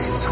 is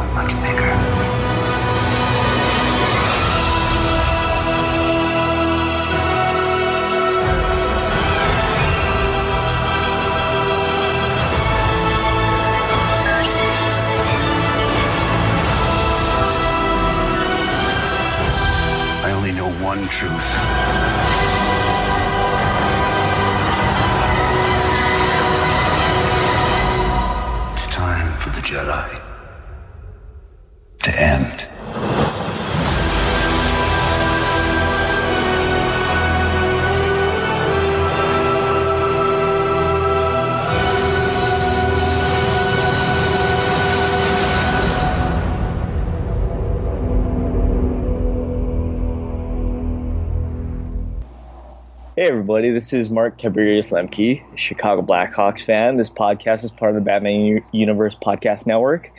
everybody, this is Mark Tiberius Lemke, Chicago Blackhawks fan. This podcast is part of the Batman U- Universe Podcast Network.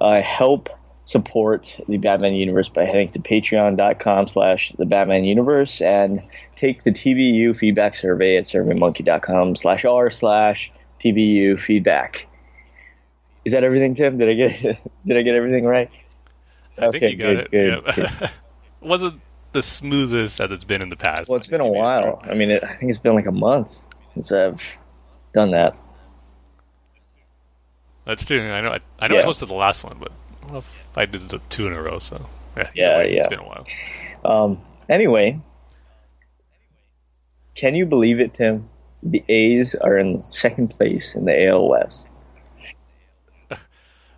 I help support the Batman Universe by heading to patreon.com slash the Batman Universe and take the TBU feedback survey at surveymonkey.com slash r slash TBU feedback. Is that everything, Tim? Did I get did I get everything right? I think you got good, it. good. yeah. Wasn't the smoothest as it's been in the past. Well, it's been a while. I mean, it, I think it's been like a month since I've done that. That's true. I know. I, I know Yeah. I hosted the last one, but I don't know if I did the two in a row. So yeah, Yeah, way, yeah. It's been a while. Um, anyway, can you believe it, Tim? The A's are in second place in the AL West.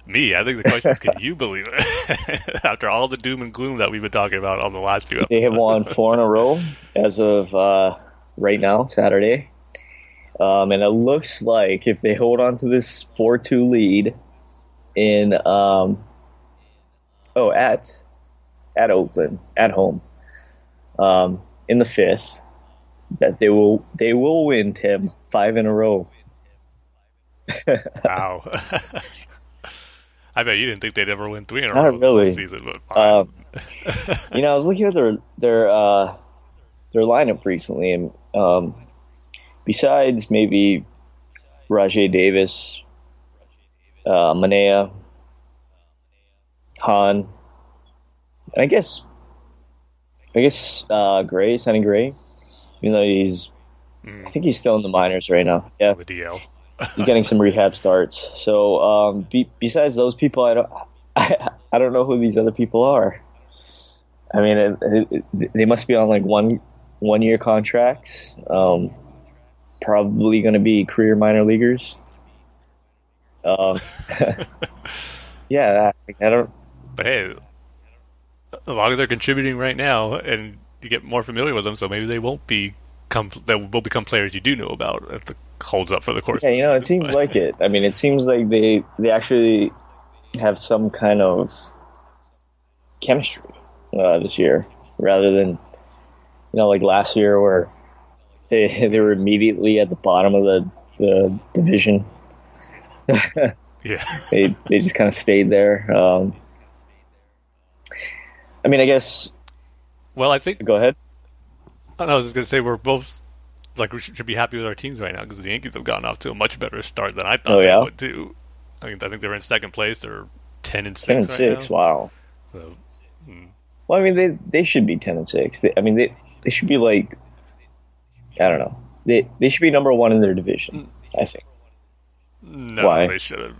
Me, I think the question is, can you believe it? After all the doom and gloom that we've been talking about on the last few episodes, They have won four in a row as of uh, right now, Saturday. Um, and it looks like if they hold on to this 4 2 lead in, um, oh, at, at Oakland, at home, um, in the fifth, that they will they will win, Tim, five in a row. Wow. I bet you didn't think they'd ever win three in a Not row really. this season, but. Um, you know, I was looking at their their uh, their lineup recently, and um, besides maybe Rajai Davis, uh, Manaea, Hahn, and I guess I guess uh, Gray, Sonny Gray, even though he's I think he's still in the minors right now. Yeah, the DL. He's getting some rehab starts. So um, be, besides those people, I don't I, I don't know who these other people are. I mean, it, it, it- they must be on like one one year contracts. Um, probably going to be career minor leaguers. Um, yeah, I, I don't. But hey, as long as they're contributing right now, and you get more familiar with them, so maybe they won't be come. They will become players you do know about if it holds up for the course. Yeah, you know, it seems But- like it. I mean, it seems like they they actually have some kind of chemistry uh, this year, rather than you know, like last year where they they were immediately at the bottom of the the division. yeah. They they just kind of stayed there. Um, I mean, I guess. Well, I think Go ahead. I was just gonna say we're both like we should, be happy with our teams right now because the Yankees have gotten off to a much better start than I thought Oh, yeah? they would too. I mean, I think they're in second place. They're ten and six. Ten and right six. now. Wow. So, hmm. Well, I mean, they they should be ten and six. They, I mean, they they should be like, I don't know. They they should be number one in their division. Mm. I think. no, Why? they should have.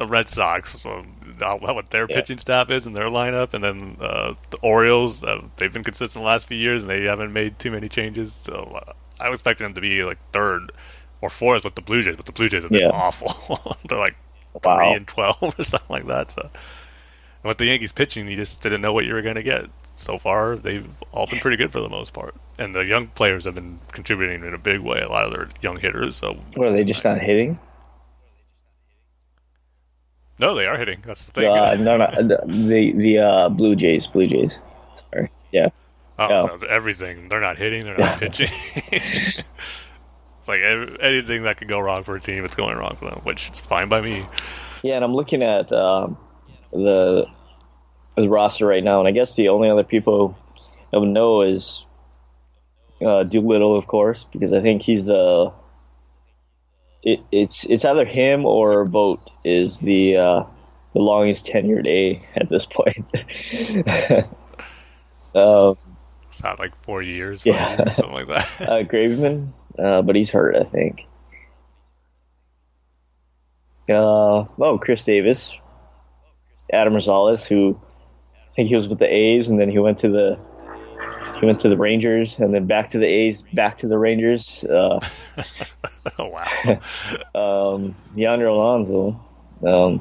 The Red Sox, how- what their Yeah. pitching staff is and their lineup, and then uh, the Orioles. Uh, they've been consistent the last few years, and they haven't made too many changes. So uh, I was expecting them to be like third or fourth with the Blue Jays, but the Blue Jays have been Yeah. awful. they're like Wow. three and twelve or something like that. So, and with the Yankees pitching, you just didn't know what you were going to get. So far, they've all been pretty good for the most part, and the young players have been contributing in a big way. A lot of their young hitters. So, What are they just not hitting? No, they are hitting. That's the thing. Uh, no, no, the the uh, Blue Jays. Blue Jays. Sorry. Yeah. oh, no. no, everything. They're not hitting. They're not pitching. it's like anything that could go wrong for a team, it's going wrong for them, which is fine by me. Yeah, and I'm looking at um, the the roster right now, and I guess the only other people I would know is uh, Doolittle, of course, because I think he's the. It, it's it's either him or Vogt is the uh, the longest tenured A at this point. um, It's not like four years, Yeah. years, something like that. uh, Graveman, uh, but he's hurt, I think. Uh, oh, Khris Davis, Adam Rosales, who I think he was with the A's, and then he went to the he went to the Rangers, and then back to the A's, back to the Rangers. Uh, oh wow. um, Yonder Alonso. Um,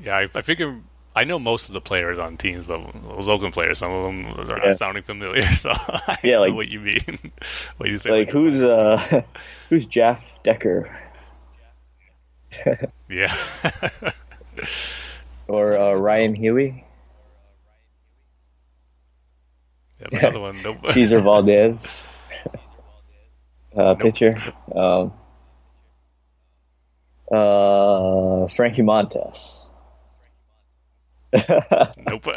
Yeah, I, I figure I know most of the players on teams, but those Oakland players, some of them are Yeah. not sounding familiar. So I Yeah, know like- what you mean. what you say? like who's uh, who's Jeff Decker Yeah. or uh, Ryan Huey, but another one. Nope. Cesar Valdez, uh, pitcher. Um, uh, Frankie Montas. nope.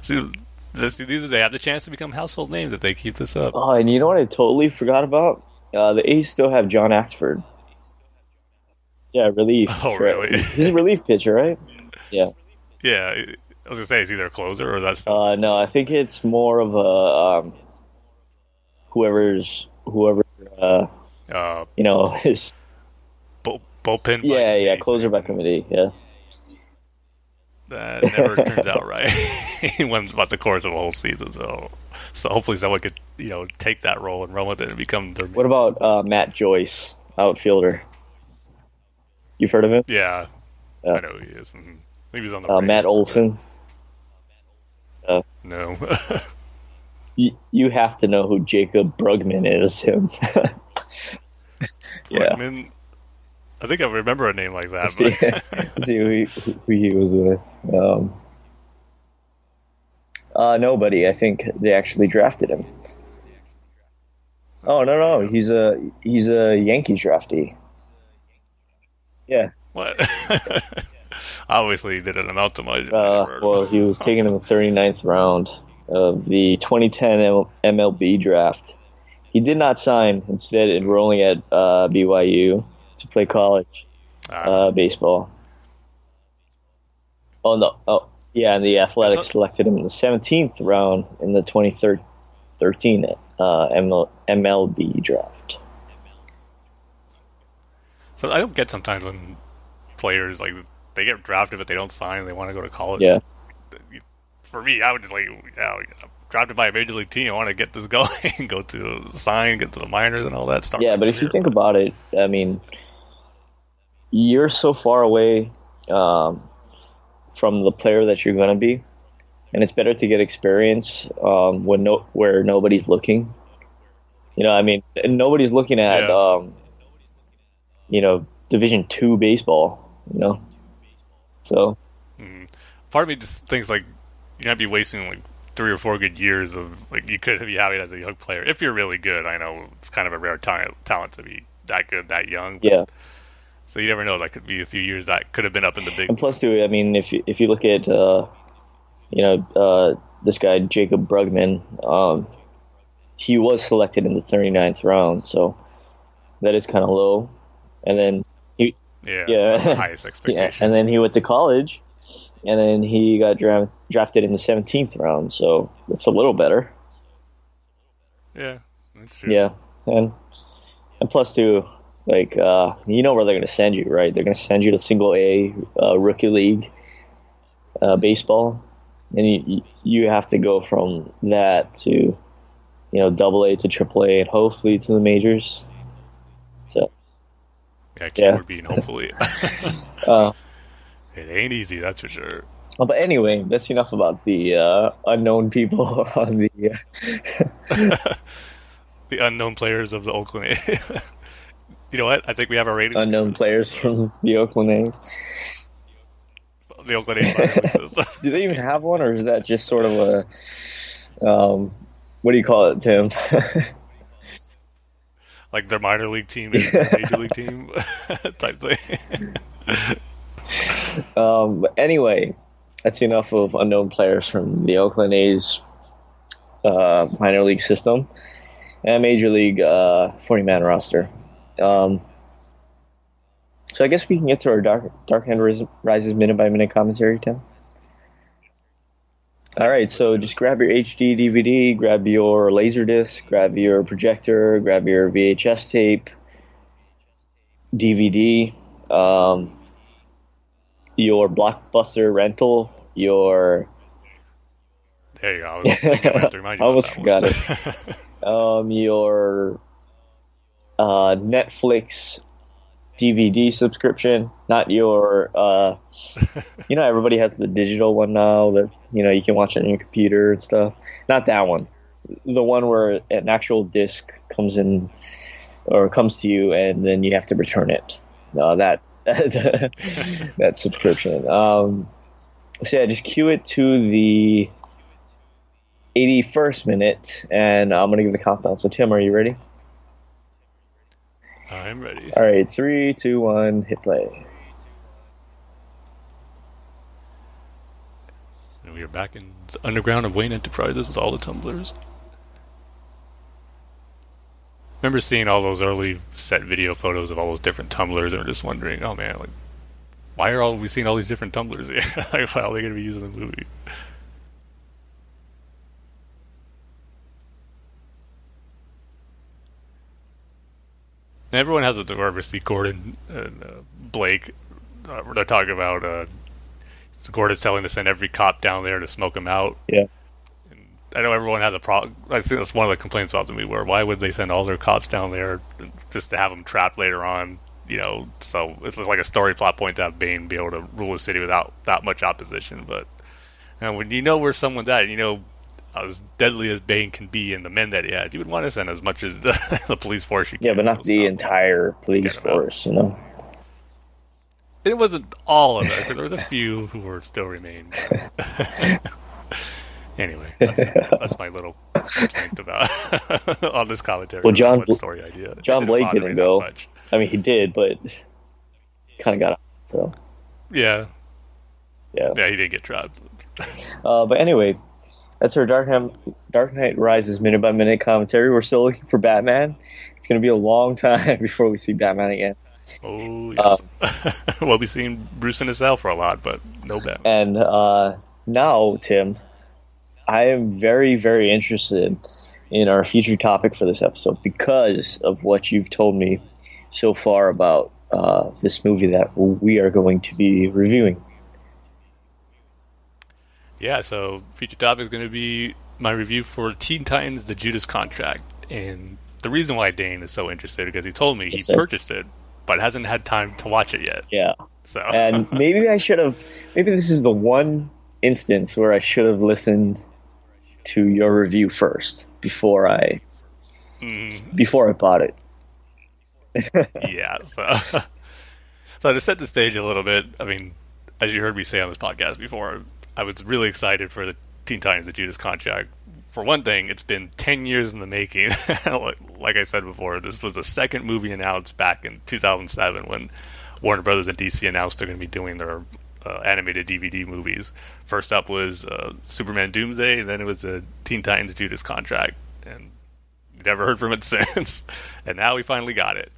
so, this, these they have the chance to become household names if they keep this up. Oh, and you know what I totally forgot about? Uh, the A's still have John Axford. Yeah, relief. Oh, really? He's a relief pitcher, right? Yeah. Yeah, I was gonna say it's either a closer or that's Uh, no, I think it's more of a um, whoever's whoever uh, uh, you know is. bull, bullpen. Yeah, yeah, closer by committee. Yeah. That never turns out right when about the course of a whole season. So, so hopefully someone could you know take that role and run with it and become their. What about uh, Matt Joyce, outfielder? You've heard of him? Yeah. I know who he is. Mhm. I think he was on the. Uh, Braves Matt for a Olson. No. You, you have to know who Jaycob Brugman is. Him. yeah. Brugman. I think I remember a name like that. See, But see who, he, who he was with. Um, uh, nobody. I think they actually drafted him. Oh no no he's a he's a Yankees draftee. Yeah. what? Obviously, he didn't amount to much. Uh, well, he was taken in the 39th round of the 2010 M- MLB draft. He did not sign, instead enrolling at uh, BYU to play college Ah, uh, baseball. Oh no! Oh yeah, and the Athletics selected him in the 17th round in the 2013 uh, ML- MLB draft. so I don't get sometimes when players like they get drafted but they don't sign and they want to go to college. Yeah, For me, I would just like, yeah, drafted by a major league team. I want to get this going, go to sign, get to the minors and all that stuff. yeah, but if you think about it, I mean, you're so far away um, from the player that you're going to be, and it's better to get experience um, when no where nobody's looking. You know, I mean, and nobody's looking at Yeah. um, you know Division two baseball. You know, so part of me just thinks like you might be wasting like three or four good years of like you could have be having as a young player if you're really good. I know it's kind of a rare talent talent to be that good that young. yeah. So you never know. That could be a few years that could have been up in the big. And plus, too, I mean, if you, if you look at uh, you know uh, this guy Jaycob Brugman, um, he was selected in the 39th round, so that is kind of low. And then he Yeah, yeah. highest yeah, expectations. and then he went to college, and then he got dra- drafted in the 17th round, so it's a little better. yeah, that's true. Yeah, and and plus too, like uh, you know where they're going to send you, right? They're going to send you to single A uh, rookie league uh, baseball, and you you have to go from that to you know double A to triple A, and hopefully to the majors. Yeah. Yeah. Keyword being hopefully. uh, it ain't easy, that's for sure. well, but anyway, that's enough about the uh, unknown people on the. Uh, The unknown players of the Oakland. A's. you know what? I think we have our ratings. unknown players from the Oakland A's. The Oakland A's. minor league system. Do they even have one, or is that just sort of a, um, what do you call it, Tim? Like their minor league team is their major league team type thing. um, but anyway, that's enough of unknown players from the Oakland A's uh, minor league system and major league uh, 40 man roster. Um, So I guess we can get to our Dark Dark Ris- Rises minute by minute commentary, Tim. All right, so just grab your HD DVD, grab your Laserdisc, grab your projector, grab your VHS tape, DVD, um, your Blockbuster rental, your There you go. I was thinking about to remind you I almost forgot one. um, your uh, Netflix DVD subscription, not your. Uh, you know, everybody has the digital one now that you know you can watch it on your computer and stuff. Not that one. The one where an actual disc comes in or comes to you, and then you have to return it. No, that that subscription. Um, so yeah, just cue it to the 81st minute, and I'm gonna give the countdown. So Tim, are you ready? I'm ready. All right, three, two, one, hit play. We are back in the underground of Wayne Enterprises with all the tumblers. Remember seeing all those early set video photos of all those different tumblers and just wondering, oh man, like, why are all we seeing all these different tumblers here? like, how are they going to be using the movie? And everyone has a see Gordon and uh, Blake. Uh, they're talking about uh, Gordon's telling to send every cop down there to smoke him out. Yeah. I know everyone has a problem. I think that's one of the complaints about the movie. Where why would they send all their cops down there just to have them trapped later on? You know, so it's like a story plot point to have Bane be able to rule the city without that much opposition. But know, when you know where someone's at, you know as deadly as Bane can be and the men that he had, you would want to send as much as the, the police force you can. Yeah, but not the entire police Get 'em out. force, you know. It wasn't all of it because there was a few who were still remained. anyway, that's, that's my little complaint about on this commentary. Well, John story idea. John Blake didn't go. much. I mean, he did, but kind of got out. So Yeah, yeah. yeah, he didn't get dropped. Uh, but anyway, that's our Dark Knight, Dark Knight Rises minute by minute commentary. We're still looking for Batman. It's going to be a long time before we see Batman again. Oh yes, we'll be seeing Bruce in his cell for a lot, but no Batman. And uh, now, Tim, I am very, very interested in our future topic for this episode because of what you've told me so far about uh, this movie that we are going to be reviewing. Yeah, so future topic is going to be my review for Teen Titans: The Judas Contract, and the reason why Dane is so interested because he told me he sir. purchased it, but hasn't had time to watch it yet. Yeah. So And maybe I should have, maybe this is the one instance where I should have listened to your review first before I Mm, before I bought it. yeah, so so to set the stage a little bit, I mean, as you heard me say on this podcast before, I was really excited for the Teen Titans: The Judas Contract. For one thing, it's been ten years in the making. like, I said before, this was the second movie announced back in 2007 when Warner Brothers and DC announced they're going to be doing their uh, animated DVD movies. First up was uh, Superman Doomsday, and then it was the Teen Titans: Judas Contract, and never heard from it since. and now we finally got it.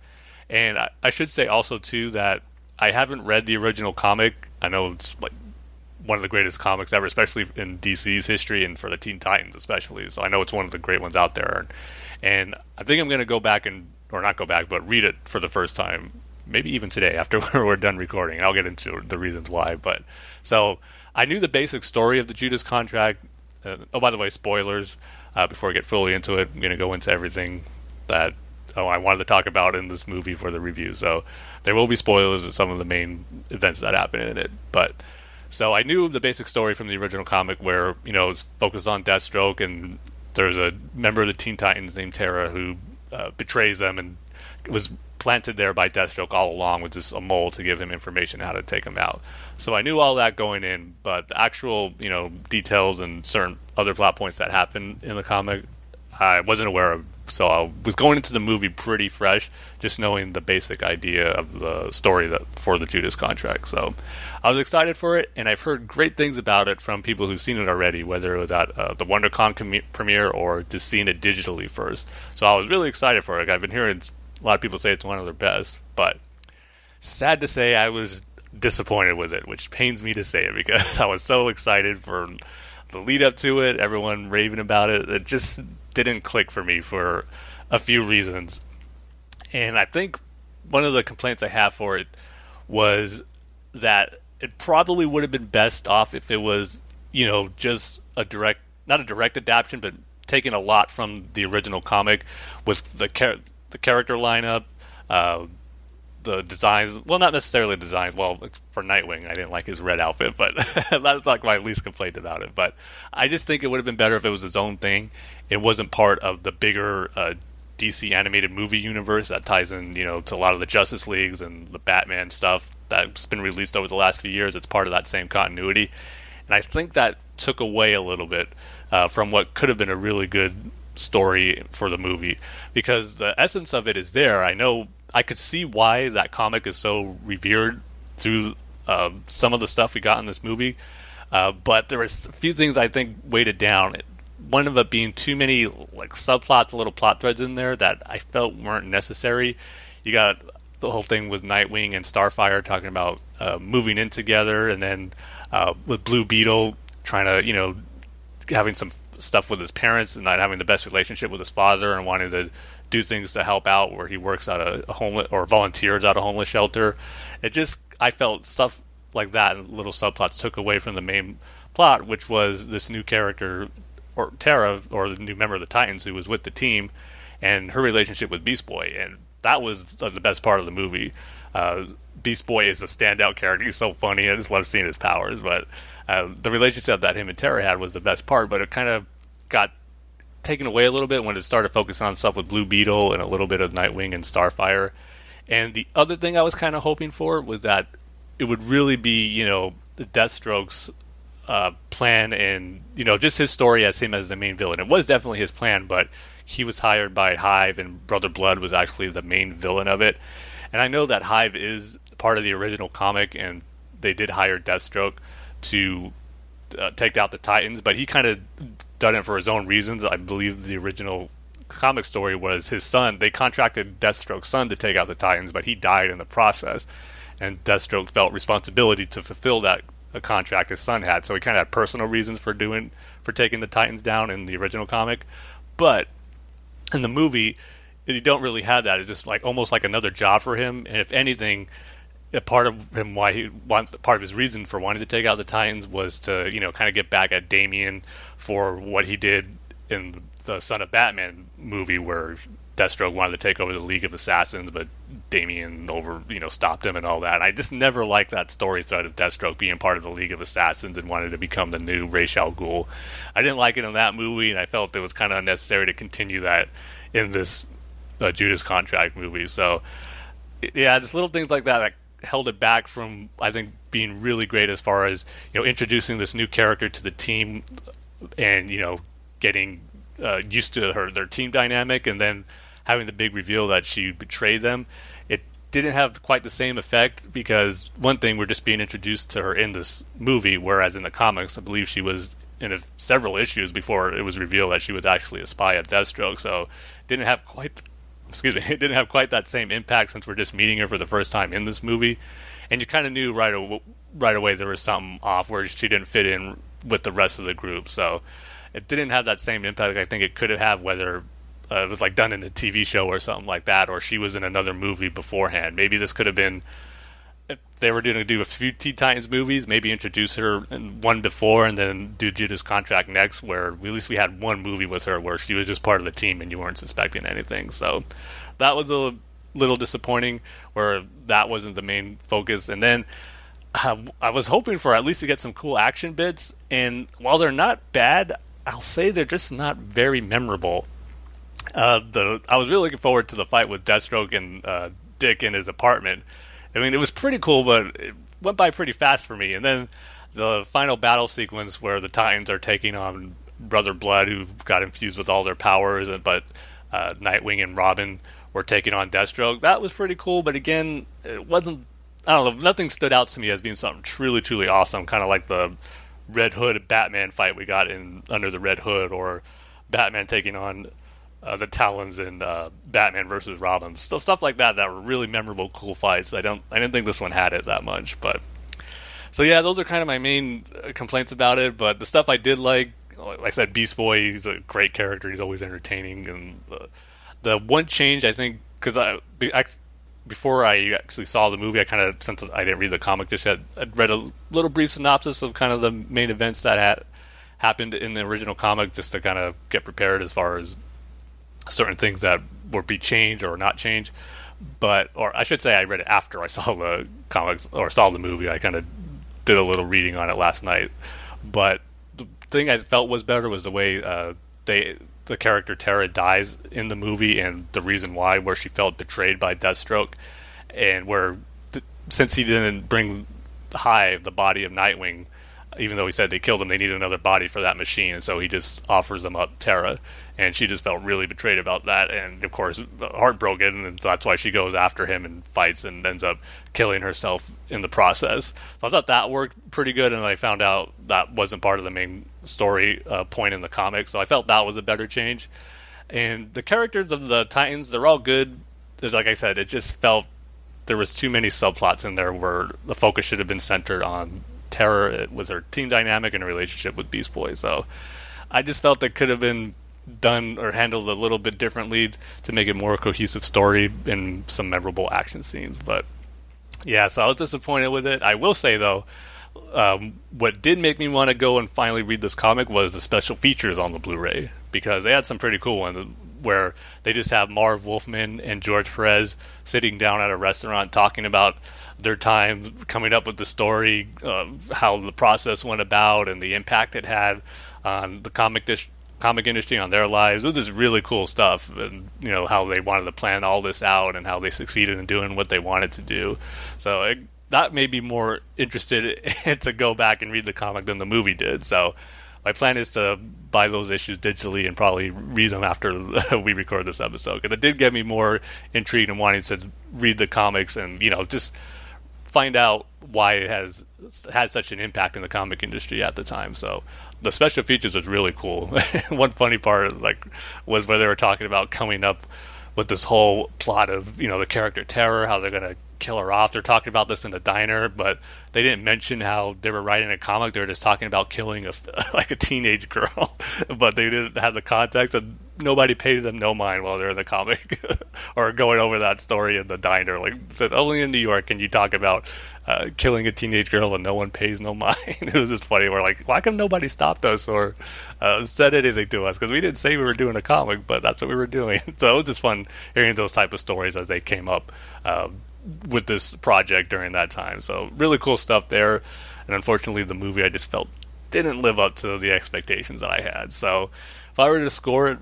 And I, I should say also too that I haven't read the original comic. I know it's like one of the greatest comics ever, especially in DC's history and for the Teen Titans especially. So I know it's one of the great ones out there. And I think I'm going to go back and or not go back, but read it for the first time, maybe even today after we're done recording. I'll get into the reasons why. But so I knew the basic story of the Judas contract. Uh, oh, by the way, spoilers. Uh, before I get fully into it, I'm going to go into everything that oh, I wanted to talk about in this movie for the review. So there will be spoilers of some of the main events that happen in it. But so I knew the basic story from the original comic, where you know it's focused on Deathstroke, and there's a member of the Teen Titans named Terra who uh, betrays them and was planted there by Deathstroke all along with just a mole to give him information how to take him out. So I knew all that going in, but the actual you know details and certain other plot points that happen in the comic, I wasn't aware of. So I was going into the movie pretty fresh, just knowing the basic idea of the story that for the Judas contract. So I was excited for it, and I've heard great things about it from people who've seen it already, whether it was at uh, the WonderCon com- premiere or just seeing it digitally first. So I was really excited for it. I've been hearing a lot of people say it's one of their best, but sad to say, I was disappointed with it, which pains me to say it because I was so excited for the lead up to it, everyone raving about it. It just didn't click for me for a few reasons. And I think one of the complaints I have for it was that it probably would have been best off if it was, you know, just a direct, not a direct adaptation, but taking a lot from the original comic with the char- the character lineup, uh, the designs. Well, not necessarily designs. Well, for Nightwing, I didn't like his red outfit, but that's like my least complaint about it. But I just think it would have been better if it was his own thing. It wasn't part of the bigger uh, DC animated movie universe that ties in, you know, to a lot of the Justice Leagues and the Batman stuff that's been released over the last few years. It's part of that same continuity, and I think that took away a little bit uh, from what could have been a really good story for the movie because the essence of it is there. I know I could see why that comic is so revered through uh, some of the stuff we got in this movie, uh, but there was a few things I think weighed it down. One of it being too many like subplots, little plot threads in there that I felt weren't necessary. You got the whole thing with Nightwing and Starfire talking about uh, moving in together, and then uh, with Blue Beetle trying to, you know, having some stuff with his parents and not having the best relationship with his father and wanting to do things to help out where he works at a, homeless or volunteers at a homeless shelter. It just I felt stuff like that little subplots took away from the main plot, which was this new character or Terra or the new member of the Titans who was with the team and her relationship with Beast Boy and that was the best part of the movie. Uh, Beast Boy is a standout character. He's so funny. I just love seeing his powers. But uh, the relationship that him and Terra had was the best part. But it kind of got taken away a little bit when it started focusing on stuff with Blue Beetle and a little bit of Nightwing and Starfire. And the other thing I was kind of hoping for was that it would really be, you know, the Deathstroke's uh, plan and, you know, just his story as him as the main villain. It was definitely his plan, but he was hired by Hive, and Brother Blood was actually the main villain of it. And I know that Hive is part of the original comic, and they did hire Deathstroke to uh, take out the Titans, but he kind of done it for his own reasons. I believe the original comic story was his son. They contracted Deathstroke's son to take out the Titans, but he died in the process, and Deathstroke felt responsibility to fulfill that a contract his son had. So he kind of had personal reasons for doing for taking the Titans down in the original comic, but in the movie, you don't really have that. It's just like almost like another job for him. And if anything, a part of him why he want part of his reason for wanting to take out the Titans was to you know kind of get back at Damian for what he did in the Son of Batman movie where Deathstroke wanted to take over the League of Assassins, but Damian over you know stopped him and all that. And I just never liked that story thread of Deathstroke being part of the League of Assassins and wanted to become the new Ra's al Ghul. I didn't like it in that movie, and I felt it was kind of unnecessary to continue that in this uh, Judas Contract movie. So, yeah, just little things like that that held it back from, I think, being really great as far as you know introducing this new character to the team and you know getting uh, used to her their team dynamic, and then having the big reveal that she betrayed them. It didn't have quite the same effect because one thing we're just being introduced to her in this movie, whereas in the comics, I believe she was in several issues before it was revealed that she was actually a spy at Deathstroke. So didn't have quite excuse me it didn't have quite that same impact since we're just meeting her for the first time in this movie, and you kind of knew right away, right away there was something off where she didn't fit in with the rest of the group. So it didn't have that same impact I think it could have had whether uh, it was like done in a TV show or something like that, or she was in another movie beforehand. Maybe this could have been they were going to do a few Teen Titans movies, maybe introduce her in one before and then do Judas Contract next, where at least we had one movie with her where she was just part of the team and you weren't suspecting anything. So that was a little disappointing, where that wasn't the main focus. And then uh, I was hoping for at least to get some cool action bits, and while they're not bad, I'll say they're just not very memorable. Uh, the I was really looking forward to the fight with Deathstroke and uh, Dick in his apartment I mean, it was pretty cool, but it went by pretty fast for me. And then the final battle sequence where the Titans are taking on Brother Blood, who got infused with all their powers, and but uh, Nightwing and Robin were taking on Deathstroke. That was pretty cool, but again, it wasn't. I don't know. Nothing stood out to me as being something truly, truly awesome. Kind of like the Red Hood Batman fight we got in Under the Red Hood, or Batman taking on uh, the Talons in uh, Batman versus Robin, stuff stuff like that that were really memorable, cool fights. I don't I didn't think this one had it that much, but so yeah, those are kind of my main uh, complaints about it. But the stuff I did like, like I said, Beast Boy, he's a great character. He's always entertaining, and uh, the one change I think because I, I before I actually saw the movie, I kind of since I didn't read the comic just yet, I read a little brief synopsis of kind of the main events that had happened in the original comic, just to kind of get prepared as far as certain things that would be changed or not changed. But, or I should say, I read it after I saw the comics or saw the movie. I kind of did a little reading on it last night. But the thing I felt was better was the way uh, they the character Terra dies in the movie and the reason why, where she felt betrayed by Deathstroke, and where since he didn't bring Hive the body of Nightwing, even though he said they killed him, they needed another body for that machine, and so he just offers them up Terra, and she just felt really betrayed about that, and of course heartbroken, and so that's why she goes after him and fights and ends up killing herself in the process. So I thought that worked pretty good, and I found out that wasn't part of the main story uh, point in the comic, so I felt that was a better change. And the characters of the Titans, they're all good. Like I said, it just felt there was too many subplots in there where the focus should have been centered on Terra with her team dynamic and her relationship with Beast Boy. So I just felt that could have been done or handled a little bit differently to make it more a cohesive story and some memorable action scenes. But yeah, so I was disappointed with it. I will say though, um, what did make me want to go and finally read this comic was the special features on the Blu-ray because they had some pretty cool ones where they just have Marv Wolfman and George Perez sitting down at a restaurant talking about their time coming up with the story, uh, how the process went about, and the impact it had on the comic comic industry on their lives. It was just really cool stuff, and you know how they wanted to plan all this out and how they succeeded in doing what they wanted to do. So it, that made me more interested to go back and read the comic than the movie did. So my plan is to buy those issues digitally and probably read them after we record this episode because it did get me more intrigued and wanting to read the comics and you know just find out why it has had such an impact in the comic industry at the time. So the special features was really cool. One funny part like was where they were talking about coming up with this whole plot of you know the character Terra, how they're gonna kill her off. They're talking about this in the diner, but they didn't mention how they were writing a comic. They were just talking about killing a like a teenage girl, but they didn't have the context, and nobody paid them no mind while they're in the comic or going over that story in the diner. Like said, only in New York can you talk about uh, killing a teenage girl and no one pays no mind. it was just funny. We're like, why come nobody stopped us or uh, said anything to us? Because we didn't say we were doing a comic, but that's what we were doing. so it was just fun hearing those type of stories as they came up. Um, with this project during that time. So really cool stuff there. And unfortunately, the movie I just felt didn't live up to the expectations that I had. So if I were to score it,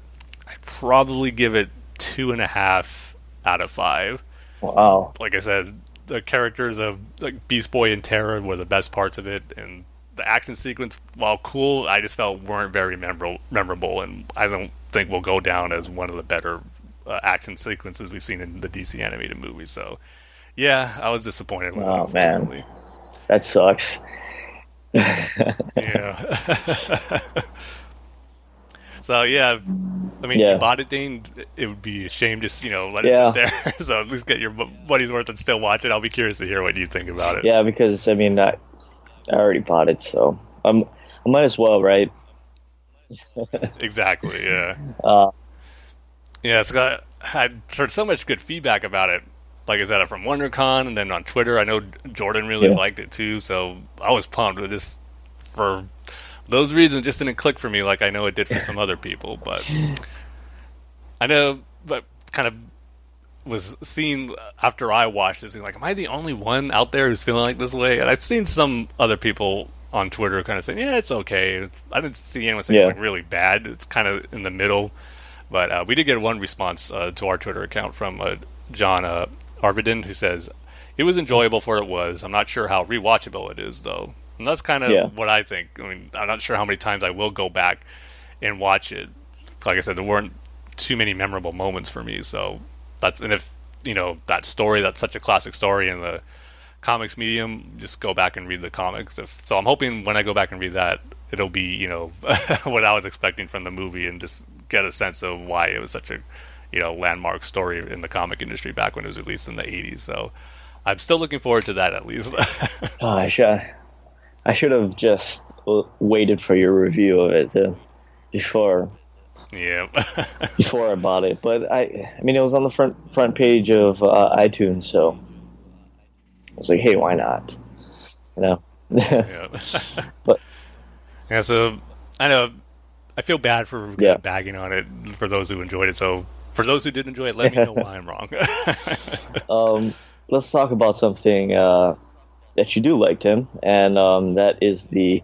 I'd probably give it two and a half out of five. Wow. Like I said, the characters of like Beast Boy and Terra were the best parts of it, and the action sequence, while cool, I just felt weren't very memorable. Memorable, and I don't think will go down as one of the better uh, action sequences we've seen in the DC animated movie. So yeah, I was disappointed with oh, it. man, that sucks. yeah. so yeah, I mean, yeah. you bought it, Dane. It would be a shame just you know let yeah. it sit there. so at least get your money's worth and still watch it. I'll be curious to hear what you think about it. Yeah, because I mean, I, I already bought it, so I'm I might as well, right? exactly. Yeah. Uh, yeah, it's got. I heard so much good feedback about it like I said, from WonderCon and then on Twitter. I know Jordan really yeah. liked it too, so I was pumped with this. For those reasons, just didn't click for me like I know it did for some other people. But I know, but kind of was seen after I watched this. Like, am I the only one out there who's feeling like this way? And I've seen some other people on Twitter kind of saying, "Yeah, it's okay." I didn't see anyone saying yeah. like really bad. It's kind of in the middle. But uh, we did get one response uh, to our Twitter account from uh, John uh, Arvidin, who says it was enjoyable for what it was. I'm not sure how rewatchable it is though, and that's kind of yeah. what I think. I mean, I'm not sure how many times I will go back and watch it. Like I said, there weren't too many memorable moments for me, so that's and if you know that story, that's such a classic story in the comics medium, just go back and read the comics. If, so I'm hoping when I go back and read that, it'll be you know what I was expecting from the movie and just get a sense of why it was such a you know landmark story in the comic industry back when it was released in the 80s. So I'm still looking forward to that at least. oh, I should I should have just waited for your review of it to, before yeah before I bought it. But I I mean it was on the front front page of uh, iTunes, so I was like, hey, why not? You know. yeah. but yeah, so I know I feel bad for yeah. bagging on it for those who enjoyed it. So for those who did enjoy it, let me know why I'm wrong. um, let's talk about something uh, that you do like, Tim, and um, that is the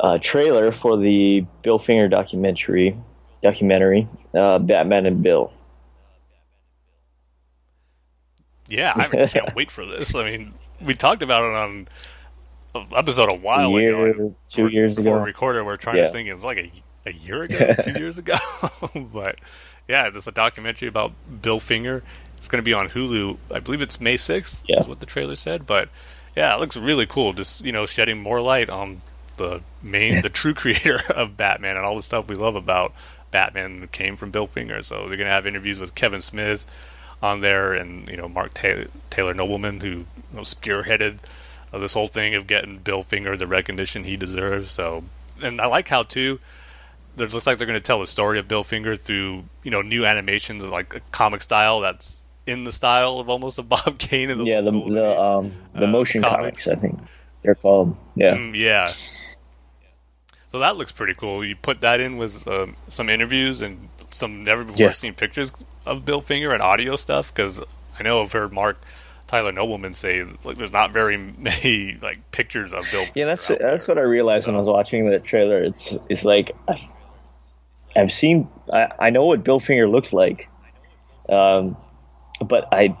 uh, trailer for the Bill Finger documentary. Documentary, uh, Batman and Bill. Yeah, I can't wait for this. I mean, we talked about it on an episode a while a year, ago. Two years before ago. we recorded, we are trying Yeah. to think it's like a, a year ago, two years ago. but yeah, there's a documentary about Bill Finger. It's going to be on Hulu. I believe it's May 6th, Yeah. is what the trailer said. But yeah, it looks really cool. Just, you know, shedding more light on the main, the true creator of Batman and all the stuff we love about Batman came from Bill Finger. So they're going to have interviews with Kevin Smith on there and, you know, Mark Taylor, Taylor Nobleman, who you know, spearheaded uh, this whole thing of getting Bill Finger the recognition he deserves. So, and I like how, too, it looks like they're going to tell the story of Bill Finger through you know new animations like a comic style that's in the style of almost of Bob Kane and the yeah, the the um the uh, motion comics. comics, I think they're called. Yeah, Mm, yeah. So that looks pretty cool. You put that in with um, some interviews and some never before Yeah. seen pictures of Bill Finger and audio stuff because I know I've heard Marc Tyler Nobleman say like there's not very many like pictures of Bill. yeah. That's that's there. what I realized when I was watching the trailer. It's it's like I've seen I, I know what Bill Finger looks like, um, but I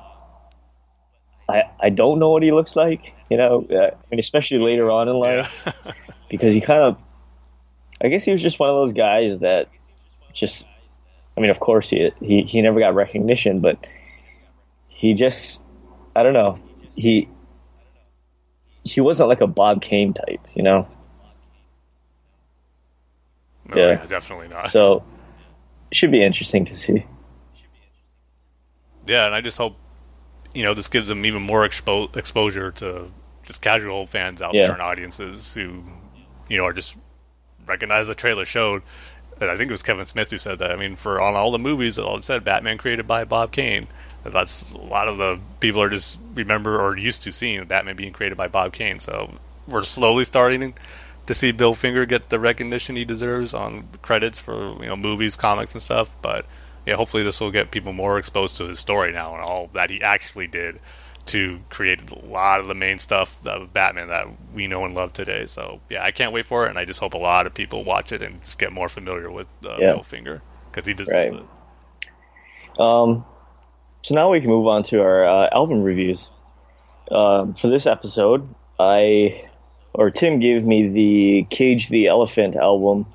I I don't know what he looks like. You know, uh, I mean, especially later on in life. Yeah. because he kind of I guess he was just one of those guys that just I mean of course he he he never got recognition but he just I don't know he he wasn't like a Bob Kane type you know No, Yeah. yeah, definitely not. so it should be interesting to see Yeah, and I just hope you know this gives them even more expo- exposure to just casual fans out Yeah. there and audiences who you know are just recognize the trailer showed. And I think it was Kevin Smith who said that. I mean, for on all the movies, it all said Batman created by Bob Kane. That's a lot of the people are just remember or used to seeing Batman being created by Bob Kane. So we're slowly starting to see Bill Finger get the recognition he deserves on credits for you know movies, comics, and stuff. But yeah, hopefully this will get people more exposed to his story now and all that he actually did to create a lot of the main stuff of Batman that we know and love today. So yeah, I can't wait for it, and I just hope a lot of people watch it and just get more familiar with uh, Yeah. Bill Finger because he deserves Right. it. um so now we can move on to our uh, album reviews um, for this episode I or Tim gave me the Cage the Elephant album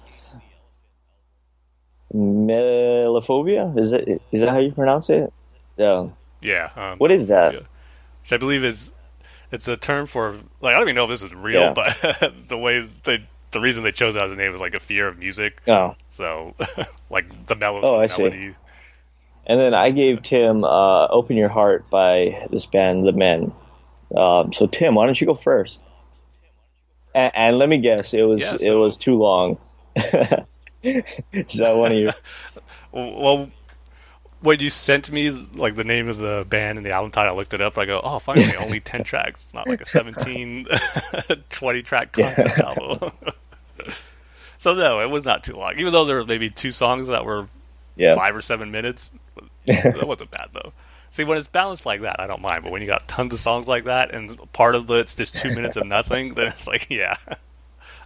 Melophobia is it is that how you pronounce it yeah Yeah. Um, What is that? Which I believe is it's a term for like I don't even know if this is real, Yeah. but the way they the reason they chose it as a name was like a fear of music. oh So like the mellow Oh, I see. And then I gave Tim uh, "Open Your Heart" by this band, The Men. Um, so Tim, why don't you go first? And, and let me guess, it was Yeah, it was too long. Is that one of you? Well, when you sent me like the name of the band and the album title, I looked it up. I go, oh, finally, only ten tracks. It's not like a 17, 20 track concept album. so no, it was not too long. Even though there were maybe two songs that were Yeah, five or seven minutes, that wasn't bad though. See, when it's balanced like that, I don't mind. But when you got tons of songs like that and part of it's just two minutes of nothing, then it's like, yeah,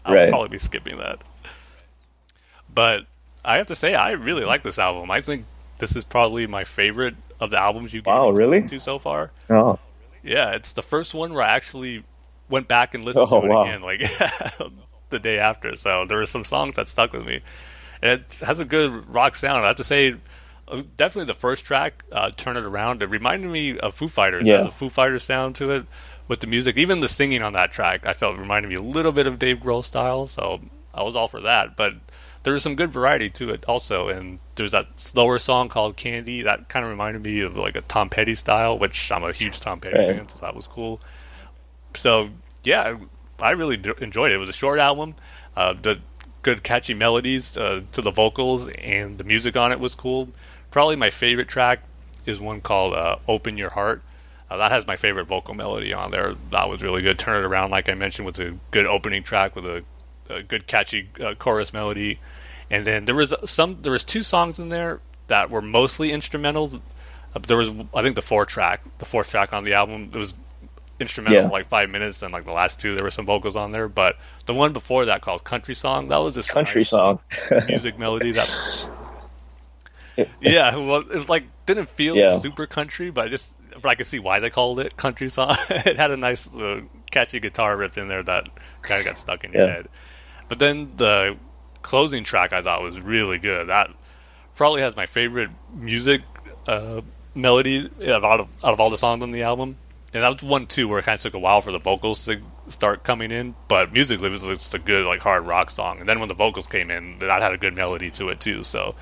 I'll Right. probably be skipping that. But I have to say, I really like this album. I think this is probably my favorite of the albums you Wow, really? to so far. oh, Yeah, it's the first one where I actually went back and listened Oh, to it wow. again, like the day after. So there were some songs that stuck with me. And it has a good rock sound. I have to say, definitely the first track, uh, "Turn It Around," it reminded me of Foo Fighters. Yeah. has a Foo Fighters sound to it with the music. Even the singing on that track, I felt reminded me a little bit of Dave Grohl style. So I was all for that. But there's some good variety to it also. And there's that slower song called Candy that kind of reminded me of like a Tom Petty style, which I'm a huge Tom Petty Right. fan, so that was cool. So yeah, I really d- enjoyed it. It was a short album. Uh, the good catchy melodies uh, to the vocals and the music on it was cool. Probably my favorite track is one called uh, "Open Your Heart." Uh, that has my favorite vocal melody on there. That was really good. Turn it around, like I mentioned, was a good opening track with a, a good catchy uh, chorus melody. And then there was some. There was two songs in there that were mostly instrumental. Uh, there was, I think, the four track, the fourth track on the album. It was instrumental Yeah. for like five minutes, and like the last two, there were some vocals on there. But the one before that, called "Country Song," that was a Country nice song. music melody that. Yeah, well, it like didn't feel Yeah. super country, but I just but I could see why they called it country song. it had a nice, uh, catchy guitar riff in there that kind of got stuck in your Yeah. head. But then the closing track I thought was really good. That probably has my favorite music uh, melody out of out of all the songs on the album. And that was one too where it kind of took a while for the vocals to start coming in, but musically it was just a good like hard rock song. And then when the vocals came in, that had a good melody to it too. So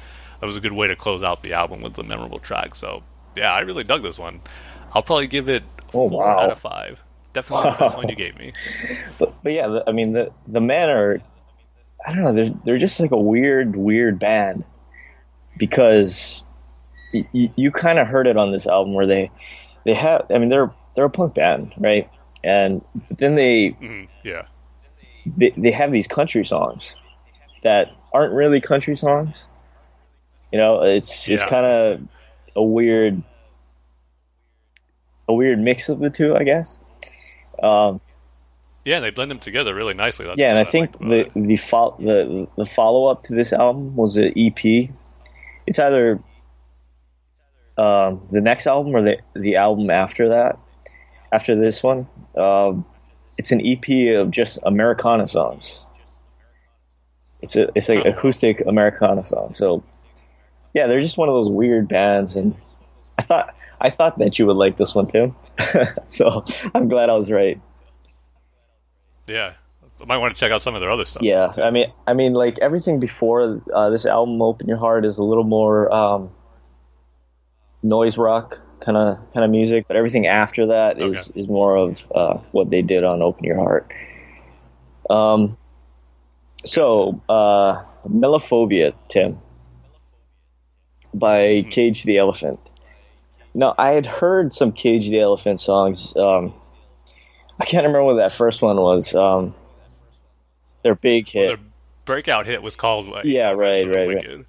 that was a good way to close out the album with the memorable track. So yeah, I really dug this one. I'll probably give it Oh, four wow. out of five. Definitely the best one you gave me. But, but yeah, the, I mean the the men are, I don't know, they're they're just like a weird weird band because y- y- you kind of heard it on this album where they they have I mean they're they're a punk band right and but then they Mhm, yeah. they, they have these country songs that aren't really country songs. You know, it's it's kind of a weird a weird mix of the two, I guess. Um, Yeah, they blend them together really nicely. That's yeah, and I what think like the the fo- the the follow up to this album was an EP. It's either um, the next album or the the album after that, after this one. Um, it's an EP of just Americana songs. It's a it's like Oh. acoustic Americana song. So yeah, they're just one of those weird bands, and I thought I thought that you would like this one too. so I'm glad I was right. Yeah, I might want to check out some of their other stuff. Yeah, I mean, I mean, like everything before uh, this album, "Open Your Heart," is a little more um, noise rock kind of kind of music, but everything after that is is more of uh, what they did on "Open Your Heart." Um, so, uh, "Melophobia," Tim, by Cage the Elephant. No, I had heard some Cage the Elephant songs. Um, I can't remember what that first one was. Um, their big hit. Their breakout hit was called like, Yeah, right, Rest of the right, right.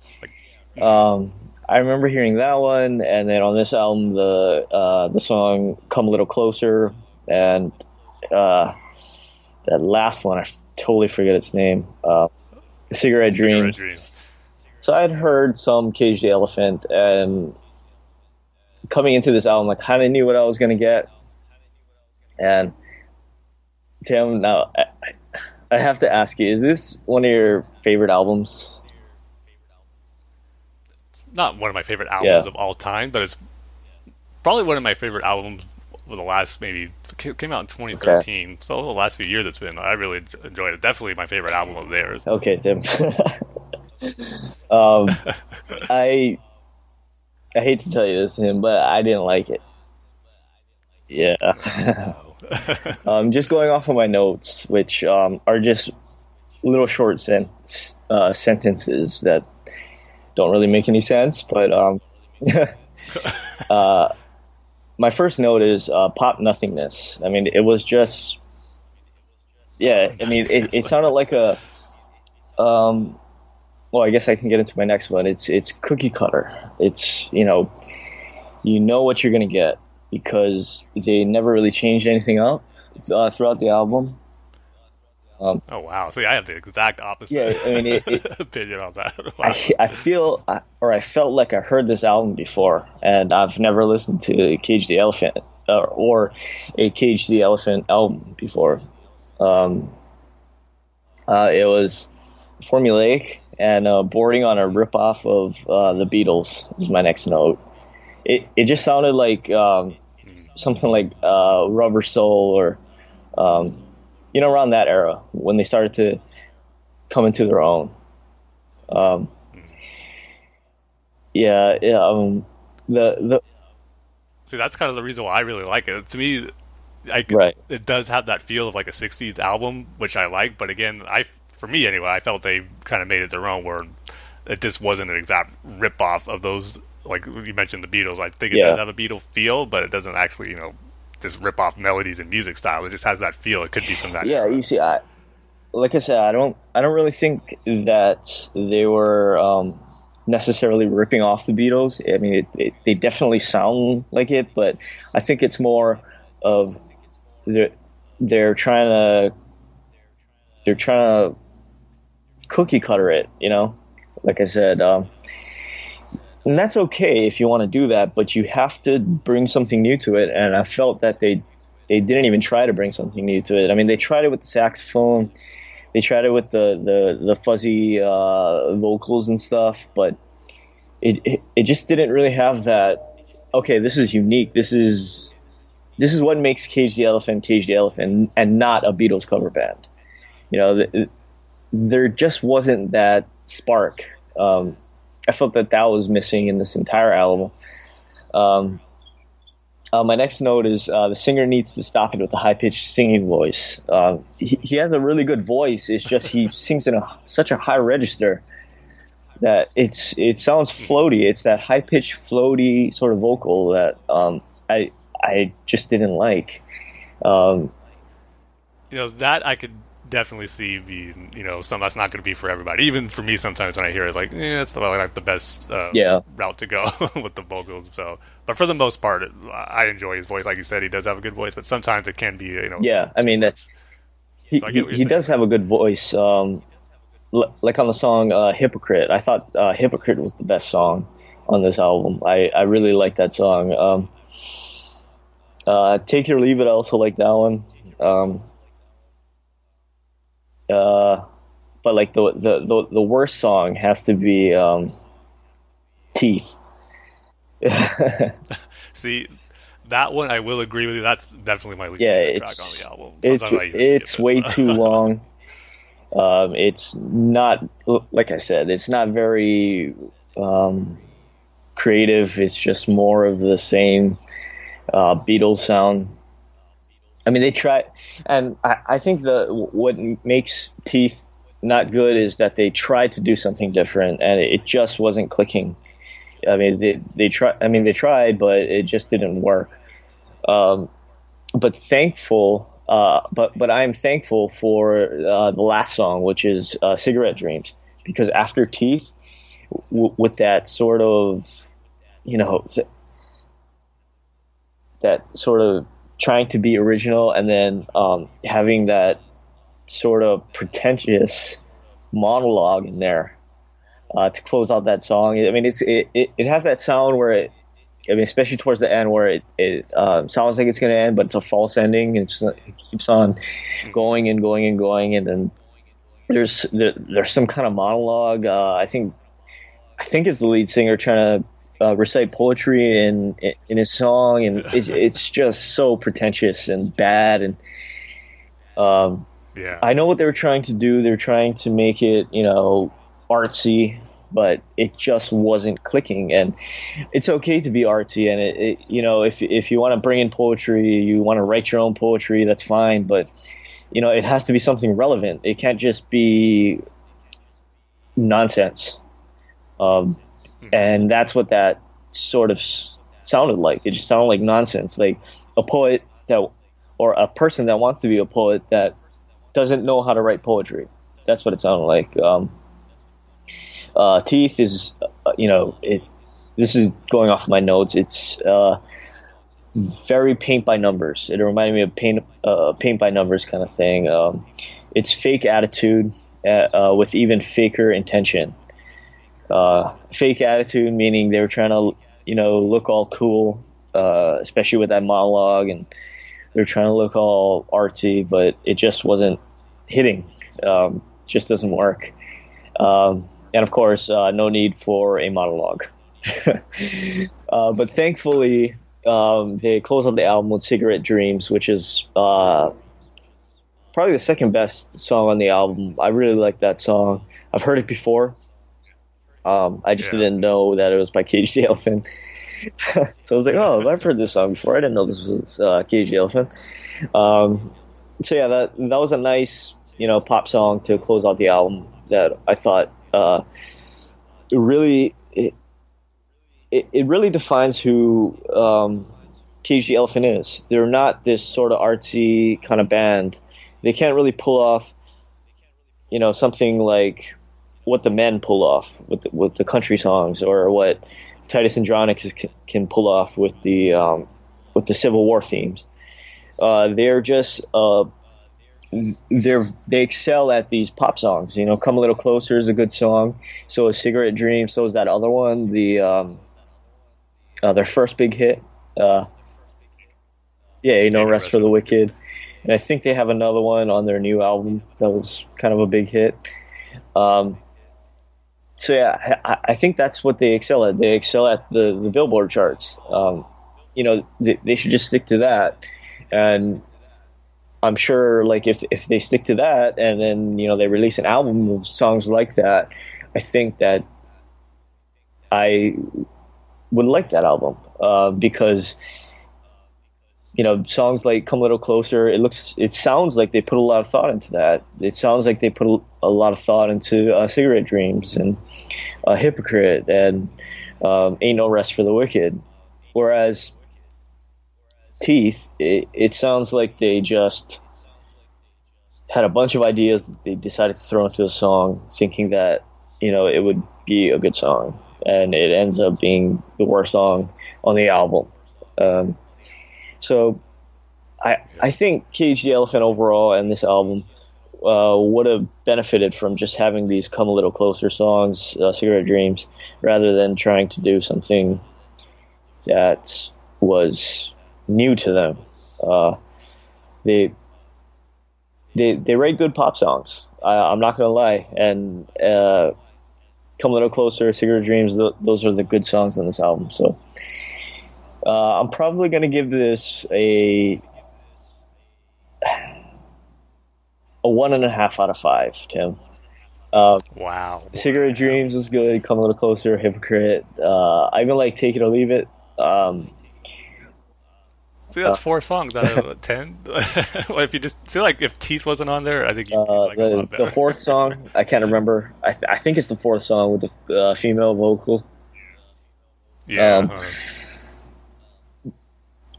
Like, Um, I remember hearing that one, and then on this album, the uh, the song "Come a Little Closer," and uh, that last one, I totally forget its name. Uh, "Cigarette, Cigarette Dreams." Dreams. So I'd heard some Cage the Elephant, and coming into this album, I kind of knew what I was going to get. And Tim, now I, I- have to ask you: Is this one of your favorite albums? Not one of my favorite albums Yeah. of all time, but it's probably one of my favorite albums for the last maybe it came out in 2013. So the last few years it's been. I really enjoyed it. Definitely my favorite album of theirs. Okay, Tim. um, I I hate to tell you this, Tim, but I didn't like it. Yeah. um, just going off of my notes, which um, are just little short sen- uh, sentences that don't really make any sense, but um, uh, my first note is uh, pop nothingness. I mean, it was just, yeah. I mean, it, it sounded like a, um, well, I guess I can get into my next one. It's it's cookie cutter. It's you know, you know what you're gonna get because they never really changed anything up uh, throughout the album. Oh wow! See, I have the exact opposite. Yeah, I mean, it- it- opinion on that. Wow. I, I feel or I felt like I heard this album before, and I've never listened to Cage the Elephant uh, or a Cage the Elephant album before. Um, uh, it was formulaic and uh, bordering on a ripoff of uh, the Beatles. Is my next note. It it just sounded like um, something like uh, Rubber Soul or um, you know around that era when they started to come into their own. Um, yeah, yeah. Um, the the See, that's kind of the reason why I really like it. To me, I Right. it does have that feel of like a '60s album, which I like. But again, I for me anyway, I felt they kind of made it their own, where it just wasn't an exact rip off of those. Like you mentioned, the Beatles. I think it Yeah. does have a Beatle feel, but it doesn't actually, you know, just rip off melodies and music style. It just has that feel. It could be from that. yeah. era. You see, I like I said, I don't I don't really think that they were um, necessarily ripping off the Beatles. I mean, it, it, they definitely sound like it, but I think it's more of they're they're trying to they're trying to cookie cutter it, you know. Like I said, um, and that's okay if you want to do that, but you have to bring something new to it. And I felt that they they didn't even try to bring something new to it. I mean, they tried it with the saxophone, they tried it with the the, the fuzzy uh, vocals and stuff, but it, it it just didn't really have that. Okay, this is unique. This is this is what makes Cage the Elephant Cage the Elephant, and not a Beatles cover band. You know, there just wasn't that spark. Um, I felt that that was missing in this entire album. Um, uh, my next note is uh, the singer needs to stop it with the high pitched singing voice. Um, he, he has a really good voice. It's just he sings in a, such a high register that it's it sounds floaty. It's that high pitched floaty sort of vocal that um, I I just didn't like. Um, you know that I could definitely see being you know something that's not going to be for everybody. Even for me, sometimes when I hear it, like yeah, that's probably like the best uh, Yeah. route to go with the vocals. So, but for the most part, I enjoy his voice. Like you said, he does have a good voice, but sometimes it can be you know Yeah, I mean he So I he, he does have a good voice. Um, like on the song uh, "Hypocrite," I thought uh, "Hypocrite" was the best song on this album. I I really like that song. Um, uh, "Take It or Leave It," I also like that one. Um, uh, but like the, the the the worst song has to be um, "Teeth." see. That one I will agree with you. That's definitely my least Yeah, favorite it's- track on the album. it's Sometimes I even it's skip it, way too long. Um, it's not like I said. It's not very um, creative. It's just more of the same uh, Beatles sound. I mean, they try, and I, I think the what makes Teeth not good is that they tried to do something different, and it just wasn't clicking. I mean, they they try. I mean, they tried, but it just didn't work. Um, but thankful. Uh, but but I am thankful for uh, the last song, which is uh, "Cigarette Dreams," because after Teeth, w- with that sort of, you know, th- that sort of trying to be original, and then um, having that sort of pretentious monologue in there uh, to close out that song. I mean, it's it, it, it has that sound where it I mean, especially towards the end where it, it um, sounds like it's going to end, but it's a false ending. And it keeps on going and going and going. And then there's there, there's some kind of monologue. Uh, I think I think it's the lead singer trying to uh, recite poetry in in his song, and it's, it's just so pretentious and bad. And um, Yeah, I know what they were trying to do. They're trying to make it, you know, artsy, but it just wasn't clicking. And it's okay to be artsy, and it, it you know, if if you want to bring in poetry, you want to write your own poetry, that's fine. But you know, it has to be something relevant. It can't just be nonsense. Um, and that's what that sort of sounded like. It just sounded like nonsense, like a poet that, or a person that wants to be a poet that doesn't know how to write poetry. That's what it sounded like. Um, uh, Teeth is, uh, you know, it. This is going off my notes. It's uh, very paint by numbers. It reminded me of paint, uh, paint by numbers kind of thing. Um, it's fake attitude uh, uh, with even faker intention. Uh, fake attitude meaning they were trying to, you know, look all cool, uh, especially with that monologue, and they were trying to look all artsy, but it just wasn't hitting. Um, just doesn't work. Um, and of course, uh, no need for a monologue. uh, but thankfully, um, they close out the album with "Cigarette Dreams," which is uh, probably the second best song on the album. I really like that song. I've heard it before, Um, I just Yeah. didn't know that it was by Cage the Elephant. so I was like, oh, I've heard this song before. I didn't know this was uh, Cage the Elephant. Um, so yeah, that that was a nice you know pop song to close out the album that I thought uh, really it, it it really defines who um, Cage the Elephant is. They're not this sort of artsy kind of band. They can't really pull off you know something like what the men pull off with the, with the country songs or what Titus Andronicus can, can pull off with the um, with the Civil War themes. Uh, they're just uh, they're they excel at these pop songs. You know, "Come a Little Closer" is a good song. So is "Cigarette Dream." So is that other one, the um, uh, their first big hit. Uh, yeah, you know, "Rest for the Wicked," and I think they have another one on their new album that was kind of a big hit. Um, so yeah, I, think that's what they excel at. They excel at the, the Billboard charts. Um, you know, they, they should just stick to that. And I'm sure, like, if if they stick to that, and then you know they release an album of songs like that, I think that I would like that album uh, because you know songs like "Come a Little Closer." It looks, it sounds like they put a lot of thought into that. It sounds like they put a, a lot of thought into uh, "Cigarette Dreams" and uh, "Hypocrite" and um, "Ain't No Rest for the Wicked." Whereas Teeth, it, it sounds like they just had a bunch of ideas that they decided to throw into a song, thinking that you know it would be a good song, and it ends up being the worst song on the album. Um, so, I I think Cage the Elephant overall and this album uh, would have benefited from just having these "Come a Little Closer" songs, uh, "Cigarette Dreams," rather than trying to do something that was new to them. Uh, they they they write good pop songs. I, I'm not gonna lie, and uh, "Come a Little Closer," "Cigarette Dreams," th- those are the good songs on this album. So uh, I'm probably gonna give this a a one and a half out of five, Tim. Uh, Wow. Cigarette Dreams was good. Come a little closer. Hypocrite. Uh, I even like Take It or Leave It. Um, See, that's four songs out of ten. well, if you just see, like, if Teeth wasn't on there, I think you'd uh, like it a the lot better. the fourth song I can't remember. I, th- I think it's the fourth song with the uh, female vocal. yeah. um, uh,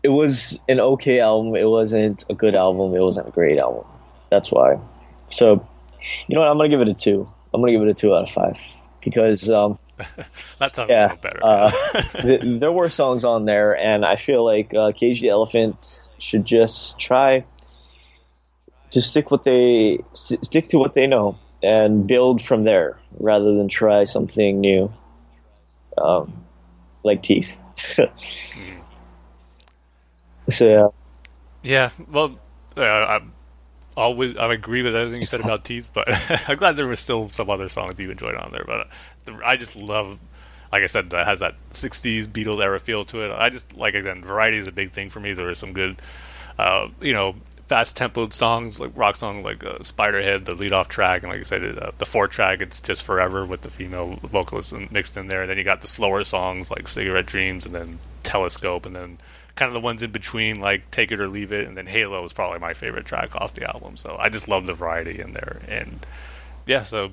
It was an okay album. It wasn't a good album. It wasn't a great album. That's why. So, you know what? I'm gonna give it a two. I'm gonna give it a two out of five because um, that sounds yeah, better. uh, th- there were songs on there, and I feel like uh, Cage the Elephant should just try to stick what they s- stick to what they know and build from there, rather than try something new, um, like Teeth. so yeah, Yeah, well, uh, I always I agree with everything you said about Teeth, but I'm glad there was still some other songs you enjoyed on there. But uh, I just love, like I said, that has that '60s Beatles era feel to it. I just like again, variety is a big thing for me. There is some good, uh, you know, fast tempoed songs like rock song like uh, Spiderhead, the lead off track, and like I said, uh, the four track it's just forever with the female vocalist mixed in there. And then you got the slower songs like Cigarette Dreams, and then Telescope, and then kind of the ones in between, like Take It or Leave It, and then Halo is probably my favorite track off the album. So I just love the variety in there, and yeah, so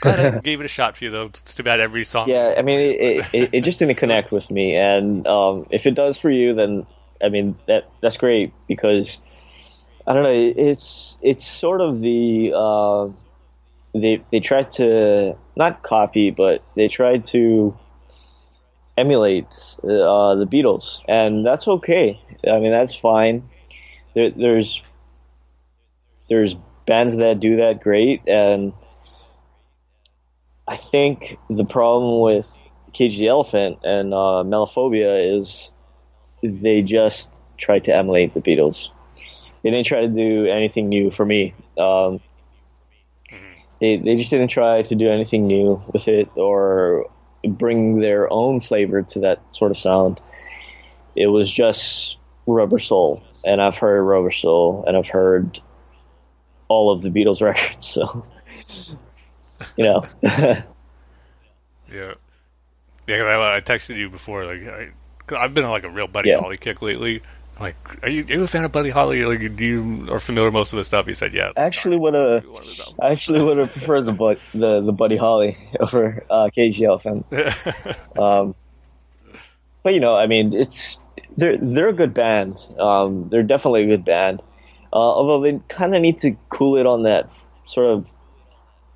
glad I gave it a shot for you though. It's too bad every song. yeah. I mean, it, it, it just didn't connect with me, and um, if it does for you, then I mean that that's great because I don't know. It's it's sort of the uh, they they tried to not copy, but they tried to emulate uh, the Beatles, and that's okay. I mean, that's fine. There, there's there's bands that do that great, and I think the problem with Cage the Elephant and uh, Melophobia is they just tried to emulate the Beatles. They didn't try to do anything new for me. Um, they they just didn't try to do anything new with it or bring their own flavor to that sort of sound. It was just Rubber Soul, and I've heard Rubber Soul, and I've heard all of the Beatles records. So, you know, Yeah, yeah. I, I texted you before. Like, I, I've been on like a real Buddy Yeah. Holly kick lately. Like, are you, are you a fan of Buddy Holly? Like, do you are familiar with most of the stuff? He said, yeah. I actually would have. One of his albums. I actually would have preferred the but the the Buddy Holly over uh, KGL fan. Um, but you know, I mean, it's they're they're a good band. Um, they're definitely a good band. Uh, although they kind of need to cool it on that sort of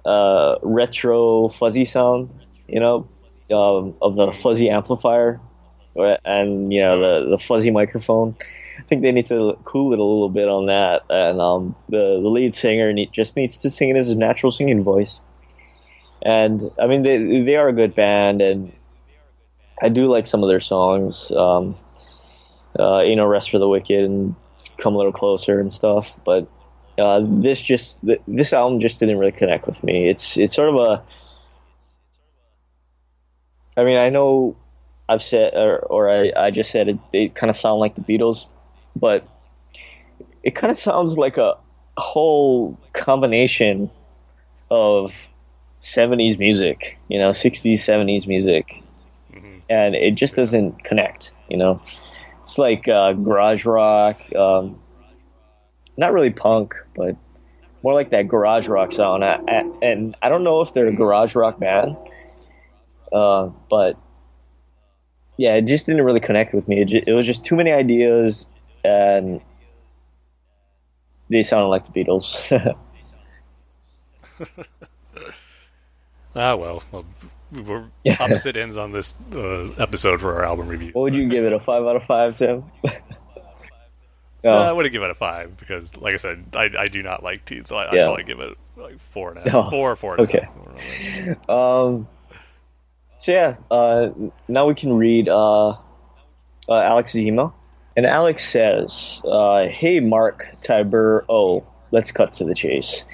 uh, retro fuzzy sound, you know, um, of the fuzzy amplifier, and you know the the fuzzy microphone. I think they need to cool it a little bit on that, and um, the the lead singer need, just needs to sing in his natural singing voice. And I mean, they they are a good band, and I do like some of their songs. Um, uh, you know, Rest for the Wicked and Come a Little Closer and stuff. But uh, this just th- this album just didn't really connect with me. It's it's sort of a. I mean, I know I've said or, or I, I just said it. They kind of sound like the Beatles, but it kind of sounds like a whole combination of 70s music, you know, 60s, 70s music. And it just doesn't connect, you know. It's like uh, garage rock, um, not really punk, but more like that garage rock sound. I, I, and I don't know if they're a garage rock band, uh, but yeah, it just didn't really connect with me. It, ju- it was just too many ideas, and they sounded like the Beatles. ah, well, well, we're Yeah. opposite ends on this uh, episode for our album review. what would you give it? A five out of five, Tim? Uh, I oh, wouldn't give it a five because, like I said, I, I do not like Teeth, so I, I'd probably give it like four and a half, Oh, four or four. and a okay. half. um, so yeah, uh, now we can read uh, uh, Alex's email. And Alex says, uh, "Hey, Mark Tiber. Oh, let's cut to the chase.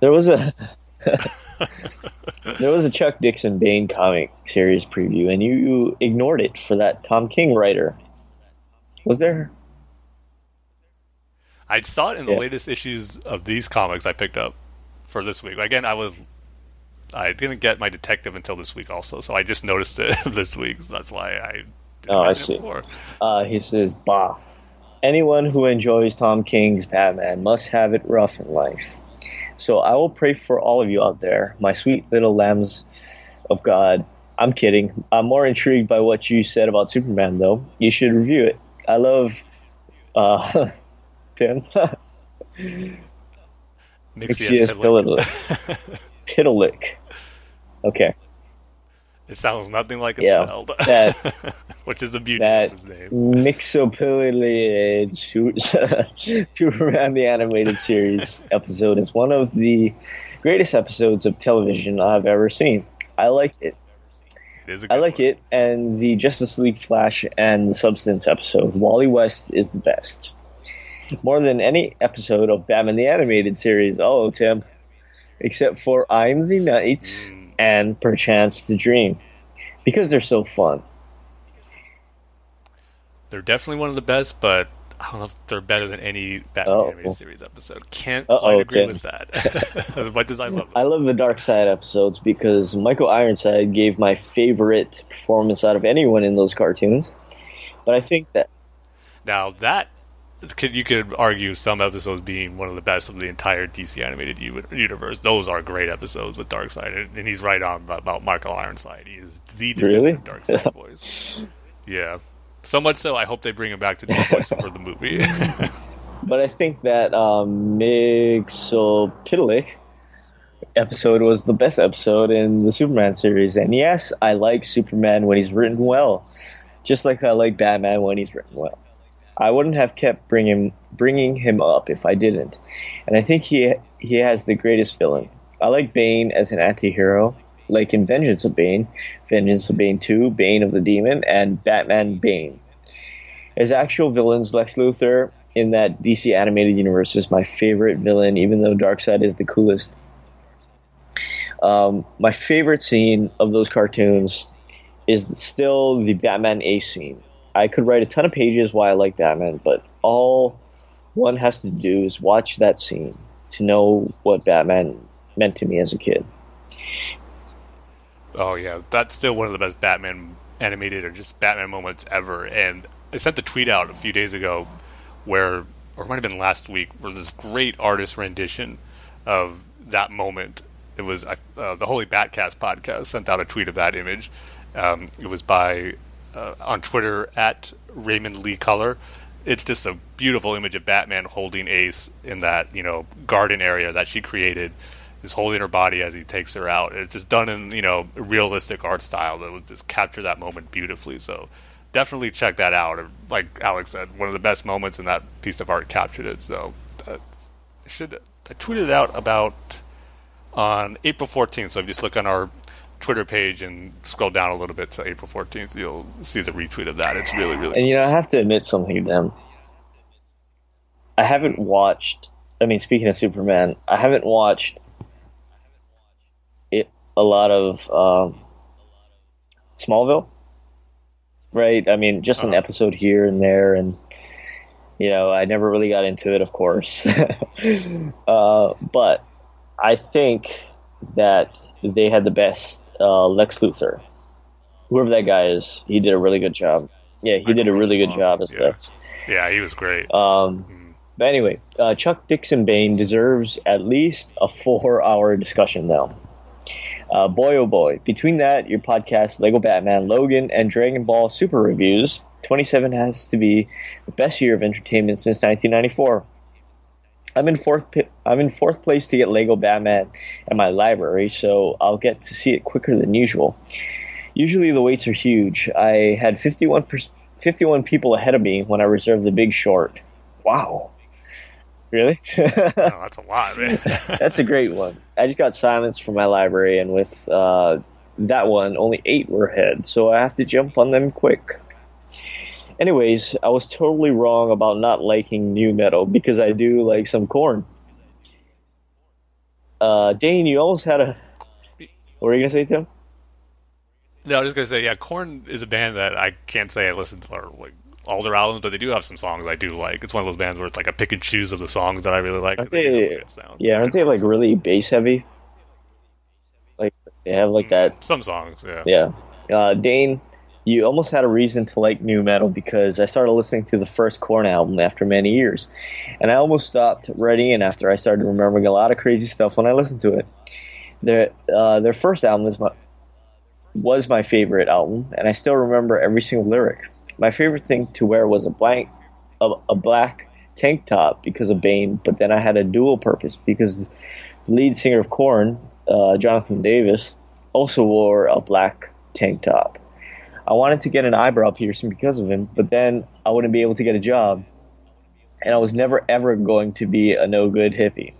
There was a there was a Chuck Dixon Bane comic series preview, and you, you ignored it for that Tom King writer. Was there? I saw it in the Yeah. latest issues of these comics I picked up for this week. Again, I was I didn't get my detective until this week also, so I just noticed it this week. So that's why I. Oh, I see. Uh, he says, "Bah, anyone who enjoys Tom King's Batman must have it rough in life. So I will pray for all of you out there, my sweet little lambs of God. I'm kidding. I'm more intrigued by what you said about Superman, though. You should review it. I love, uh, Tim. Nixius Nixius Pidlick. Pidlick. Piddlick. Okay, It sounds nothing like it's Yeah, spelled, that- which is the beauty that of his name. Mxyzptlk Superman the Animated Series episode is one of the greatest episodes of television I've ever seen. I like it. It is a I like one. it, and the Justice League Flash and the Substance episode. Wally West is the best. More than any episode of Batman the Animated Series. Oh, Tim. Except for I'm the Night Mm. And Perchance to Dream. Because they're so fun. They're definitely one of the best, but I don't know if they're better than any Batman Uh-oh. animated series episode. Can't quite agree Tim. with that. much as I love them. I love the Darkseid episodes because Michael Ironside gave my favorite performance out of anyone in those cartoons. But I think that Now that could you could argue some episodes being one of the best of the entire DC animated u- universe. Those are great episodes with Darkseid, and, and he's right on about, about Michael Ironside. He is the Really? Darkseid voice. Yeah, so much so I hope they bring him back to do voice for the movie. but I think that um, episode was the best episode in the Superman series. And yes, I like Superman when he's written well, just like I like Batman when he's written well. I wouldn't have kept bringing bringing him up if I didn't. And I think he he has the greatest villain. I like Bane as an anti-hero, like in Vengeance of Bane, Vengeance of Bane 2, Bane of the Demon, and Batman Bane. As actual villains, Lex Luthor in that DC animated universe is my favorite villain, even though Darkseid is the coolest. Um, my favorite scene of those cartoons is still the Batman Ace scene. I could write a ton of pages why I like Batman, but all one has to do is watch that scene to know what Batman meant to me as a kid. Oh yeah, that's still one of the best Batman animated or just Batman moments ever. And I sent the tweet out a few days ago where, or it might have been last week, where this great artist rendition of that moment. It was uh, the Holy Batcast podcast sent out a tweet of that image. Um, it was by uh, on Twitter at Raymond Lee Color. It's just a beautiful image of Batman holding Ace in that you know garden area that she created. Is holding her body as he takes her out. It's just done in you know realistic art style that would just capture that moment beautifully. So definitely check that out. Like Alex said, one of the best moments in that piece of art captured it. So should I tweeted it out about on April 14th. So if you just look on our Twitter page and scroll down a little bit to April 14th, you'll see the retweet of that. It's really, really. And you know, I have to admit something to them. I haven't watched. I mean, speaking of Superman, I haven't watched it a lot of um, Smallville. Right. I mean, just an Uh-huh. episode here and there, and you know, I never really got into it, of course. uh, but I think that they had the best uh, Lex Luthor. Whoever that guy is, he did a really good job. Yeah, he did a really good job as Yeah. Lex. Yeah, he was great. Um, but anyway, uh, Chuck Dixon Bane deserves at least a four-hour discussion, though. Uh, boy, oh boy! Between that, your podcast, Lego Batman, Logan, and Dragon Ball Super reviews, 27 has to be the best year of entertainment since 1994. I'm in fourth. I'm in fourth place to get Lego Batman at my library, so I'll get to see it quicker than usual. Usually the waits are huge. I had 51 per, 51 people ahead of me when I reserved the Big Short. Wow. Really? oh, that's a lot, man. That's a great one. I just got silence from my library, and with uh, that one, only eight were ahead, so I have to jump on them quick. Anyways, I was totally wrong about not liking nu metal because I do like some Korn. Uh, Dane, you almost had a. What were you gonna say, Tim? no, I was just gonna say, yeah, Korn is a band that I can't say I listened to or, like all their albums, but they do have some songs I do like. It's one of those bands where it's like a pick and choose of the songs that I really like. Aren't they do have a they? sound. Yeah, aren't they like really bass heavy? Like they have like that Some songs, yeah. Yeah. Uh, Dane, you almost had a reason to like nu metal because I started listening to the first Korn album after many years. And I almost stopped writing in after I started remembering a lot of crazy stuff when I listened to it. Their, uh, their first album was my, was my favorite album, and I still remember every single lyric. My favorite thing to wear was a blank, a, a black tank top because of Bane, but then I had a dual purpose because the lead singer of Korn, uh, Jonathan Davis, also wore a black tank top. I wanted to get an eyebrow piercing because of him, but then I wouldn't be able to get a job, and I was never ever going to be a no good hippie.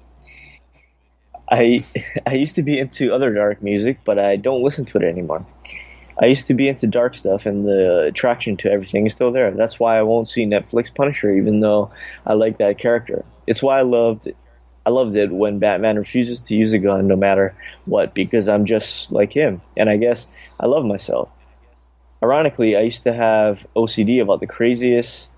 I I used to be into other dark music, but I don't listen to it anymore. I used to be into dark stuff, and the attraction to everything is still there. That's why I won't see Netflix Punisher, even though I like that character. It's why I loved I loved it when Batman refuses to use a gun no matter what because I'm just like him, and I guess I love myself. Ironically, I used to have OCD about the craziest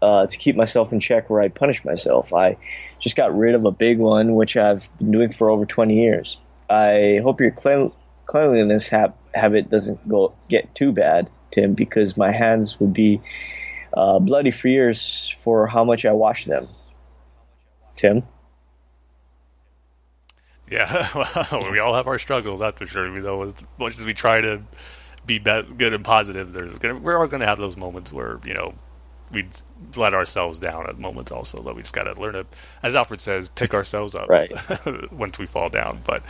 uh, to keep myself in check where I punish myself. I just got rid of a big one, which I've been doing for over 20 years. I hope your clean, cleanliness hab- habit doesn't go get too bad, Tim, because my hands would be uh, bloody for years for how much I wash them. Tim? Yeah, well, we all have our struggles, that's for sure. You know, as much as we try to be, good and positive, there's gonna, we're all going to have those moments where you know we let ourselves down at moments. Also, that we just got to learn to, as Alfred says, pick ourselves up Right. once we fall down. But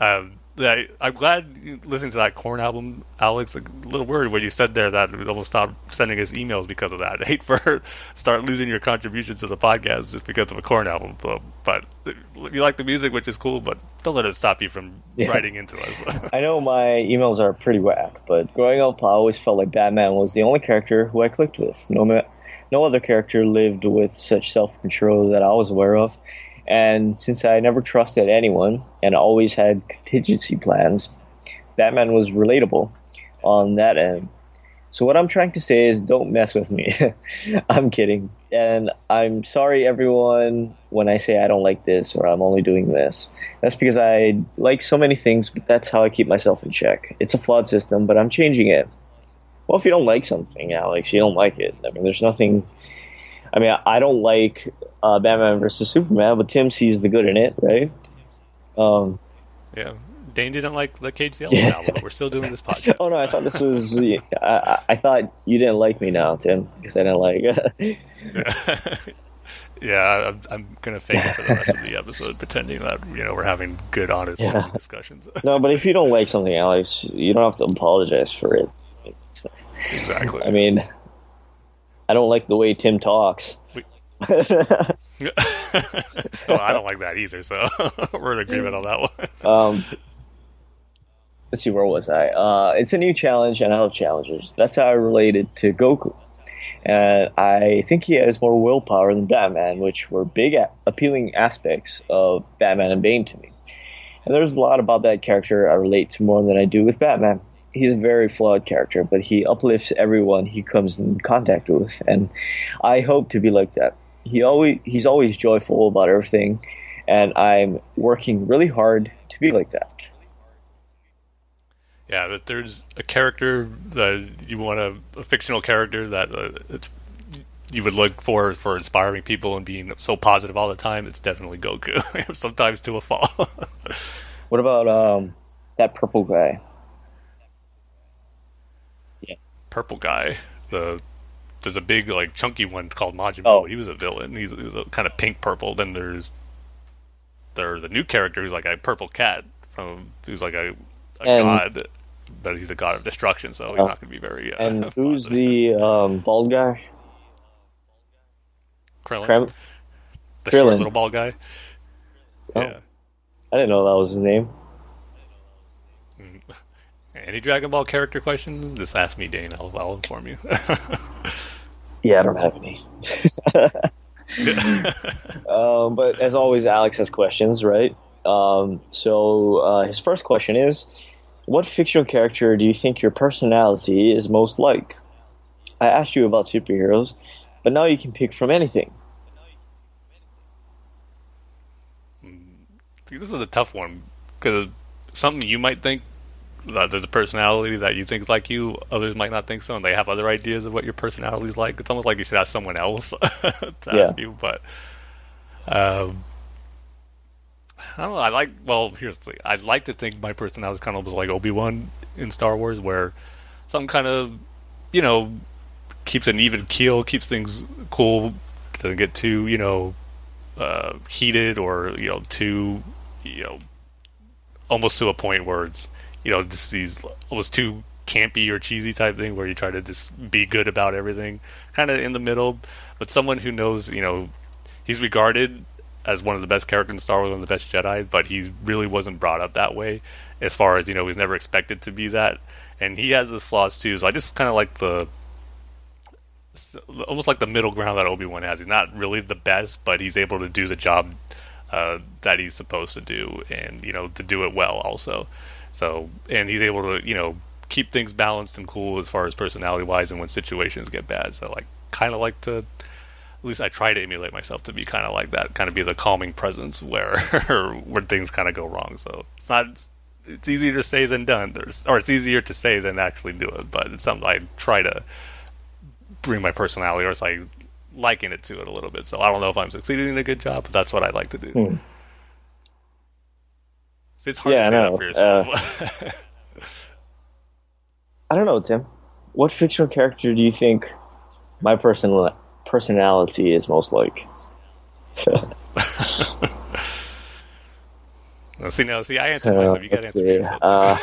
um, I, I'm glad you- listening to that Korn album, Alex. A little worried when you said there that we almost stopped sending us emails because of that. I hate for start losing your contributions to the podcast just because of a Korn album. But, but you like the music, which is cool. But don't let it stop you from Yeah. writing into us. I know my emails are pretty whack, but growing up, I always felt like Batman was the only character who I clicked with. No, ma- no other character lived with such self control that I was aware of. And since I never trusted anyone and always had contingency plans, Batman was relatable on that end. So what I'm trying to say is don't mess with me. I'm kidding. And I'm sorry everyone when I say I don't like this or I'm only doing this. That's because I like so many things, but that's how I keep myself in check. It's a flawed system, but I'm changing it. Well, if you don't like something, Alex, you don't like it. I mean, there's nothing. I mean, I don't like uh, Batman versus Superman, but Tim sees the good in it, right? Um, yeah. Dane didn't like the Cage the Elephant album, but we're still doing this podcast. oh no, I thought this was. I, I thought you didn't like me now, Tim, because I didn't like. Yeah, I'm, I'm gonna fake it for the rest of the episode, pretending that you know we're having good, honest Yeah. discussions. no, but if you don't like something, Alex, you don't have to apologize for it. Exactly. I mean, I don't like the way Tim talks. We- well, I don't like that either, so we're in agreement on that one. um, let's see, where was I? Uh, it's a new challenge, and I love challengers. That's how I related to Goku. And I think he has more willpower than Batman, which were big, a- appealing aspects of Batman and Bane to me. And there's a lot about that character I relate to more than I do with Batman. He's a very flawed character, but he uplifts everyone he comes in contact with, and I hope to be like that. He always he's always joyful about everything, and I'm working really hard to be like that. Yeah, that there's a character that you want a, a fictional character that uh, it's, you would look for for inspiring people and being so positive all the time. It's definitely Goku. Sometimes to a fault. What about um, that purple guy? Purple guy. The there's a big like chunky one called Majin Buu. Oh. He was a villain. He's, he was a kind of pink purple. Then there's there's a new character who's like a purple cat from who's like a, a And- god, but he's a god of destruction. So he's Oh. not going to be very. Uh, And who's the um, bald guy? Krillin? Krem- the Krillin. little bald guy. Oh. Yeah. I didn't know that was his name. Any Dragon Ball character questions? Just ask me, Dane. I'll, I'll inform you. Yeah, I don't have any. um, but as always, Alex has questions, right? Um, so uh, his first question is, what fictional character do you think your personality is most like? I asked you about superheroes, but now you can pick from anything. See, this is a tough one because something you might think there's a personality that you think is like you, others might not think so, and they have other ideas of what your personality is like. It's almost like you should ask someone else to Yeah. ask you, but um, I don't know. I like. Well, here's the thing. I like to think my personality is kind of like Obi Wan in Star Wars, where some kind of you know keeps an even keel, keeps things cool, doesn't get too you know uh, heated or you know too you know almost to a point where it's you know just these almost too campy or cheesy type thing where you try to just be good about everything kind of in the middle but someone who knows you know he's regarded as one of the best characters in Star Wars, one of the best Jedi, but he really wasn't brought up that way. As far as you know, he's never expected to be that, and he has his flaws too. So I just kind of like the almost like the middle ground that Obi Wan has. He's not really the best, but he's able to do the job uh, that he's supposed to do, and you know to do it well also. So and he's able to you know keep things balanced and cool as far as personality wise, and when situations get bad. So like kind of like to at least I try to emulate myself to be kind of like that, kind of be the calming presence where where things kind of go wrong. So it's not it's easier to say than done. There's or it's easier to say than actually do it, but it's something I try to bring my personality, or it's like liken it to it a little bit. So I don't know if I'm succeeding in a good job, but that's what I like to do. Hmm. It's hard Yeah, I to say know. that for yourself. I don't know, Tim. What fictional character do you think my personal personality is most like? Well, see, no, see, I answered Uh, myself. You got to answer see. yourself. Uh,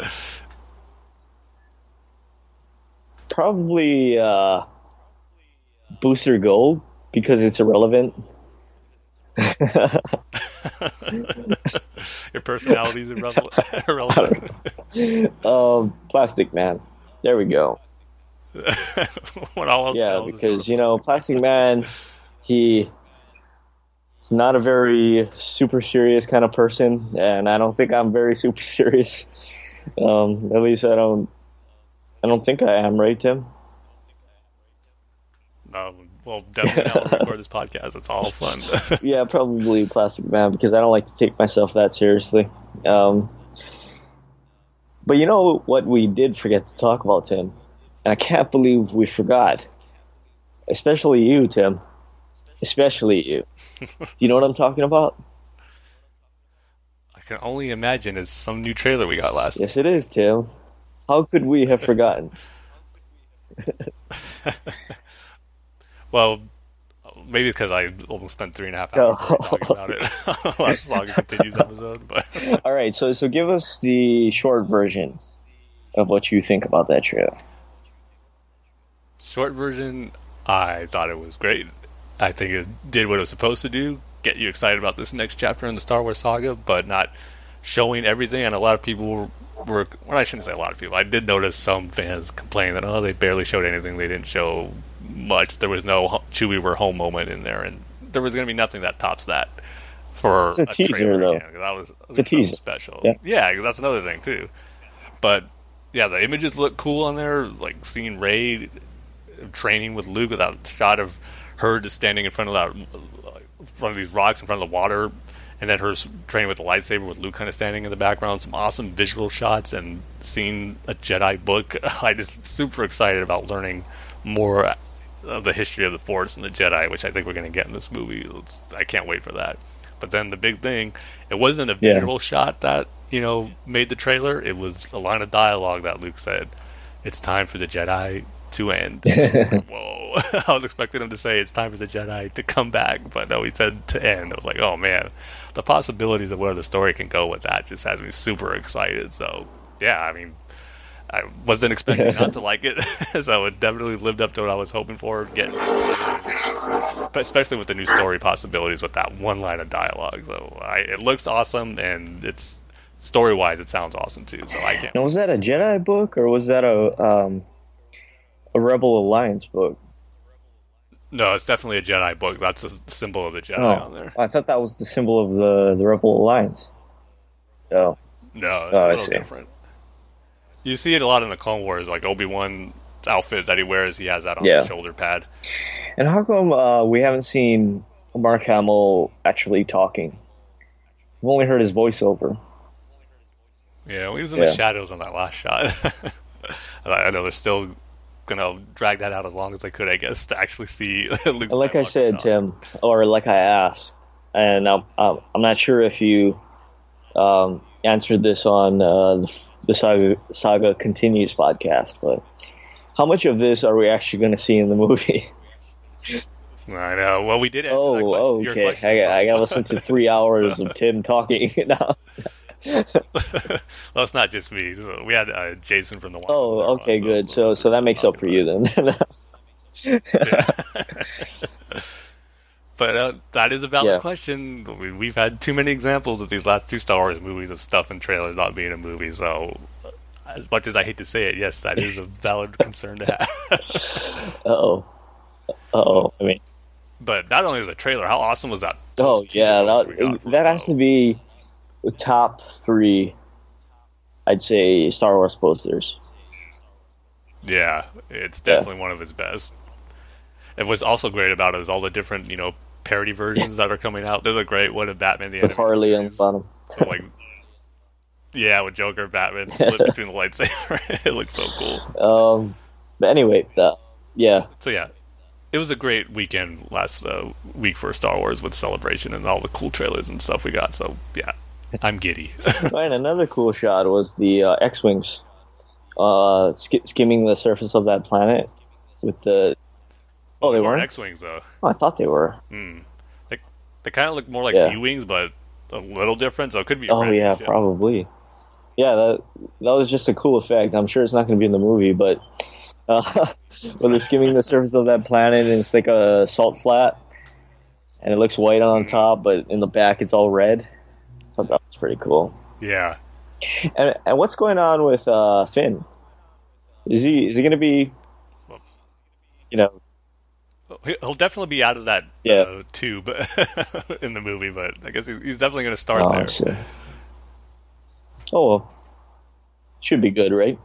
probably uh, Booster Gold because it's irrelevant. Your personality is irrelevant. um, Plastic Man. There we go. when all else Yeah, because you know, Plastic Man, he he's not a very super serious kind of person, and I don't think I'm very super serious. Um, at least I don't. I don't think I am, right, Tim? Um, Well, definitely we'll record this podcast. It's all fun. yeah, probably Plastic Man because I don't like to take myself that seriously. Um, but you know what we did forget to talk about, Tim? And I can't believe we forgot. Especially you, Tim. Especially you. Do you know what I'm talking about? I can only imagine it's some new trailer we got last. Yes, it is, Tim. How could we have forgotten? Well, maybe because I almost spent three and a half hours No. Oh. talking about it last Continues episode. But All right, so so give us the short version of what you think about that trailer. short version, I thought it was great. I think it did what it was supposed to do, get you excited about this next chapter in the Star Wars saga, but not showing everything. And a lot of people were, well, I shouldn't say a lot of people. I did notice some fans complain that oh, they barely showed anything. They didn't show much. There was no Chewie we're home moment in there, and there was going to be nothing that tops that for It's a teaser, trailer though. That was, It's a teaser. special. Yeah. yeah, that's another thing too. But yeah, the images look cool on there. Like seeing Rey training with Luke with that shot of her just standing in front of that, front of these rocks in front of the water, and then her training with the lightsaber with Luke kind of standing in the background. Some awesome visual shots and seeing a Jedi book. I just super excited about learning more of the history of the Force and the Jedi, which I think we're going to get in this movie. It's- I can't wait for that. But then the big thing, it wasn't a Yeah. visual shot that you know made the trailer. It was a line of dialogue that Luke said, "It's time for the Jedi to end." Whoa! I was expecting him to say it's time for the Jedi to come back, but no, he said to end. I was like, oh man, the possibilities of where the story can go with that just has me super excited. So yeah, I mean, I wasn't expecting not to like it, so it definitely lived up to what I was hoping for. But especially with the new story possibilities with that one line of dialogue. So I, it looks awesome, and it's story wise, it sounds awesome too. So I can't. Now, was that a Jedi book or was that a um, a Rebel Alliance book? No, it's definitely a Jedi book. That's the symbol of the Jedi on there. I thought that was the symbol of the the Rebel Alliance. Oh, No, it's Oh, a I little see. different. You see it a lot in the Clone Wars, like Obi Wan outfit that he wears. He has that on Yeah. the shoulder pad. and how come uh, we haven't seen Mark Hamill actually talking? We've only heard his voiceover. Yeah, he was in Yeah. the shadows on that last shot. I know they're still gonna drag that out as long as they could, I guess, to actually see Luke. Like I said, talk. Tim, or like I asked, and I'm I'm, I'm not sure if you um, answered this on uh, the, the saga, saga continues podcast, but how much of this are we actually going to see in the movie? I know. Well, we did. Oh, question, oh, okay. I, got- I got to listen to three hours of Tim talking now. well, it's not just me. So we had uh, Jason from the. Wild Oh, Thing on, okay, good. So so that makes up for you then. But uh, that is a valid Yeah. question. We, we've had too many examples of these last two Star Wars movies of stuff in trailers not being a movie. So, uh, as much as I hate to say it, yes, that is a valid concern to have. oh, oh. I mean, but not only the trailer, how awesome was that? oh yeah, poster we got that that has to be the top three. I'd say Star Wars posters. Yeah, it's definitely one of his best. And what's also great about it is all the different, you know, parody versions that are coming out. There's a great one of Batman the with Harley on the Series. bottom. So, like, yeah, with Joker, and Batman split between the lightsaber. it looks so cool. Um, but anyway, uh, yeah, So yeah, it was a great weekend last uh, week for Star Wars with celebration and all the cool trailers and stuff we got. So yeah, I'm giddy. and another cool shot was the uh, X-wings uh, sk- skimming the surface of that planet with the. Oh, they weren't. X-wings though. Oh, I thought they were. They, they kind of look more like Yeah. B-wings, but a little different. So it could be. Oh yeah, ship. probably. Yeah, that that was just a cool effect. I'm sure it's not going to be in the movie, but uh, when they're skimming the surface of that planet and it's like a salt flat, and it looks white on Mm. top, but in the back it's all red. So thought that was pretty cool. Yeah. And and what's going on with uh, Finn? Is he is he going to be, you know, He- He'll definitely be out of that Yeah. uh, tube in the movie, but I guess he's definitely going to start oh, there. oh well, should be good, right?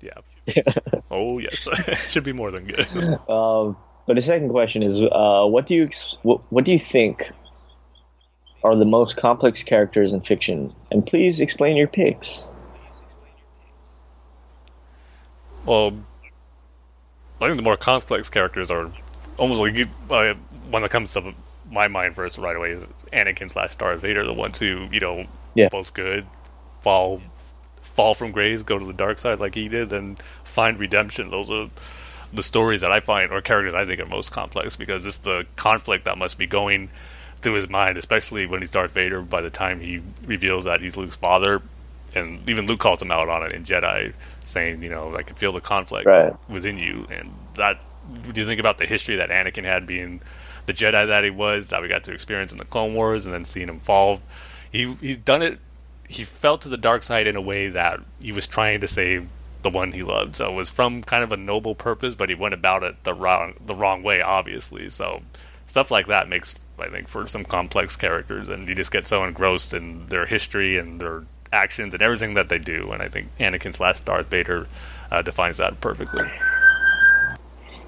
Yeah. oh yes, should be more than good. Um, but the second question is, uh, what do you ex- what, what do you think are the most complex characters in fiction? And please explain your picks. Well, I think the more complex characters are almost like you, uh, one that comes to my mind first right away is Anakin slash Darth Vader, the ones who you know Yeah. both good, fall fall from grace, go to the dark side like he did, and find redemption. Those are the stories that I find or characters I think are most complex because it's the conflict that must be going through his mind, especially when he's Darth Vader. By the time he reveals that he's Luke's father, and even Luke calls him out on it in Jedi, saying, you know, I can feel the conflict Right. within you, and that. When you think about the history that Anakin had, being the Jedi that he was, that we got to experience in the Clone Wars, and then seeing him fall, he he's done it. He fell to the dark side in a way that he was trying to save the one he loved. So it was from kind of a noble purpose, but he went about it the wrong the wrong way, obviously. So stuff like that makes I think for some complex characters, and you just get so engrossed in their history and their actions and everything that they do. And I think Anakin last Darth Vader uh, defines that perfectly.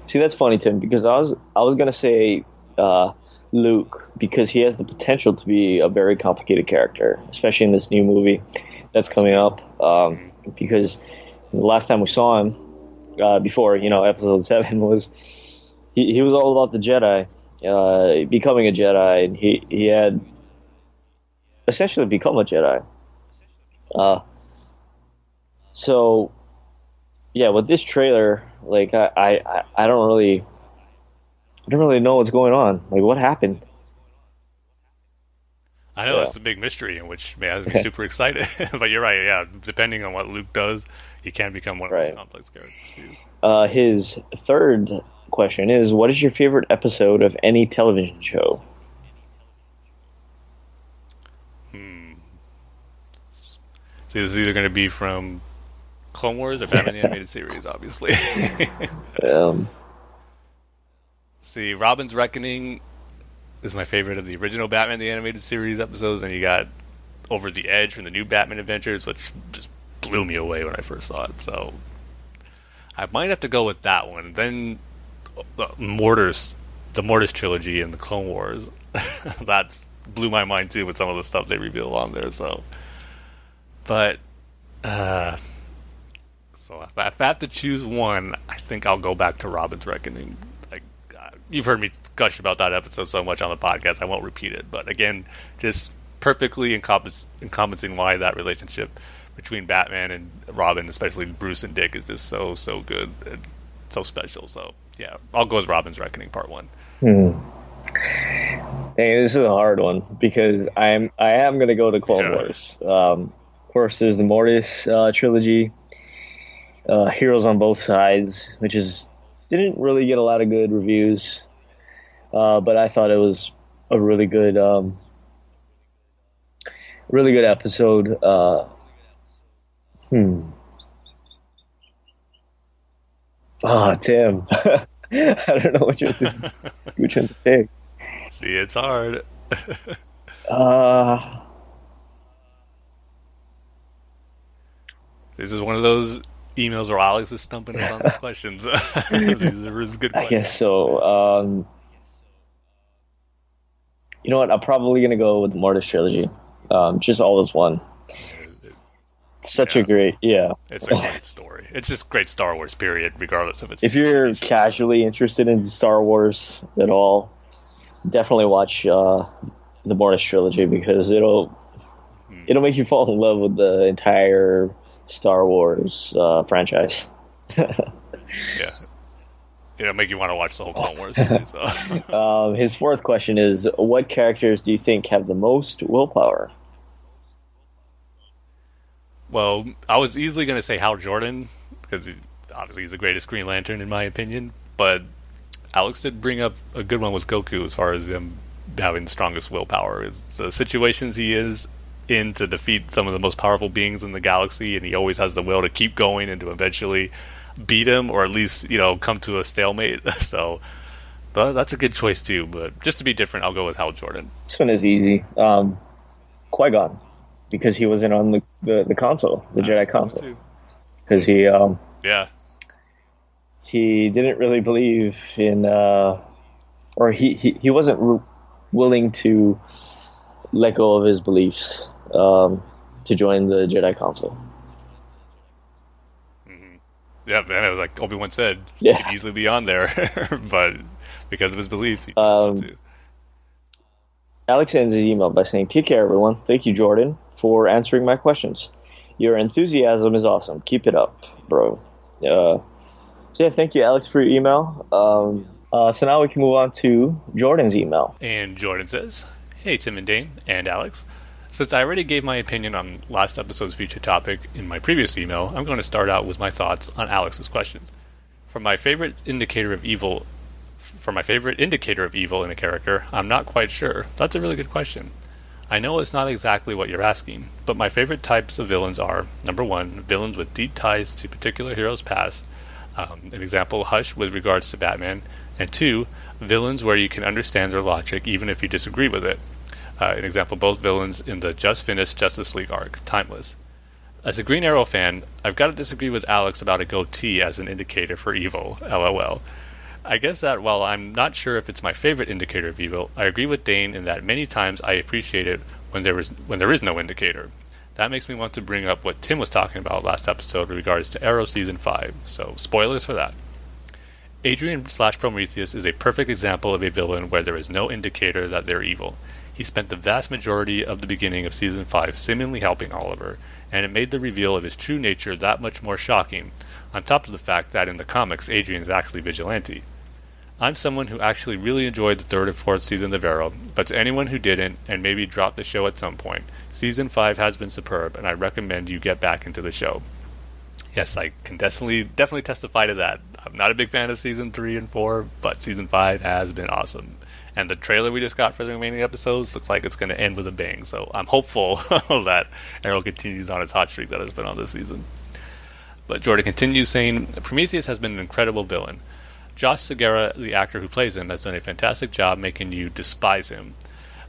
See, that's funny, Tim, because I was I was gonna say uh, Luke because he has the potential to be a very complicated character, especially in this new movie that's coming up. Um, because the last time we saw him, uh, before you know Episode Seven was, he he was all about the Jedi, uh, becoming a Jedi, and he he had essentially become a Jedi. Uh, so yeah, with this trailer, like I, I, I don't really, I don't really know what's going on. Like, what happened? I know Yeah. it's a big mystery, in which has me super excited. but you're right, yeah. Depending on what Luke does, he can become one of Right. those complex characters too. Uh, his third question is, what is your favorite episode of any television show? Hmm. So this is either going to be from Clone Wars or Batman the Animated Series, obviously. Um, See, Robin's Reckoning is my favorite of the original Batman the Animated Series episodes, and you got Over the Edge from the new Batman Adventures, which just blew me away when I first saw it. So I might have to go with that one. Then uh, Mortis, the Mortis trilogy and the Clone Wars, that blew my mind too with some of the stuff they reveal on there. So, but uh, so if I, if I have to choose one, I think I'll go back to Robin's Reckoning. Like uh, you've heard me gush about that episode so much on the podcast, I won't repeat it. But again, just perfectly encompass, encompassing why that relationship between Batman and Robin, especially Bruce and Dick, is just so so good and so special. So yeah, I'll go with Robin's Reckoning Part One. Hey, this is a hard one because I'm I am gonna go to Clone Yeah. Wars. Um, of course, there's the Mortis uh, trilogy, uh, Heroes on Both Sides, which is didn't really get a lot of good reviews, uh, but I thought it was a really good, um, really good episode. Uh, hmm. Ah, Tim. I don't know which one to, which one to take. See, it's hard. Uh, This is one of those emails where Alex is stumping us on these questions. These are good I guess so. Um, you know what? I'm probably gonna go with the Mortis trilogy. Um, just all as one. Such a great, yeah. It's a great story. It's just great Star Wars, period, regardless of its. If you're casually interested in Star Wars at all, definitely watch uh, the Mortis trilogy because it'll Hmm. it'll make you fall in love with the entire Star Wars uh, franchise. yeah, it'll make you want to watch the whole Clone Wars series. So. Um, his fourth question is: What characters do you think have the most willpower? well, I was easily going to say Hal Jordan because he, obviously he's the greatest Green Lantern in my opinion. But Alex did bring up a good one with Goku as far as him having the strongest willpower. Is the situations he is in to defeat some of the most powerful beings in the galaxy, and he always has the will to keep going and to eventually beat him, or at least you know come to a stalemate. so. tha- That's a good choice too, but just to be different, I'll go with Hal Jordan. This one is easy. Um, Qui Gon, because he wasn't on the, the, the console, the Jedi console, because he um, Yeah, he didn't really believe in, uh, or he, he, he wasn't re- willing to let go of his beliefs um, to join the Jedi Council. Yeah, man, like Obi Wan said, Yeah. he could easily be on there, but because of his beliefs, he Um. Alex ends his email by saying, Take care, everyone. Thank you, Jordan, for answering my questions. Your enthusiasm is awesome. Keep it up, bro. Uh, so, yeah, thank you, Alex, for your email. Um, uh, so now we can move on to Jordan's email. And Jordan says, Hey, Tim and Dane, and Alex. Since I already gave my opinion on last episode's feature topic in my previous email, I'm going to start out with my thoughts on Alex's questions. For my favorite indicator of evil, for my favorite indicator of evil in a character, I'm not quite sure. That's a really good question. I know it's not exactly what you're asking, but my favorite types of villains are number one, villains with deep ties to particular heroes' past. Um, an example, Hush with regards to Batman, and two, villains where you can understand their logic even if you disagree with it. Uh, an example, both villains in the just finished Justice League arc, Timeless. As a Green Arrow fan, I've got to disagree with Alex about a goatee as an indicator for evil. LOL. I guess that while I'm not sure if it's my favorite indicator of evil, I agree with Dane in that many times I appreciate it when there is when there is no indicator. That makes me want to bring up what Tim was talking about last episode in regards to Arrow season five. So spoilers for that. Adrian slash Prometheus is a perfect example of a villain where there is no indicator that they're evil. He spent the vast majority of the beginning of season 5 seemingly helping Oliver, and it made the reveal of his true nature that much more shocking, on top of the fact that in the comics Adrian is actually vigilante. I'm someone who actually really enjoyed the third and fourth season of Arrow, but to anyone who didn't, and maybe dropped the show at some point, season 5 has been superb, and I recommend you get back into the show. Yes, I can definitely definitely testify to that. I'm not a big fan of season three and four, but season five has been awesome. And the trailer we just got for the remaining episodes looks like it's going to end with a bang. So I'm hopeful that Arrow continues on its hot streak that has been on this season. But Jordan continues saying Prometheus has been an incredible villain. Josh Segarra, the actor who plays him, has done a fantastic job making you despise him.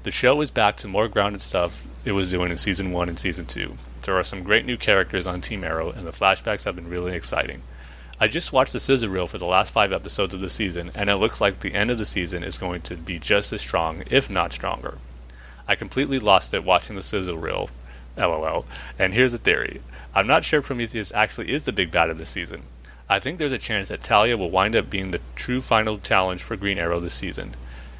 The show is back to more grounded stuff it was doing in season one and season two. There are some great new characters on Team Arrow, and the flashbacks have been really exciting. I just watched the sizzle reel for the last five episodes of the season, and it looks like the end of the season is going to be just as strong, if not stronger. I completely lost it watching the sizzle reel, lol, and here's a theory. I'm not sure Prometheus actually is the big bad of the season. I think there's a chance that Talia will wind up being the true final challenge for Green Arrow this season.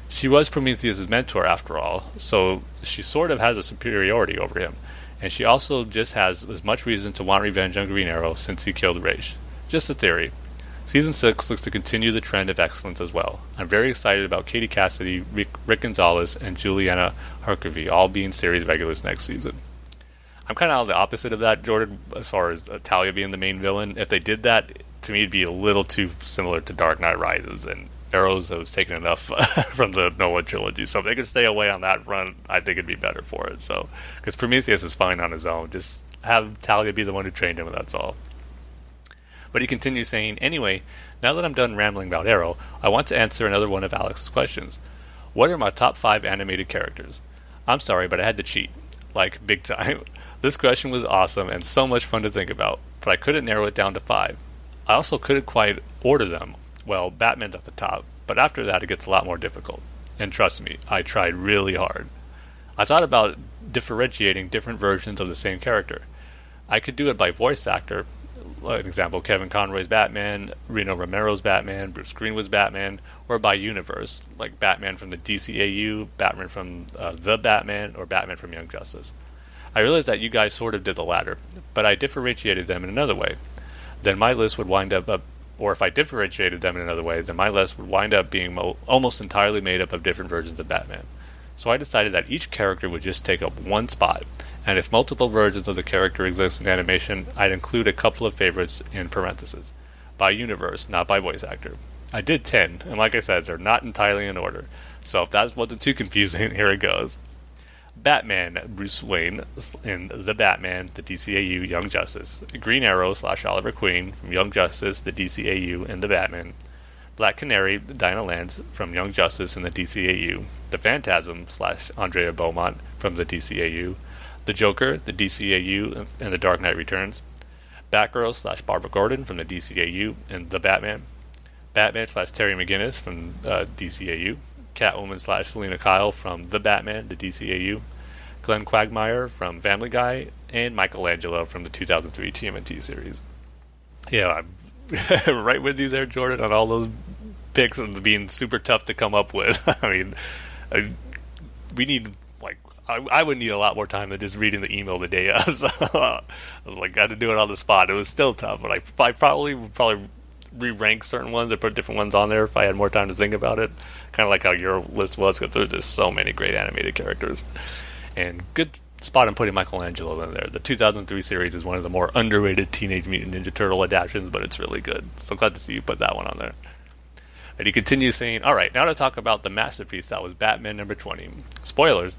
She was Prometheus' mentor after all, so she sort of has a superiority over him, and she also just has as much reason to want revenge on Green Arrow since he killed Ra's. Just a theory. Season 6 looks to continue the trend of excellence as well. I'm very excited about Katie Cassidy, Rick, Rick Gonzalez, and Juliana Harkavy all being series regulars next season. I'm kind of on the opposite of that, Jordan, as far as Talia being the main villain. If they did that, to me, it'd be a little too similar to Dark Knight Rises, and Arrows has taken enough from the Nolan trilogy. So if they could stay away on that front, I think it'd be better for it. So, because Prometheus is fine on his own, just have Talia be the one who trained him, and that's all. But he continues saying, Anyway, now that I'm done rambling about Arrow, I want to answer another one of Alex's questions. What are my top five animated characters? I'm sorry, but I had to cheat. Like, big time. This question was awesome and so much fun to think about, but I couldn't narrow it down to five. I also couldn't quite order them. Well, Batman's at the top, but after that it gets a lot more difficult. And trust me, I tried really hard. I thought about differentiating different versions of the same character. I could do it by voice actor, an example, Kevin Conroy's Batman, Rino Romano's Batman, Bruce Greenwood's Batman, or by universe, like Batman from the DCAU, Batman from uh, The Batman, or Batman from Young Justice. I realized that you guys sort of did the latter, but I differentiated them in another way. Then my list would wind up, up or if I differentiated them in another way, then my list would wind up being mo- almost entirely made up of different versions of Batman. So I decided that each character would just take up one spot, and if multiple versions of the character exist in animation, I'd include a couple of favorites in parentheses. By universe, not by voice actor. I did 10, and like I said, they're not entirely in order. So if that wasn't too confusing, here it goes. Batman, Bruce Wayne in The Batman, the DCAU, Young Justice. Green Arrow slash Oliver Queen from Young Justice, the DCAU, and The Batman. Black Canary, Dinah Lance from Young Justice and the DCAU. The Phantasm slash Andrea Beaumont from the DCAU. The Joker, the DCAU, and The Dark Knight Returns. Batgirl slash Barbara Gordon from the DCAU and The Batman. Batman slash Terry McGinnis from uh, DCAU, Catwoman slash Selina Kyle from The Batman, the DCAU, Glenn Quagmire from Family Guy, and Michelangelo from the 2003 TMNT series. Yeah, I'm right with you there, Jordan, on all those picks and being super tough to come up with. I mean, I, we need I, I, would need a lot more time than just reading the email the day of. So, I was like, I got to do it on the spot. It was still tough, but I, I probably probably re-rank certain ones or put different ones on there if I had more time to think about it. Kind of like how your list was, because there's just so many great animated characters and good spot in putting Michelangelo in there. The 2003 series is one of the more underrated Teenage Mutant Ninja Turtle adaptations, but it's really good. So glad to see you put that one on there. And he continues saying, All right, now to talk about the masterpiece that was Batman number 20. Spoilers.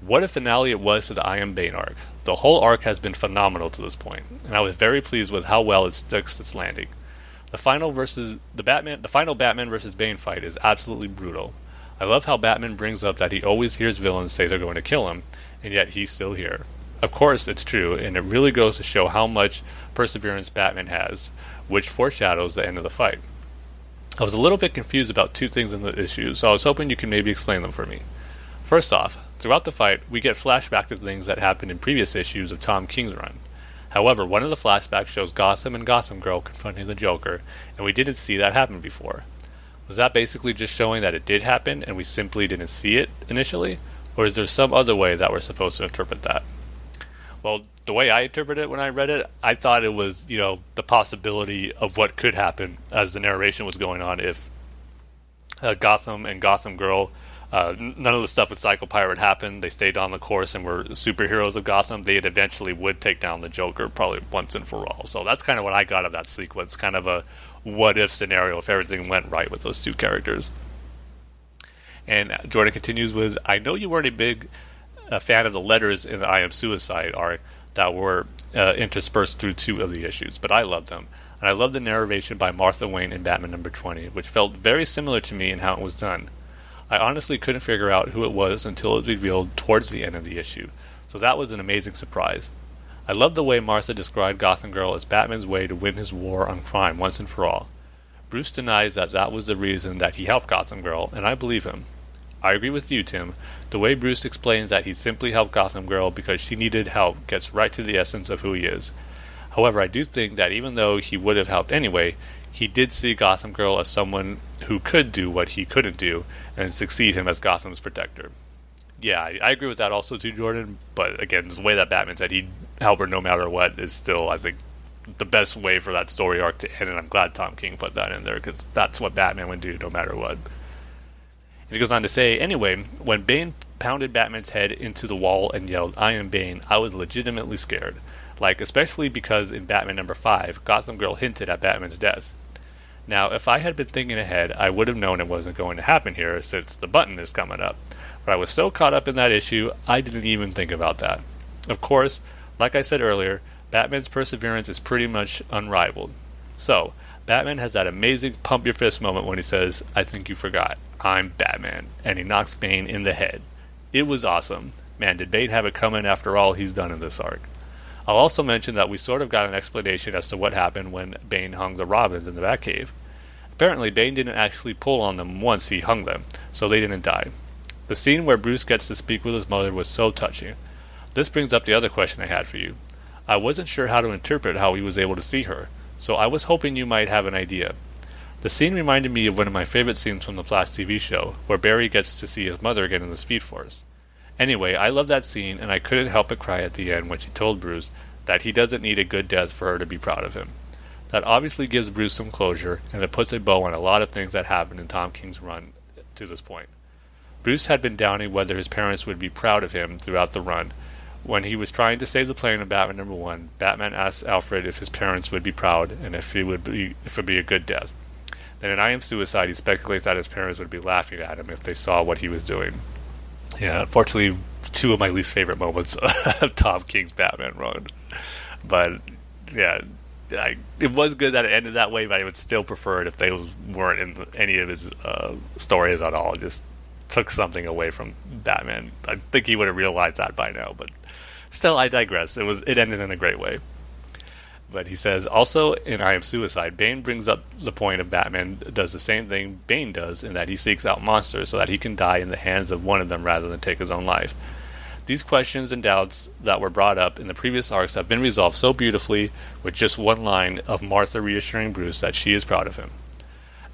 What a finale it was to the I Am Bane arc. The whole arc has been phenomenal to this point, and I was very pleased with how well it sticks its landing. The final versus the Batman the final Batman versus Bane fight is absolutely brutal. I love how Batman brings up that he always hears villains say they're going to kill him, and yet he's still here. Of course, it's true, and it really goes to show how much perseverance Batman has, which foreshadows the end of the fight. I was a little bit confused about two things in the issue, so I was hoping you could maybe explain them for me. First off, throughout the fight, we get flashback to things that happened in previous issues of Tom King's run. However, one of the flashbacks shows Gotham and Gotham Girl confronting the Joker, and we didn't see that happen before. Was that basically just showing that it did happen and we simply didn't see it initially? Or is there some other way that we're supposed to interpret that? Well, the way I interpreted it when I read it, I thought it was, you know, the possibility of what could happen as the narration was going on if uh, Gotham and Gotham Girl, uh, none of the stuff with Psycho Pirate happened. They stayed on the course and were superheroes of Gotham. They eventually would take down the Joker, probably once and for all. So that's kind of what I got of that sequence, kind of a what if scenario if everything went right with those two characters. And Jordan continues with, I know you weren't a big fan of the letters in the I Am Suicide arc, that were uh, interspersed through two of the issues, but I loved them. And I loved the narration by Martha Wayne in Batman number 20, which felt very similar to me in how it was done. I honestly couldn't figure out who it was until it was revealed towards the end of the issue, so that was an amazing surprise. I loved the way Martha described Gotham Girl as Batman's way to win his war on crime once and for all. Bruce denies that that was the reason that he helped Gotham Girl, and I believe him. I agree with you, Tim. The way Bruce explains that he simply helped Gotham Girl because she needed help gets right to the essence of who he is. However, I do think that even though he would have helped anyway, he did see Gotham Girl as someone who could do what he couldn't do and succeed him as Gotham's protector. Yeah, I, agree with that also too, Jordan. But again, the way that Batman said he'd help her no matter what is still, I think, the best way for that story arc to end. And I'm glad Tom King put that in there because that's what Batman would do no matter what. And he goes on to say, anyway, when Bane pounded Batman's head into the wall and yelled, I am Bane, I was legitimately scared. Like, especially because in Batman number 5, Gotham Girl hinted at Batman's death. Now, if I had been thinking ahead, I would have known it wasn't going to happen here since the button is coming up. But I was so caught up in that issue, I didn't even think about that. Of course, like I said earlier, Batman's perseverance is pretty much unrivaled. So, Batman has that amazing pump your fist moment when he says, I think you forgot. I'm Batman. And he knocks Bane in the head. It was awesome. Man, did Bane have it coming after all he's done in this arc. I'll also mention that we sort of got an explanation as to what happened when Bane hung the Robins in the Batcave. Apparently, Bane didn't actually pull on them once he hung them, so they didn't die. The scene where Bruce gets to speak with his mother was so touching. This brings up the other question I had for you. I wasn't sure how to interpret how he was able to see her so I was hoping you might have an idea. The scene reminded me of one of my favorite scenes from the Flash TV show, where Barry gets to see his mother again in the Speed Force. Anyway, I love that scene, and I couldn't help but cry at the end when she told Bruce that he doesn't need a good death for her to be proud of him. That obviously gives Bruce some closure, and it puts a bow on a lot of things that happened in Tom King's run to this point. Bruce had been doubting whether his parents would be proud of him throughout the run, when he was trying to save the plane in Batman number one, Batman asks Alfred if his parents would be proud and if it would be if it would be a good death. Then in I Am Suicide, he speculates that his parents would be laughing at him if they saw what he was doing. Yeah, unfortunately, two of my least favorite moments of Tom King's Batman run. But yeah, I, it was good that it ended that way, but I would still prefer it if they weren't in any of his uh, stories at all. just took something away from Batman. I think he would have realized that by now, but Still, I digress. It was it ended in a great way. But he says also in I Am Suicide, Bane brings up the point of Batman does the same thing Bane does in that he seeks out monsters so that he can die in the hands of one of them rather than take his own life. These questions and doubts that were brought up in the previous arcs have been resolved so beautifully with just one line of Martha reassuring Bruce that she is proud of him.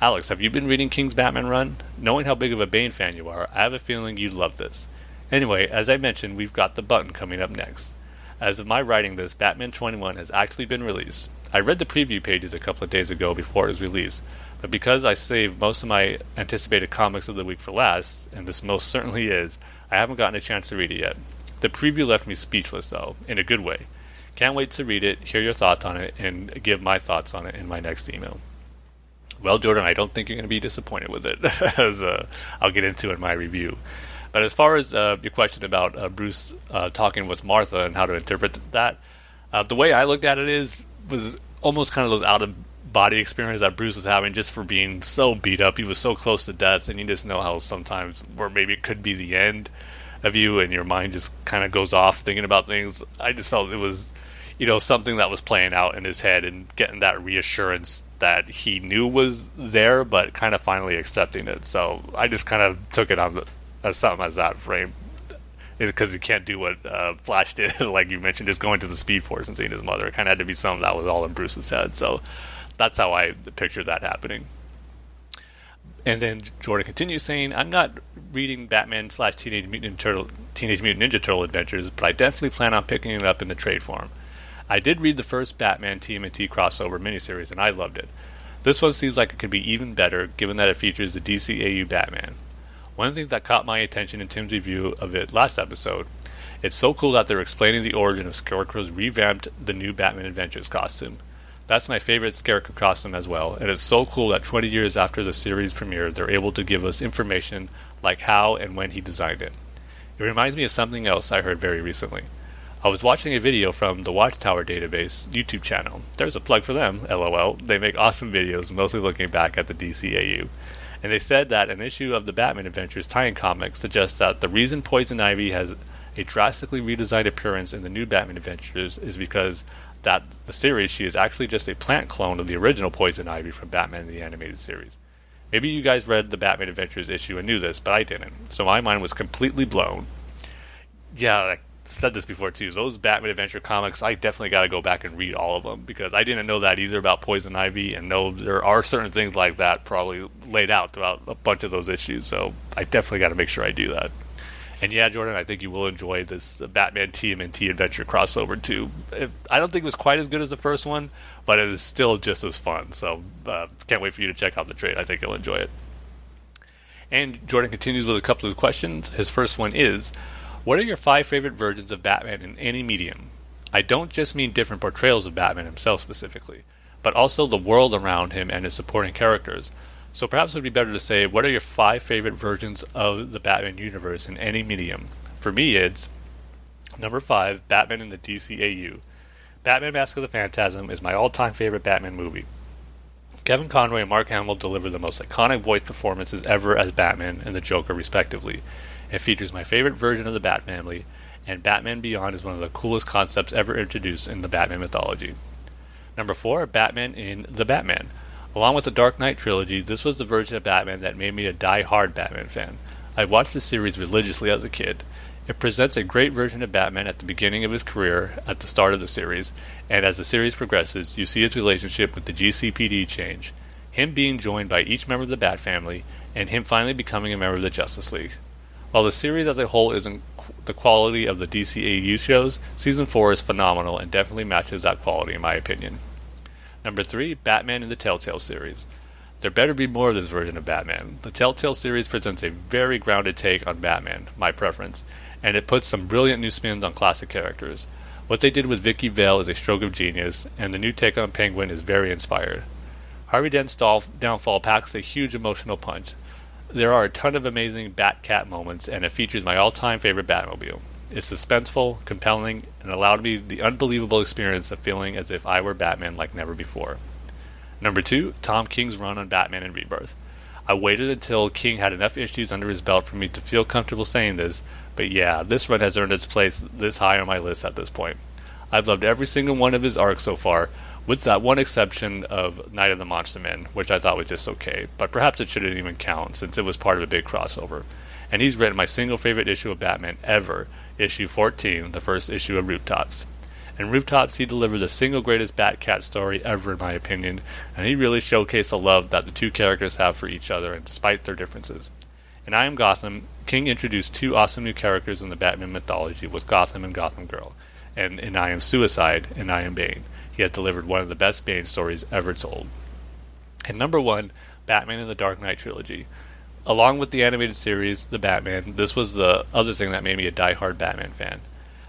Alex, have you been reading King's Batman run? Knowing how big of a Bane fan you are, I have a feeling you'd love this. Anyway, as I mentioned, we've got the button coming up next. As of my writing this, Batman 21 has actually been released. I read the preview pages a couple of days ago before it was released, but because I saved most of my anticipated comics of the week for last, and this most certainly is, I haven't gotten a chance to read it yet. The preview left me speechless, though, in a good way. Can't wait to read it, hear your thoughts on it, and give my thoughts on it in my next email. Well, Jordan, I don't think you're going to be disappointed with it, as uh, I'll get into in my review. But as far as uh, your question about uh, Bruce uh, talking with Martha and how to interpret that, uh, the way I looked at it is was almost kind of those out of body experience that Bruce was having just for being so beat up. He was so close to death, and you just know how sometimes where maybe it could be the end of you, and your mind just kind of goes off thinking about things. I just felt it was, you know, something that was playing out in his head and getting that reassurance that he knew was there, but kind of finally accepting it. So I just kind of took it on as something as that frame because he can't do what uh, Flash did, like you mentioned, just going to the Speed Force and seeing his mother. It kind of had to be something that was all in Bruce's head. So that's how I picture that happening. And then Jordan continues saying, "I'm not reading Batman slash Teenage Mutant Turtle Teenage Mutant Ninja Turtle Adventures, but I definitely plan on picking it up in the trade form. I did read the first Batman TMNT crossover miniseries, and I loved it. This one seems like it could be even better, given that it features the DCAU Batman. One thing that caught my attention in Tim's review of it last episode, it's so cool that they're explaining the origin of Scarecrow's revamped The New Batman Adventures costume. That's my favorite Scarecrow costume as well, and it's so cool that 20 years after the series premiere, they're able to give us information like how and when he designed it. It reminds me of something else I heard very recently. I was watching a video from the Watchtower Database YouTube channel. There's a plug for them, lol. They make awesome videos, mostly looking back at the DCAU. And they said that an issue of the Batman Adventures tie-in comic suggests that the reason Poison Ivy has a drastically redesigned appearance in the new Batman Adventures is because that the series she is actually just a plant clone of the original Poison Ivy from Batman the Animated Series. Maybe you guys read the Batman Adventures issue and knew this, but I didn't. So my mind was completely blown. Yeah, I said this before too. Those Batman Adventure comics, I definitely got to go back and read all of them because I didn't know that either about Poison Ivy, and know there are certain things like that probably laid out throughout a bunch of those issues. So I definitely got to make sure I do that. And yeah, Jordan, I think you will enjoy this Batman TMNT adventure crossover too. I don't think it was quite as good as the first one, but it is still just as fun. So uh, can't wait for you to check out the trade. I think you'll enjoy it. And Jordan continues with a couple of questions. His first one is What are your five favorite versions of Batman in any medium? I don't just mean different portrayals of Batman himself specifically, but also the world around him and his supporting characters. So perhaps it would be better to say, what are your five favorite versions of the Batman universe in any medium? For me, it's number five, Batman in the DCAU. Batman Mask of the Phantasm is my all time favorite Batman movie. Kevin Conroy and Mark Hamill deliver the most iconic voice performances ever as Batman and the Joker, respectively. It features my favorite version of the Bat family, and Batman Beyond is one of the coolest concepts ever introduced in the Batman mythology. Number four, Batman in The Batman. Along with the Dark Knight trilogy, this was the version of Batman that made me a die-hard Batman fan. I watched the series religiously as a kid. It presents a great version of Batman at the beginning of his career, at the start of the series, and as the series progresses, you see his relationship with the GCPD change, him being joined by each member of the Bat family, and him finally becoming a member of the Justice League. While the series as a whole isn't the quality of the DCAU shows, Season 4 is phenomenal and definitely matches that quality in my opinion. Number three, Batman in the Telltale series. There better be more of this version of Batman. The Telltale series presents a very grounded take on Batman, my preference, and it puts some brilliant new spins on classic characters. What they did with Vicky Vale is a stroke of genius, and the new take on Penguin is very inspired. Harvey Dent's downfall packs a huge emotional punch. There are a ton of amazing Batcat moments, and it features my all-time favorite Batmobile. It's suspenseful, compelling, and allowed me the unbelievable experience of feeling as if I were Batman like never before. Number two, Tom King's run on Batman and Rebirth. I waited until King had enough issues under his belt for me to feel comfortable saying this, but yeah, this run has earned its place this high on my list at this point. I've loved every single one of his arcs so far, with that one exception of Night of the Monster Men, which I thought was just okay, but perhaps it shouldn't even count since it was part of a big crossover. And he's written my single favorite issue of Batman ever, issue 14, the first issue of Rooftops. In Rooftops, he delivered the single greatest Batcat story ever, in my opinion, and he really showcased the love that the two characters have for each other, and despite their differences. In I Am Gotham, King introduced two awesome new characters in the Batman mythology with Gotham and Gotham Girl, and in I Am Suicide and I Am Bane he has delivered one of the best Bane stories ever told. And number one, Batman and the Dark Knight trilogy. Along with the animated series, The Batman, this was the other thing that made me a die-hard Batman fan.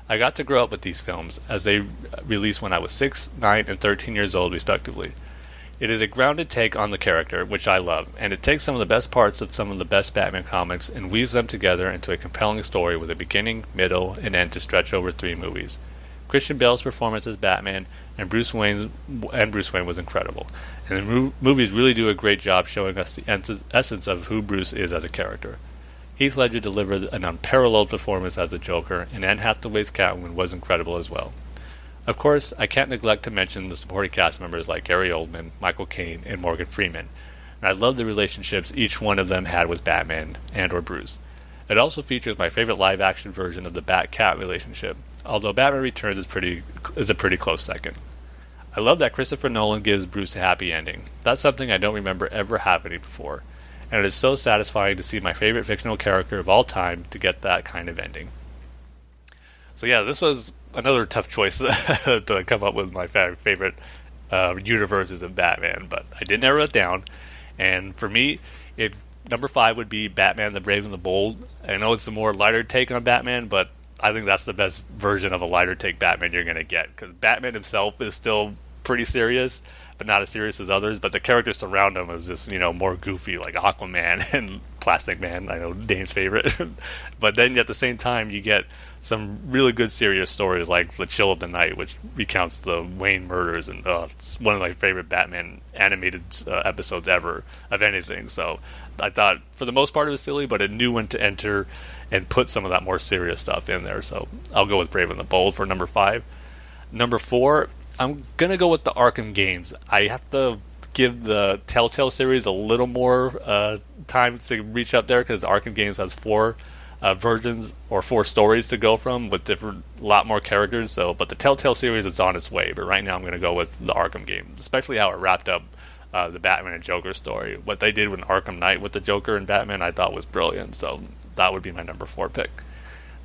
I got to grow up with these films as they released when I was 6, 9, and 13 years old, respectively. It is a grounded take on the character, which I love, and it takes some of the best parts of some of the best Batman comics and weaves them together into a compelling story with a beginning, middle, and end to stretch over three movies. Christian Bale's performance as Batman and Bruce Wayne and Bruce Wayne was incredible. And the movies really do a great job showing us the essence of who Bruce is as a character. Heath Ledger delivered an unparalleled performance as the Joker, and Anne Hathaway's Catwoman was incredible as well. Of course, I can't neglect to mention the supporting cast members like Gary Oldman, Michael Caine, and Morgan Freeman. And I love the relationships each one of them had with Batman and or Bruce. It also features my favorite live-action version of the Bat-Cat relationship, although Batman Returns is pretty is a pretty close second. I love that Christopher Nolan gives Bruce a happy ending. That's something I don't remember ever happening before, and it is so satisfying to see my favorite fictional character of all time to get that kind of ending. So yeah, this was another tough choice to come up with my favorite uh, universes of Batman, but I did narrow it down, and for me, it number five would be Batman: The Brave and the Bold. I know it's a more lighter take on Batman, but I think that's the best version of a lighter take Batman you're going to get because Batman himself is still pretty serious, but not as serious as others. But the characters around him is just you know more goofy, like Aquaman and Plastic Man. I know Dane's favorite, but then at the same time you get some really good serious stories like The Chill of the Night, which recounts the Wayne murders, and uh, it's one of my favorite Batman animated uh, episodes ever of anything. So I thought for the most part it was silly, but it knew when to enter and put some of that more serious stuff in there. So I'll go with Brave and the Bold for number five. Number four, I'm gonna go with the Arkham games. I have to give the Telltale series a little more uh, time to reach up there because Arkham games has four uh, versions or four stories to go from with different, a lot more characters. So, but the Telltale series is on its way. But right now, I'm gonna go with the Arkham games, especially how it wrapped up. Uh, the Batman and Joker story. What they did with Arkham Knight with the Joker and Batman, I thought was brilliant. So that would be my number four pick.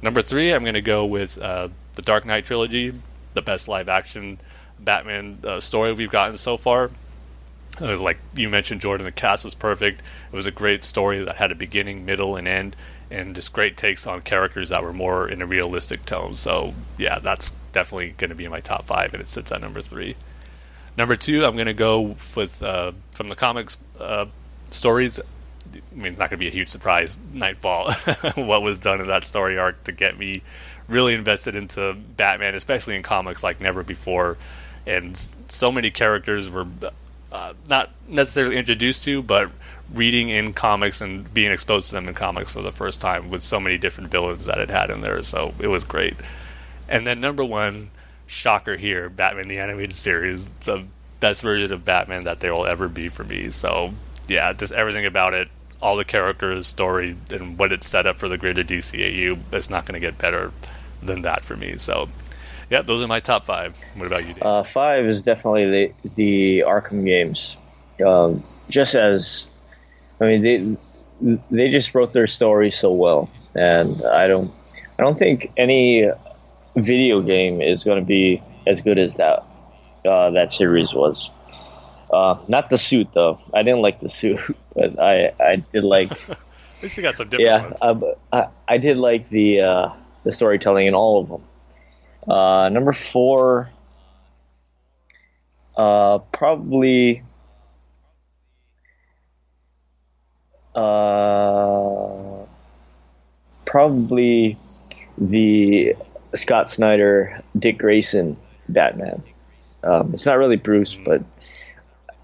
Number three, I'm going to go with uh, the Dark Knight trilogy, the best live action Batman uh, story we've gotten so far. Uh, like you mentioned, Jordan, the cast was perfect. It was a great story that had a beginning, middle, and end, and just great takes on characters that were more in a realistic tone. So, yeah, that's definitely going to be in my top five, and it sits at number three. Number two, I'm going to go with uh, from the comics uh, stories. I mean, it's not going to be a huge surprise. Nightfall, what was done in that story arc to get me really invested into Batman, especially in comics like never before. And so many characters were uh, not necessarily introduced to, but reading in comics and being exposed to them in comics for the first time with so many different villains that it had in there. So it was great. And then number one, shocker here, Batman the Animated Series, the best version of Batman that there will ever be for me. So yeah, just everything about it all the characters, story, and what it's set up for the greater DCAU, it's not going to get better than that for me. So, yeah, those are my top five. What about you? Dane? Uh, five is definitely the the Arkham games. Um, just as, I mean, they they just wrote their story so well, and I don't I don't think any video game is going to be as good as that uh, that series was. Uh, not the suit though. I didn't like the suit, but I I did like. At least you got some different yeah, uh, I, I did like the uh, the storytelling in all of them. Uh, number four, uh, probably. Uh, probably the Scott Snyder, Dick Grayson Batman. Um, it's not really Bruce, mm. but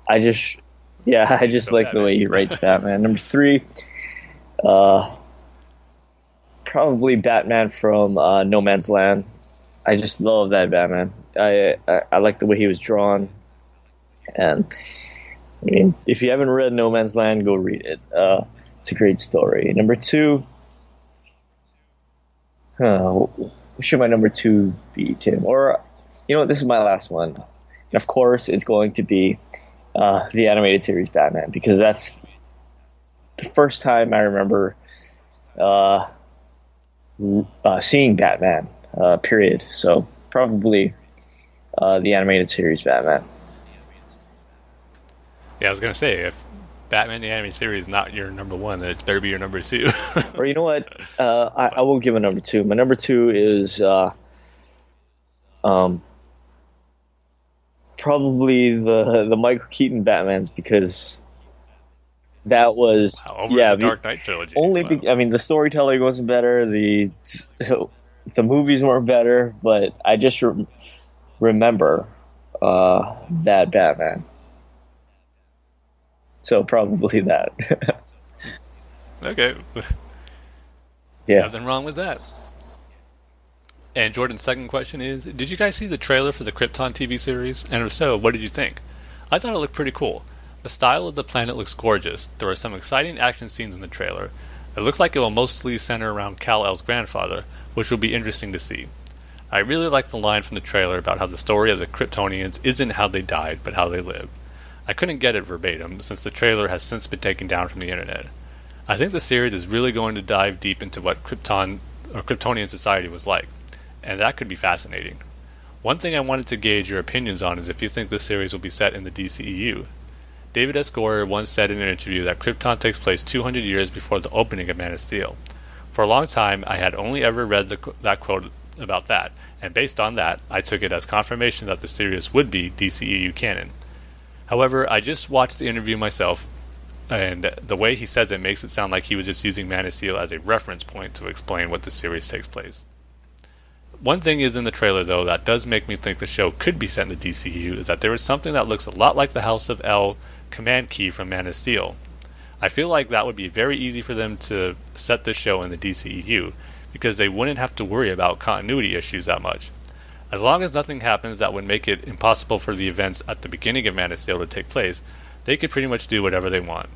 I just, yeah, I just so like Batman. the way he writes Batman. Number three, uh, probably Batman from uh, No Man's Land. I just love that Batman. I, I, I like the way he was drawn. And I mean, if you haven't read No Man's Land, go read it. Uh, it's a great story. Number two, uh, should my number two be, Tim? Or, you know this is my last one. And of course, it's going to be uh, the animated series Batman, because that's the first time I remember uh, uh, seeing Batman, uh, period. So, probably uh, the animated series Batman. Yeah, I was gonna say if Batman the animated series is not your number one, then it better be your number two. or you know what? Uh, I, I, will give a number two. My number two is uh, um, probably the the Michael Keaton Batman's because that was wow, over yeah the Dark Knight trilogy. Only, wow. be, I mean, the storytelling wasn't better. The the movies weren't better, but I just re- remember uh, that Batman. So probably that. okay. yeah. Nothing wrong with that. And Jordan's second question is Did you guys see the trailer for the Krypton TV series? And if so, what did you think? I thought it looked pretty cool. The style of the planet looks gorgeous. There are some exciting action scenes in the trailer. It looks like it will mostly center around Kal-El's grandfather, which will be interesting to see. I really like the line from the trailer about how the story of the Kryptonians isn't how they died, but how they lived. I couldn't get it verbatim, since the trailer has since been taken down from the internet. I think the series is really going to dive deep into what Krypton or Kryptonian society was like, and that could be fascinating. One thing I wanted to gauge your opinions on is if you think this series will be set in the DCEU. David S. Goyer once said in an interview that Krypton takes place 200 years before the opening of Man of Steel. For a long time, I had only ever read the, that quote about that, and based on that, I took it as confirmation that the series would be DCEU canon. However, I just watched the interview myself, and the way he says it makes it sound like he was just using Man of Steel as a reference point to explain what the series takes place. One thing is in the trailer, though, that does make me think the show could be set in the DCU is that there is something that looks a lot like the House of El command key from Man of Steel. I feel like that would be very easy for them to set the show in the DCEU because they wouldn't have to worry about continuity issues that much. As long as nothing happens that would make it impossible for the events at the beginning of Man of Steel to take place, they could pretty much do whatever they want.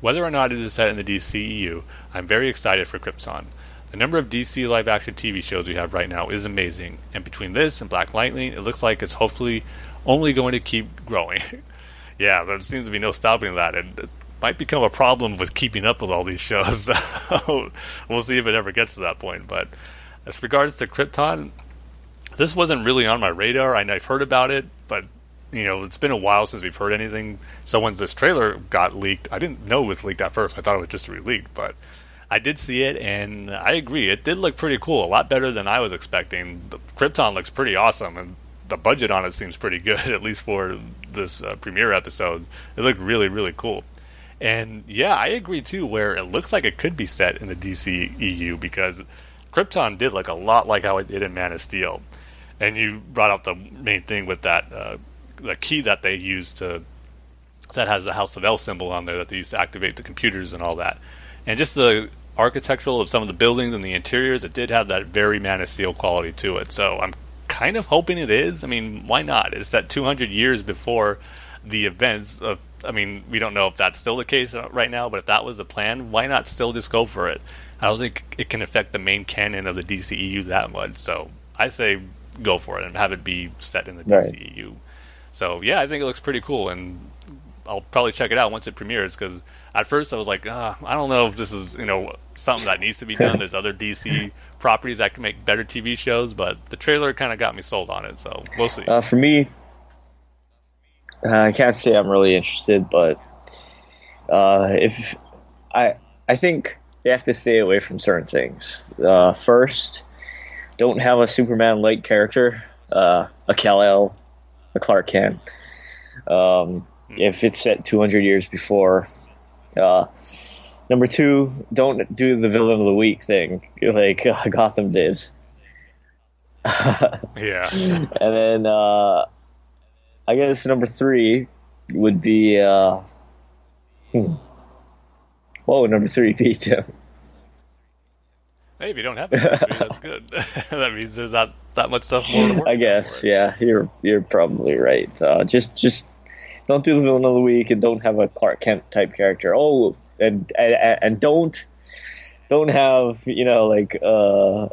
Whether or not it is set in the DCEU, I'm very excited for Krypton. The number of DC live action TV shows we have right now is amazing, and between this and Black Lightning, it looks like it's hopefully only going to keep growing. yeah, there seems to be no stopping that, and it might become a problem with keeping up with all these shows. we'll see if it ever gets to that point. But as regards to Krypton, this wasn't really on my radar. I, I've heard about it, but you know, it's been a while since we've heard anything. So when this trailer got leaked, I didn't know it was leaked at first. I thought it was just re-leaked, but I did see it, and I agree. It did look pretty cool, a lot better than I was expecting. The Krypton looks pretty awesome, and the budget on it seems pretty good, at least for this uh, premiere episode. It looked really, really cool. And yeah, I agree too, where it looks like it could be set in the DC EU because Krypton did look a lot like how it did in Man of Steel. And you brought up the main thing with that uh, the key that they use to that has the House of El symbol on there that they use to activate the computers and all that. And just the architectural of some of the buildings and the interiors, it did have that very Man of Steel quality to it. So I'm kind of hoping it is. I mean, why not? It's that 200 years before the events of. I mean, we don't know if that's still the case right now, but if that was the plan, why not still just go for it? I don't think it can affect the main canon of the DCEU that much. So I say go for it and have it be set in the Right. DCEU. So yeah, I think it looks pretty cool, and I'll probably check it out once it premieres. Because at first I was like, ah, I don't know if this is you know something that needs to be done. There's other DC properties that can make better TV shows, but the trailer kind of got me sold on it. So we'll see. Uh, for me, uh, I can't say I'm really interested, but uh, if I, I think you have to stay away from certain things. Uh, first, don't have a Superman-like character, uh, a Kal-El, a Clark Kent. Um, if it's set 200 years before. Uh, number two, don't do the villain of the week thing like uh, Gotham did. yeah, and then uh, I guess number three would be uh, hmm. what would number three be, Tim? Hey, if you don't have it, that's good. that means there's not that much stuff more. I guess, for yeah, you're you're probably right. Uh, just just don't do the villain of the week and don't have a Clark Kent type character. Oh, and and, and don't don't have you know like uh,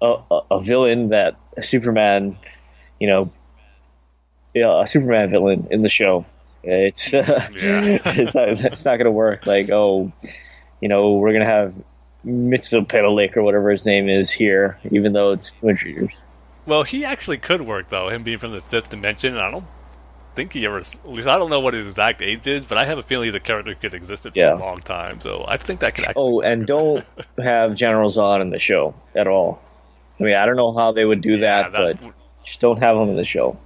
a a villain that Superman, you know, yeah, a Superman villain in the show. It's uh, Yeah. it's not it's not gonna work. Like oh, you know, we're gonna have Mxyzptlk or whatever his name is here, even though it's 200 years. Well, he actually could work though. Him being from the fifth dimension, I don't think he ever. At least I don't know what his exact age is, but I have a feeling he's a character who could existed for Yeah. a long time. So I think that could actually. Oh, and don't have generals on in the show at all. I mean, I don't know how they would do Yeah, that, that but just don't have them in the show.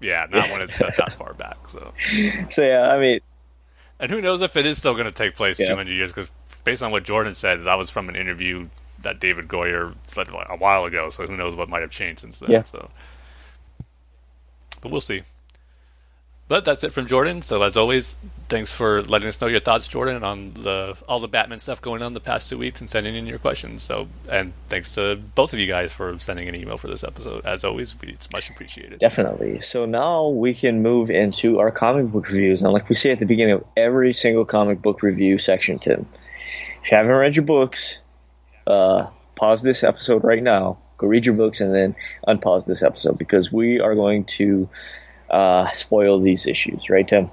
yeah, not when it's set that far back. So, So yeah, I mean, and who knows if it is still going to take place Yeah. 200 years? Because based on what Jordan said, that was from an interview that David Goyer said a while ago. So who knows what might have changed since then? Yeah. So, but we'll see. But that's it from Jordan. So as always, thanks for letting us know your thoughts, Jordan, on the all the Batman stuff going on the past two weeks and sending in your questions. So and thanks to both of you guys for sending an email for this episode. As always, it's much appreciated. definitely. So now we can move into our comic book reviews. And like we say at the beginning of every single comic book review section, Tim, if you haven't read your books, uh, pause this episode right now, go read your books, and then unpause this episode because we are going to uh, spoil these issues, right, Tim?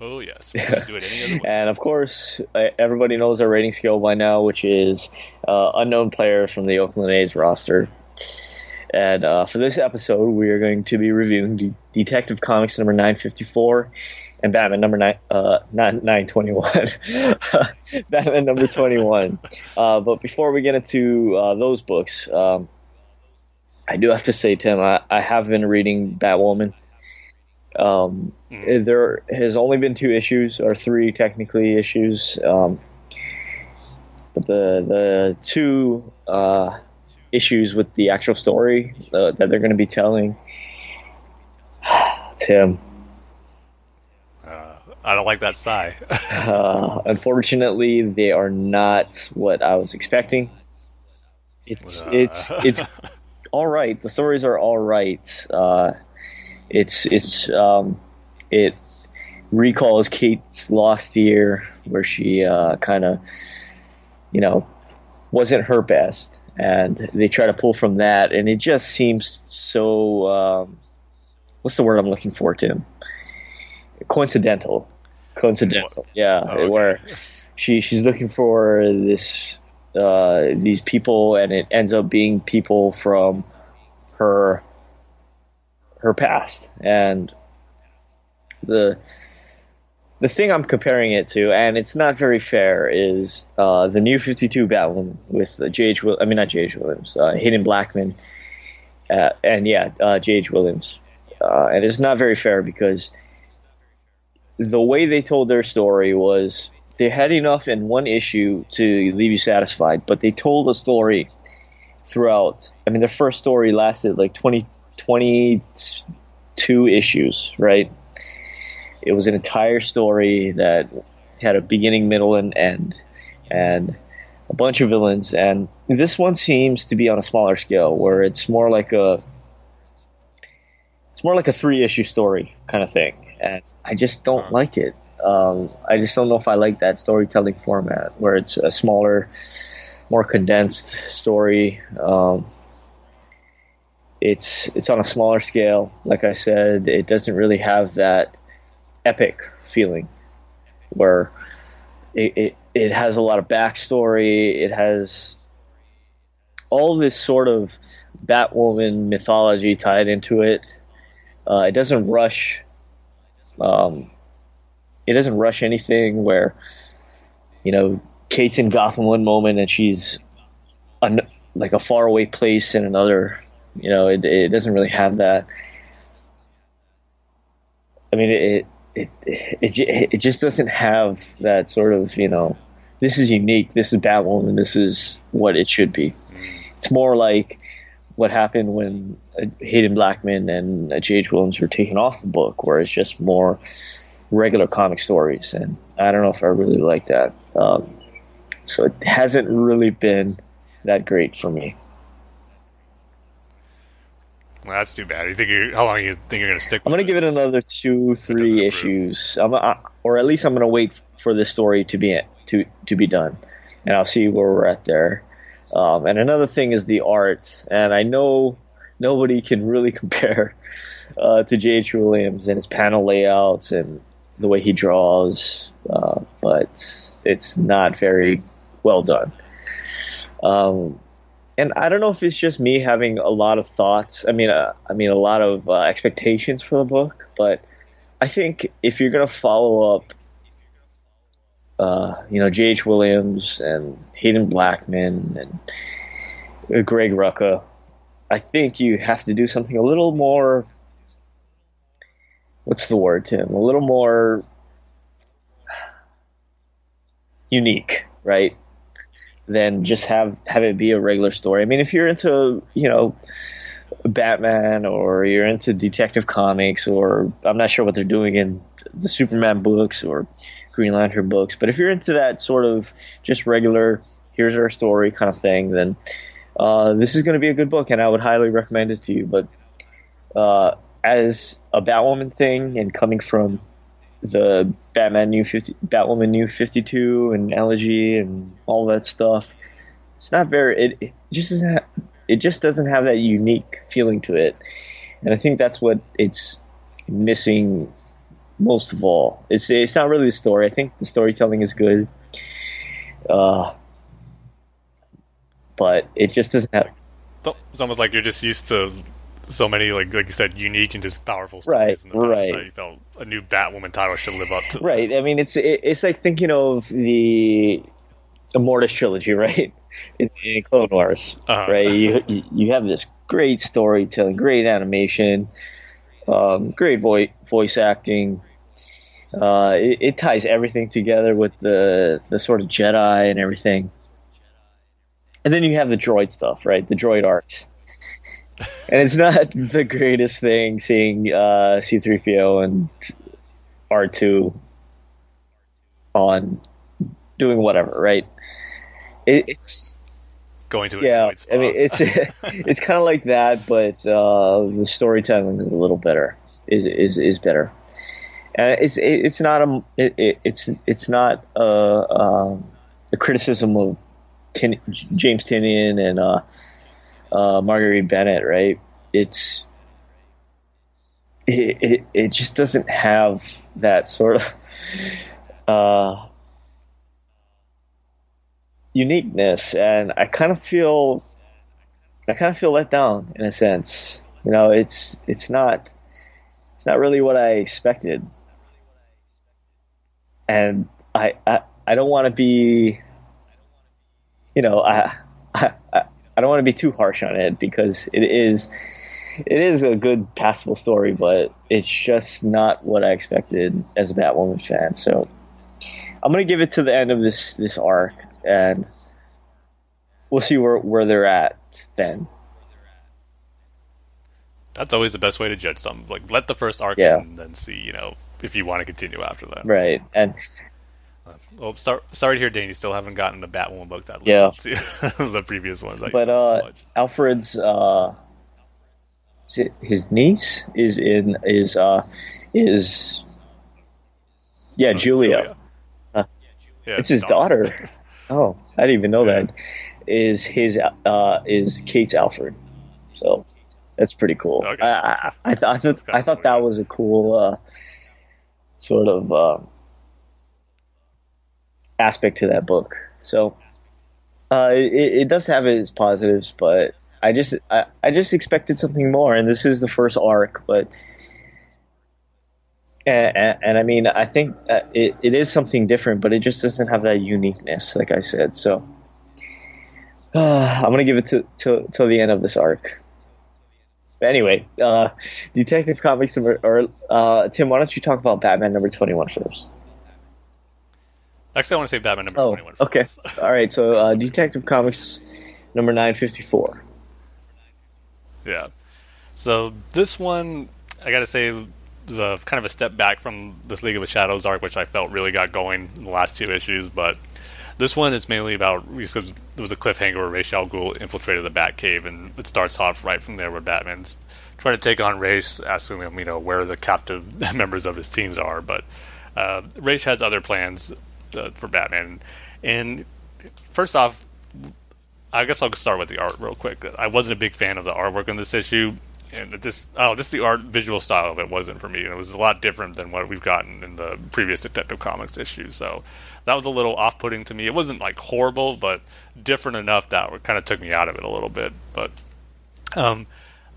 Oh yes, do it any other way. And of course, everybody knows our rating scale by now, which is uh, unknown players from the Oakland A's roster. And uh, for this episode, we are going to be reviewing De- Detective Comics number 954 and Batman number nine, uh, not 921. Batman number 21. Uh, but before we get into uh, those books, um, I do have to say, Tim, I, I have been reading Batwoman. Um, there has only been two issues, or three technically issues. Um, but the the two uh, issues with the actual story uh, that they're going to be telling, Tim. I don't like that sigh. Uh, unfortunately, they are not what I was expecting. It's Uh. it's it's all right. The stories are all right. Uh, it's it's um, it recalls Kate's lost year where she uh, kind of you know wasn't her best, and they try to pull from that, and it just seems so. Um, what's the word I'm looking for, Tim? Coincidental. Coincidental. Yeah, Oh, okay. where she she's looking for this uh, these people, and it ends up being people from her her past, and the the thing I'm comparing it to, and it's not very fair, is uh, the new 52 Batwoman with uh, J.H. Will- I mean not J.H. Williams, uh, Haden Blackman, uh, and yeah, uh, J.H. Williams, uh, and it's not very fair because the way they told their story was they had enough in one issue to leave you satisfied, but they told a story throughout. I mean, their first story lasted like 20, 22 issues, right? It was an entire story that had a beginning, middle, and end, and a bunch of villains. And this one seems to be on a smaller scale, where it's more like a it's more like a three issue story kind of thing, and I just don't like it. Um, I just don't know if I like that storytelling format where it's a smaller, more condensed story. Um, it's it's on a smaller scale. Like I said, it doesn't really have that epic feeling where it, it, it has a lot of backstory. It has all this sort of Batwoman mythology tied into it. Uh, it doesn't rush. Um, it doesn't rush anything where, you know, Kate's in Gotham one moment and she's an, like a faraway place in another. You know, it, it doesn't really have that. I mean, it it, it it just doesn't have that sort of you know, this is unique. This is Batwoman. This is what it should be. It's more like what happened when Haden Blackman and uh, J.H. Williams were taken off the book, where it's just more regular comic stories, and I don't know if I really like that. Um, so it hasn't really been that great for me. Well, that's too bad. You think you how long you think you're going to stick? I'm gonna give it another two, three issues. I'm, uh, or at least I'm gonna wait for this story to be to to be done, and I'll see where we're at there. Um, and another thing is the art, and I know nobody can really compare uh, to J.H. Williams and his panel layouts and the way he draws, uh, but it's not very well done. Um, and I don't know if it's just me having a lot of thoughts. I mean, uh, I mean a lot of uh, expectations for the book, but I think if you're gonna follow up, uh, you know, J.H. Williams and Haden Blackman and Greg Rucka, I think you have to do something a little more. What's the word, Tim? A little more unique, right? Than just have have it be a regular story. I mean, if you're into you know Batman or you're into Detective Comics or I'm not sure what they're doing in the Superman books or Green Lantern books, but if you're into that sort of just regular here's our story kind of thing, then uh, this is going to be a good book, and I would highly recommend it to you. But uh, as a Batwoman thing, and coming from the Batman New 50, Batwoman New 52 and Elegy and all that stuff, it's not very. It, it just doesn't. Have, it just doesn't have that unique feeling to it, and I think that's what it's missing most of all. It's it's not really the story. I think the storytelling is good. Uh, but it just doesn't have It's almost like you're just used to so many, like like you said, unique and just powerful Right, stories. in the right. that You felt a new Batwoman title should live up to. right. I mean, it's it, it's like thinking of the Immortus trilogy, right? In, in Clone Wars, Uh-huh. right? You you- you have this great storytelling, great animation, um, great voice voice acting. Uh, it, it ties everything together with the the sort of Jedi and everything. And then you have the droid stuff, right? The droid arcs. And it's not the greatest thing seeing uh, C3PO and R2 on doing whatever, right? It, it's Going to yeah. I mean, it's it's kind of like that, but uh, the storytelling is a little better. Is is is better. Uh, it's it, it's not a it, it, it's it's not a, um a criticism of Tin, James Tynion and uh, uh, Marguerite Bennett, right? It's it, it it just doesn't have that sort of uh, uniqueness, and I kind of feel I kind of feel let down in a sense. You know, it's it's not it's not really what I expected, and I I, I don't want to be you know I, I I don't want to be too harsh on it because it is it is a good passable story, but it's just not what I expected as a Batwoman fan. So I'm gonna give it to the end of this this arc, and we'll see where where they're at then. That's always the best way to judge something. Like, let the first arc Yeah. and then see, you know, if you want to continue after that. Right, and Well, start, sorry to hear, Dane. You still haven't gotten the Batwoman book that Yeah. the previous ones. you but uh. Alfred's uh, his niece is in is uh is yeah Julia. Yeah, It's his daughter. Oh, I didn't even know that. Is his uh is Kate's Alfred. So that's pretty cool. Okay. I I, I, th- I, th- kinda I thought that was a cool uh, sort of uh, aspect to that book. So uh, it, it does have its positives, but I just I, I just expected something more, and this is the first arc, but. And, and, and I mean, I think it, it is something different, but it just doesn't have that uniqueness, like I said. So uh, I'm gonna give it to till the end of this arc. But anyway, uh, Detective Comics number or uh, Tim, why don't you talk about Batman number 21 first? Actually, I want to say Batman number Oh, 21 okay. All right. So uh, Detective Comics number 954. Yeah. So this one, I gotta say, was a kind of a step back from this League of the Shadows arc, which I felt really got going in the last two issues. But this one is mainly about because there was a cliffhanger where Ra's al Ghul infiltrated the Batcave, and it starts off right from there where Batman's trying to take on Ra's, asking him, you know, where the captive members of his teams are. But uh, Ra's has other plans uh, for Batman. And first off, I guess I'll start with the art real quick. I wasn't a big fan of the artwork on this issue, and this oh, just the art visual style of it wasn't for me. And it was a lot different than what we've gotten in the previous Detective Comics issues. So that was a little off-putting to me. It wasn't like horrible, but different enough that kind of took me out of it a little bit. But um,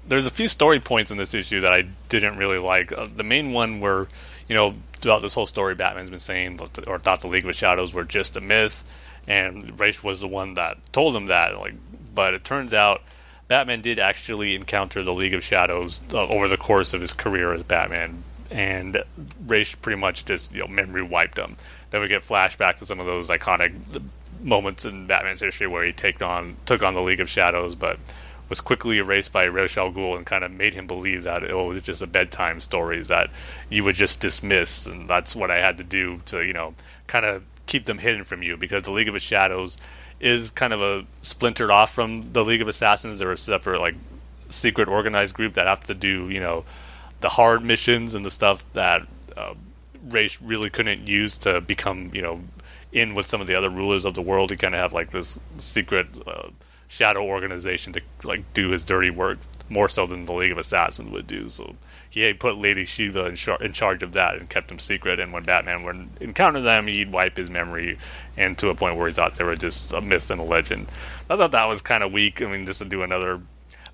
there's a few story points in this issue that I didn't really like. Uh, the main one where you know throughout this whole story, Batman's been saying or thought the League of Shadows were just a myth and Ra's was the one that told him that. Like, but it turns out Batman did actually encounter the League of Shadows uh, over the course of his career as Batman, and Ra's pretty much just you know memory wiped him. Then we get flashbacks to some of those iconic moments in Batman's history where he take on took on the League of Shadows, but was quickly erased by Ra's al Ghul and kind of made him believe that it was just a bedtime stories that you would just dismiss, and that's what I had to do to you know kind of keep them hidden from you because the League of Shadows is kind of a splintered off from the League of Assassins. They're a separate, like, secret organized group that have to do, you know, the hard missions and the stuff that uh, really couldn't use to become, you know, in with some of the other rulers of the world. He kind of have like this secret uh, shadow organization to like do his dirty work more so than the League of Assassins would do. So he put Lady Shiva in, char- in, charge of that and kept him secret. And when Batman would encounter them, he'd wipe his memory, and to a point where he thought they were just a myth and a legend. I thought that was kind of weak. I mean, just to do another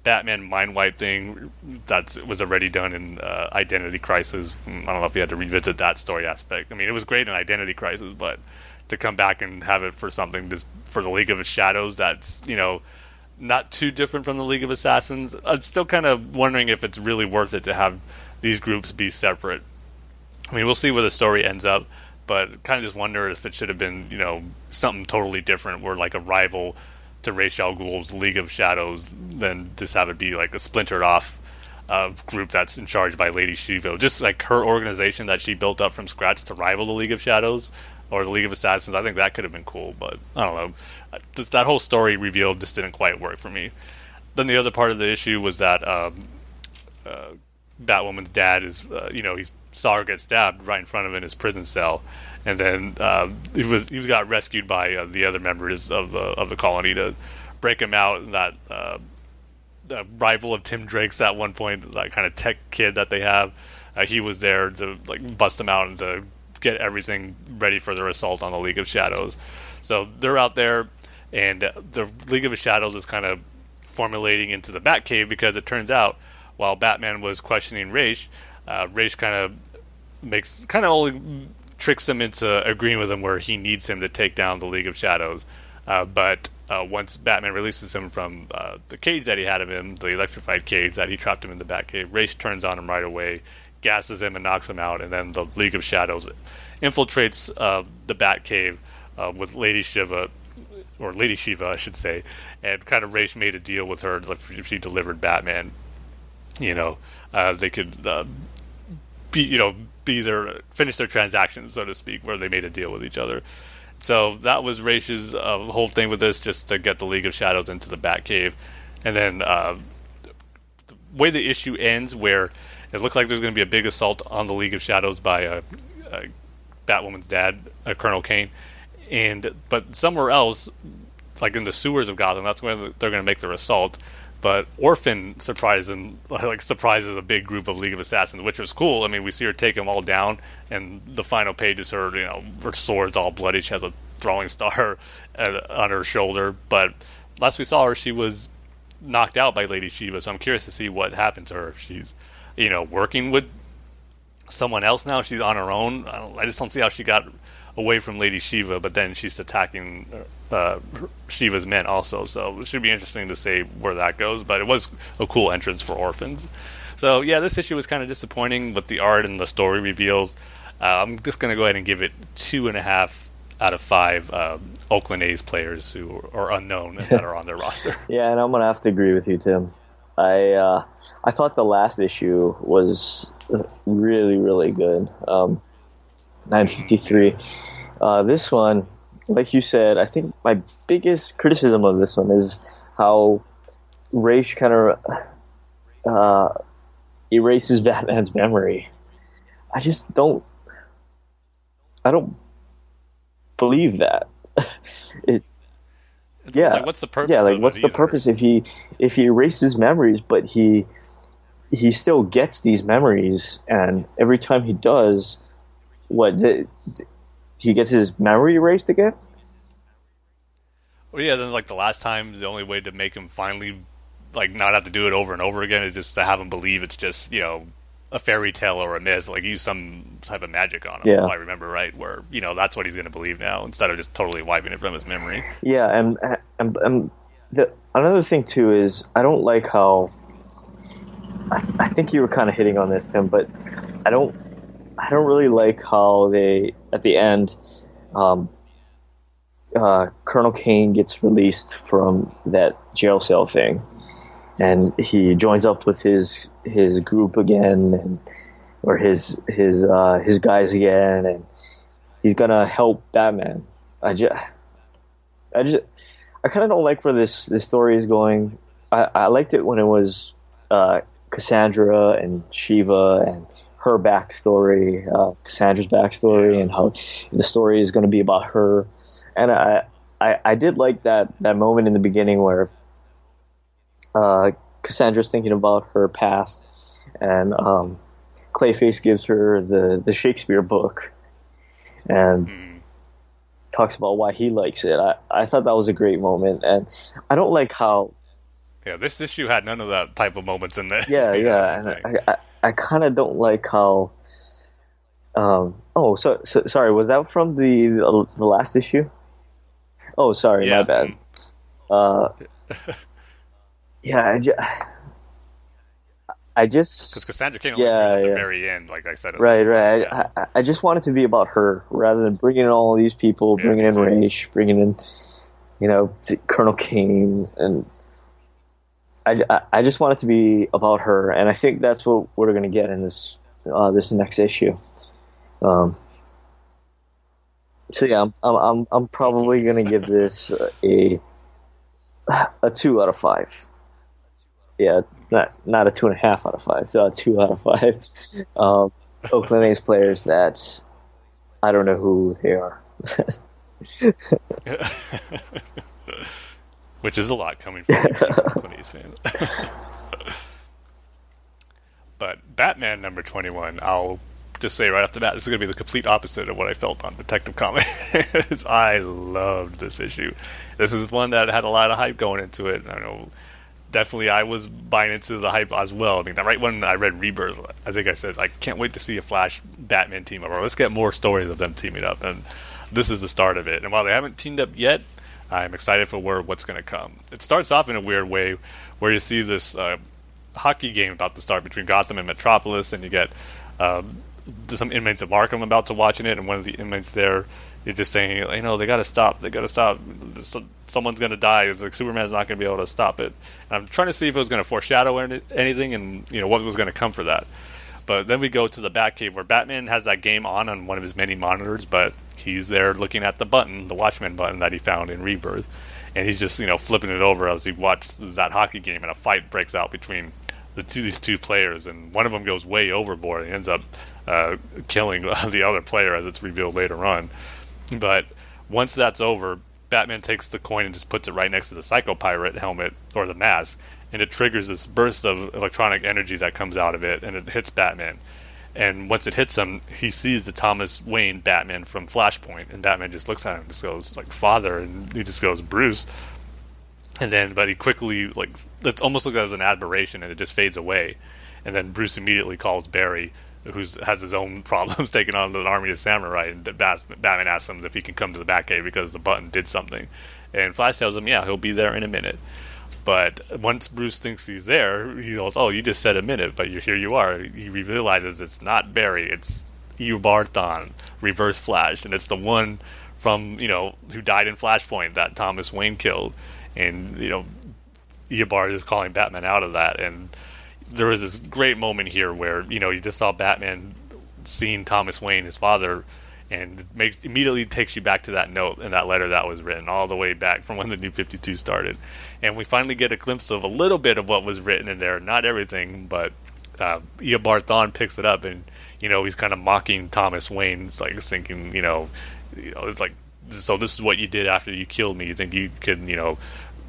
Batman mind wipe thing that was already done in uh, Identity Crisis. I don't know if you had to revisit that story aspect. I mean, it was great in Identity Crisis, but to come back and have it for something for the League of Shadows, that's you know not too different from the League of Assassins. I'm still kind of wondering if it's really worth it to have these groups be separate. I mean, we'll see where the story ends up, but kind of just wonder if it should have been, you know, something totally different, where like a rival to Ra's al Ghul's League of Shadows, than just have it be like a splintered off uh, group that's in charge by Lady Shiva. Just like her organization that she built up from scratch to rival the League of Shadows or the League of Assassins. I think that could have been cool, but I don't know that whole story revealed just didn't quite work for me. Then the other part of the issue was that um, uh, Batwoman's dad is, uh, you know, he saw her get stabbed right in front of him in his prison cell, and then uh, he was he got rescued by uh, the other members of the of the colony to break him out. And That uh, rival of Tim Drake's at one point, that kind of tech kid that they have, uh, he was there to like bust him out and to get everything ready for their assault on the League of Shadows. So they're out there and the League of Shadows is kind of formulating into the Batcave because it turns out while Batman was questioning Ra's, uh, Ra's kind of makes kind of only tricks him into agreeing with him where he needs him to take down the League of Shadows. Uh, but uh, once Batman releases him from uh, the cage that he had of him, the electrified cage that he trapped him in the Batcave, Ra's turns on him right away, gasses him, and knocks him out. And then the League of Shadows infiltrates uh, the Batcave uh, with Lady Shiva or Lady Shiva, I should say, and kind of Ra's made a deal with her if she delivered Batman. You know, uh, they could uh, be, you know, be their finish their transactions, so to speak, where they made a deal with each other. So that was Ra's uh, whole thing with this, just to get the League of Shadows into the Batcave, and then uh, the way the issue ends, where it looks like there's going to be a big assault on the League of Shadows by uh, uh, Batwoman's dad, uh, Colonel Kane and but somewhere else, like in the sewers of Gotham, that's where they're going to make their assault. But Orphan surprising like surprises a big group of League of Assassins, which was cool. I mean, we see her take them all down, and the final page is her, you know, her sword's all bloody. She has a throwing star on her shoulder. But last we saw her, she was knocked out by Lady Shiva. So I'm curious to see what happened to her. If she's, you know, working with someone else now, she's on her own. I, I just don't see how she got away from Lady Shiva, but then she's attacking uh, Shiva's men also. So it should be interesting to see where that goes. But it was a cool entrance for orphans. So yeah, this issue was kind of disappointing with the art and the story reveals. Uh, I'm just going to go ahead and give it two and a half out of five um, Oakland A's players who are unknown and that are on their roster. Yeah, and I'm going to have to agree with you, Tim. I uh, I thought the last issue was really really good. Um, 953. Uh, this one, like you said, I think my biggest criticism of this one is how Ra's kind of uh, erases Batman's memory. I just don't. I don't believe that. it, yeah, like, what's the purpose? Yeah, like what's the either? purpose if he if he erases memories, but he he still gets these memories, and every time he does, what th- he gets his memory erased again? Well, yeah. Then like the last time, the only way to make him finally like not have to do it over and over again is just to have him believe it's just you know a fairy tale or a myth, like use some type of magic on him. Yeah. If I remember right, where you know that's what he's going to believe now instead of just totally wiping it from his memory. Yeah, and and, and the, another thing too is I don't like how. I, I think you were kind of hitting on this, Tim, but I don't. I don't really like how they at the end, um, uh, Colonel Kane gets released from that jail cell thing, and he joins up with his his group again, and, or his his uh, his guys again, and he's gonna help Batman. I just, I just, I kind of don't like where this this story is going. I, I liked it when it was uh, Cassandra and Shiva and her backstory, uh, Cassandra's backstory, and how the story is going to be about her. And I, I, I did like that that moment in the beginning where uh, Cassandra's thinking about her past, and um, Clayface gives her the the Shakespeare book, and Mm. talks about why he likes it. I, I thought that was a great moment, and I don't like how Yeah, this issue had none of that type of moments in there. yeah yeah, and. I I, I kind of don't like how. Um. Oh, so, so sorry. Was that from the the last issue? Oh, sorry, yeah. my bad. Uh. yeah, I, ju- I Because Cassandra came Yeah, at the yeah. very end, like I said. right, right. Yeah. I, I, just want it to be about her rather than bringing in all these people, Yeah, bringing in same. Ra's, bringing in, you know, Colonel Kane, and I, I, just want it to be about her, and I think that's what we're going to get in this uh, this next issue. Um, so yeah, I'm I'm I'm, probably going to give this a a two out of five. Yeah, not not a two and a half out of five, so a two out of five. Um, Oakland A's players that I don't know who they are. Which is a lot coming from Oakland A's fan. but Batman number 21, I'll just say right off the bat, this is going to be the complete opposite of what I felt on Detective Comics. I loved this issue. This is one that had a lot of hype going into it. I know definitely I was buying into the hype as well. I mean, that right when I read Rebirth, I think I said I can't wait to see a Flash Batman team up, or let's get more stories of them teaming up. And this is the start of it. And while they haven't teamed up yet, I'm excited for where what's going to come. It starts off in a weird way, where you see this uh, hockey game about to start between Gotham and Metropolis, and you get um, some inmates of Arkham about to watching it, and one of the inmates there is just saying, you know, they got to stop, they got to stop. Someone's going to die. It's like Superman's not going to be able to stop it. And I'm trying to see if it was going to foreshadow any- anything, and you know what was going to come for that. But then we go to the Batcave where Batman has that game on on one of his many monitors, but he's there looking at the button, the Watchman button that he found in Rebirth, and he's just you know flipping it over as he watches that hockey game, and a fight breaks out between the two, these two players, and one of them goes way overboard and ends up uh, killing the other player, as it's revealed later on. But once that's over, Batman takes the coin and just puts it right next to the Psycho Pirate helmet or the mask, and it triggers this burst of electronic energy that comes out of it, and it hits Batman. And once it hits him, he sees the Thomas Wayne Batman from Flashpoint, and Batman just looks at him and just goes like "Father," and he just goes Bruce. And then, but he quickly like it's almost looks as an aberration, and it just fades away. And then Bruce immediately calls Barry, who has his own problems taking on an army of samurai, and Bat- Batman asks him if he can come to the Batcave because the button did something. And Flash tells him, "Yeah, he'll be there in a minute." But once Bruce thinks he's there, he goes, "Oh, you just said a minute, but here you are." He realizes it's not Barry; it's Eobard Thawne, Reverse Flash, and it's the one from you know who died in Flashpoint that Thomas Wayne killed, and you know Eobard is calling Batman out of that, and there was this great moment here where you know you just saw Batman seeing Thomas Wayne, his father, and immediately takes you back to that note and that letter that was written all the way back from when the New Fifty Two started, and we finally get a glimpse of a little bit of what was written in there, not everything, but uh, Eobard Thawne picks it up and you know he's kind of mocking Thomas Wayne. It's like thinking, you know, you know, it's like so this is what you did after you killed me. You think you could, you know,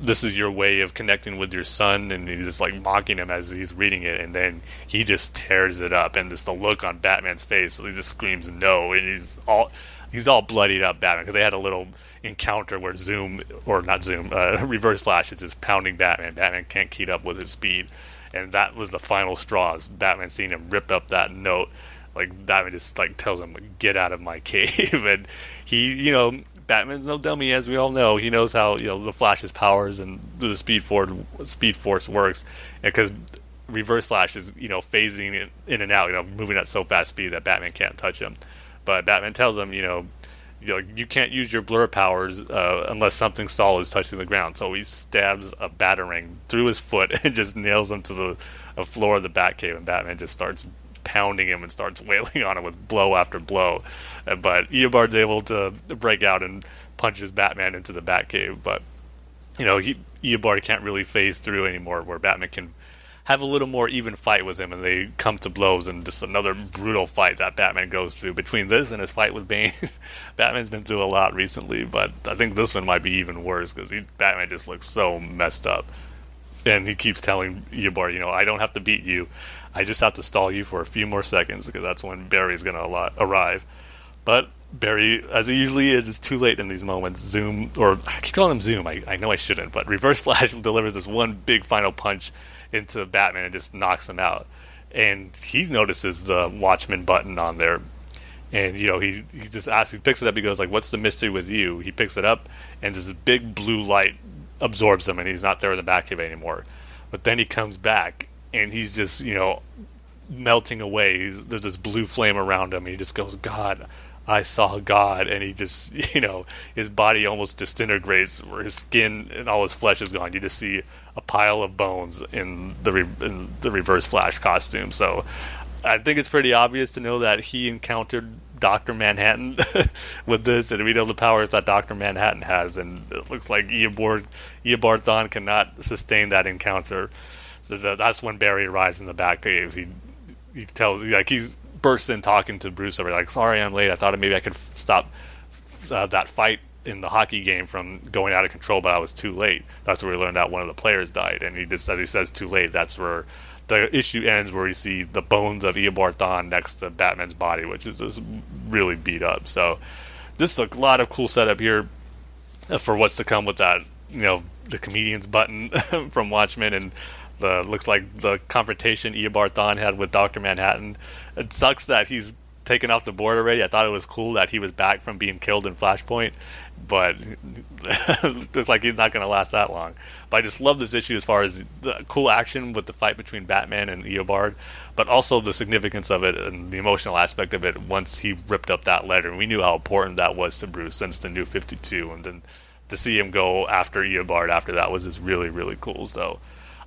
this is your way of connecting with your son, and he's just like mocking him as he's reading it, and then he just tears it up, and just the look on Batman's face, he just screams no, and he's all he's all bloodied up, Batman, because they had a little encounter where Zoom or not Zoom, uh, Reverse Flash is just pounding Batman. Batman can't keep up with his speed, and that was the final straw. Batman seeing him rip up that note, like Batman just like tells him, "Get out of my cave," and he, you know, Batman's no dummy, as we all know. He knows how you know the Flash's powers and the Speed Force Speed Force works, because Reverse Flash is you know phasing in, and out, you know, moving at so fast speed that Batman can't touch him. But Batman tells him, you know, you, know, you can't use your blur powers uh, unless something solid is touching the ground. So he stabs a batarang through his foot and just nails him to the floor of the Batcave, and Batman just starts pounding him and starts wailing on him with blow after blow. Uh, but Eobard's able to break out and punches Batman into the Batcave. But you know, he, Eobard can't really phase through anymore, where Batman can have a little more even fight with him, and they come to blows, and just another brutal fight that Batman goes through. Between this and his fight with Bane, Batman's been through a lot recently, but I think this one might be even worse because Batman just looks so messed up, and he keeps telling Eobard, you know, I don't have to beat you, I just have to stall you for a few more seconds because that's when Barry's going to arrive. But Barry, as it usually is, is too late in these moments. Zoom, or I keep calling him Zoom. I, I know I shouldn't, but Reverse Flash delivers this one big final punch into Batman and just knocks him out. And he notices the Watchman button on there, and you know he he just asks, he picks it up. He goes like, "What's the mystery with you?" He picks it up, and this big blue light absorbs him, and he's not there in the Batcave anymore. But then he comes back, and he's just you know melting away. He's, there's this blue flame around him, and he just goes, "God." I saw God, and he just, you know, his body almost disintegrates, where his skin and all his flesh is gone. You just see a pile of bones in the re- in the Reverse Flash costume. So I think it's pretty obvious to know that he encountered Doctor Manhattan with this, and we know the powers that Doctor Manhattan has, and it looks like Eobard Eobard Thawne cannot sustain that encounter. So that's when Barry arrives in the Batcave. He he tells like he bursts in talking to Bruce over like, "Sorry, I'm late. I thought maybe I could stop uh, that fight in the hockey game from going out of control, but I was too late. That's where we learned out one of the players died, and he just as he says too late. That's where the issue ends, where you see the bones of Eobard Thawne next to Batman's body, which is just really beat up. So, just a lot of cool setup here for what's to come with that. You know, the comedian's button from Watchmen, and the looks like the confrontation Eobard Thawne had with Doctor Manhattan. It sucks that he's taken off the board already. I thought it was cool that he was back from being killed in Flashpoint, but it's like he's not going to last that long. But I just love this issue as far as the cool action with the fight between Batman and Eobard, but also the significance of it and the emotional aspect of it once he ripped up that letter. We knew how important that was to Bruce since the new 52, and then to see him go after Eobard after that was just really, really cool. So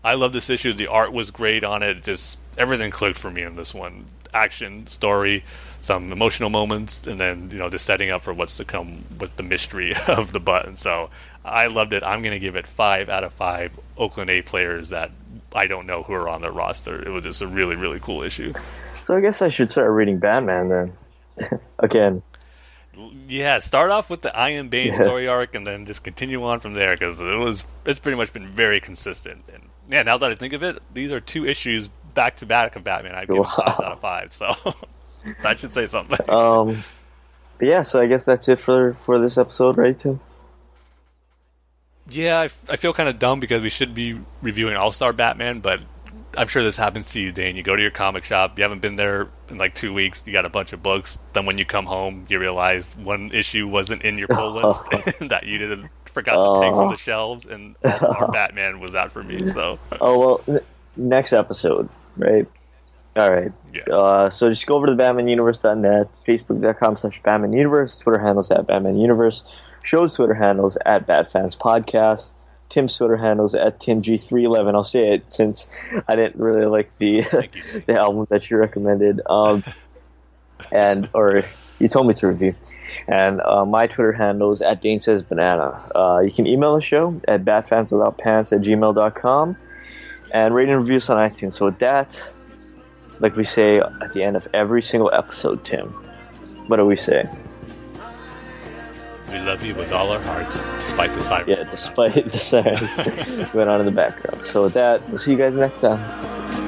I love this issue. The art was great on it. Just everything clicked for me in this one. Action, story, some emotional moments, and then you know the setting up for what's to come with the mystery of the button. So I loved it. I'm going to give it five out of five Oakland A players that I don't know who are on their roster. It was just a really really cool issue. So I guess I should start reading Batman then. Again. Yeah, start off with the I Am Bane yeah. story arc, and then just continue on from there because it was it's pretty much been very consistent. And yeah, now that I think of it, these are two issues back to back of Batman. I give wow. five out of five. So that should say something. Um, yeah, so I guess that's it for for this episode, right, Tim? Yeah, I, I feel kind of dumb because we should be reviewing All Star Batman, but I'm sure this happens to you, Dane. You go to your comic shop, you haven't been there in like two weeks, you got a bunch of books. Then when you come home, you realize one issue wasn't in your pull list that you didn't forgot to take from the shelves, and All Star Batman was that for me. So. Oh well, n- next episode, right? All right. Yeah. Uh, so just go over to the BatmanUniverse.net, Facebook.com slash Batman Universe, Twitter handles at Batman Universe, show's Twitter handles at Batfans Podcast, Tim's Twitter handles at TimG311. I'll say it since I didn't really like the the album that you recommended, um, and or you told me to review. And uh, my Twitter handle is at Dane Says Banana. Uh, you can email the show at batfanswithoutpants at gmail.com and rate and review us on iTunes. So with that, like we say at the end of every single episode, Tim. What do we say? We love you with all our hearts, despite the sirens. Yeah, despite the sound going on in the background. So with that, we'll see you guys next time.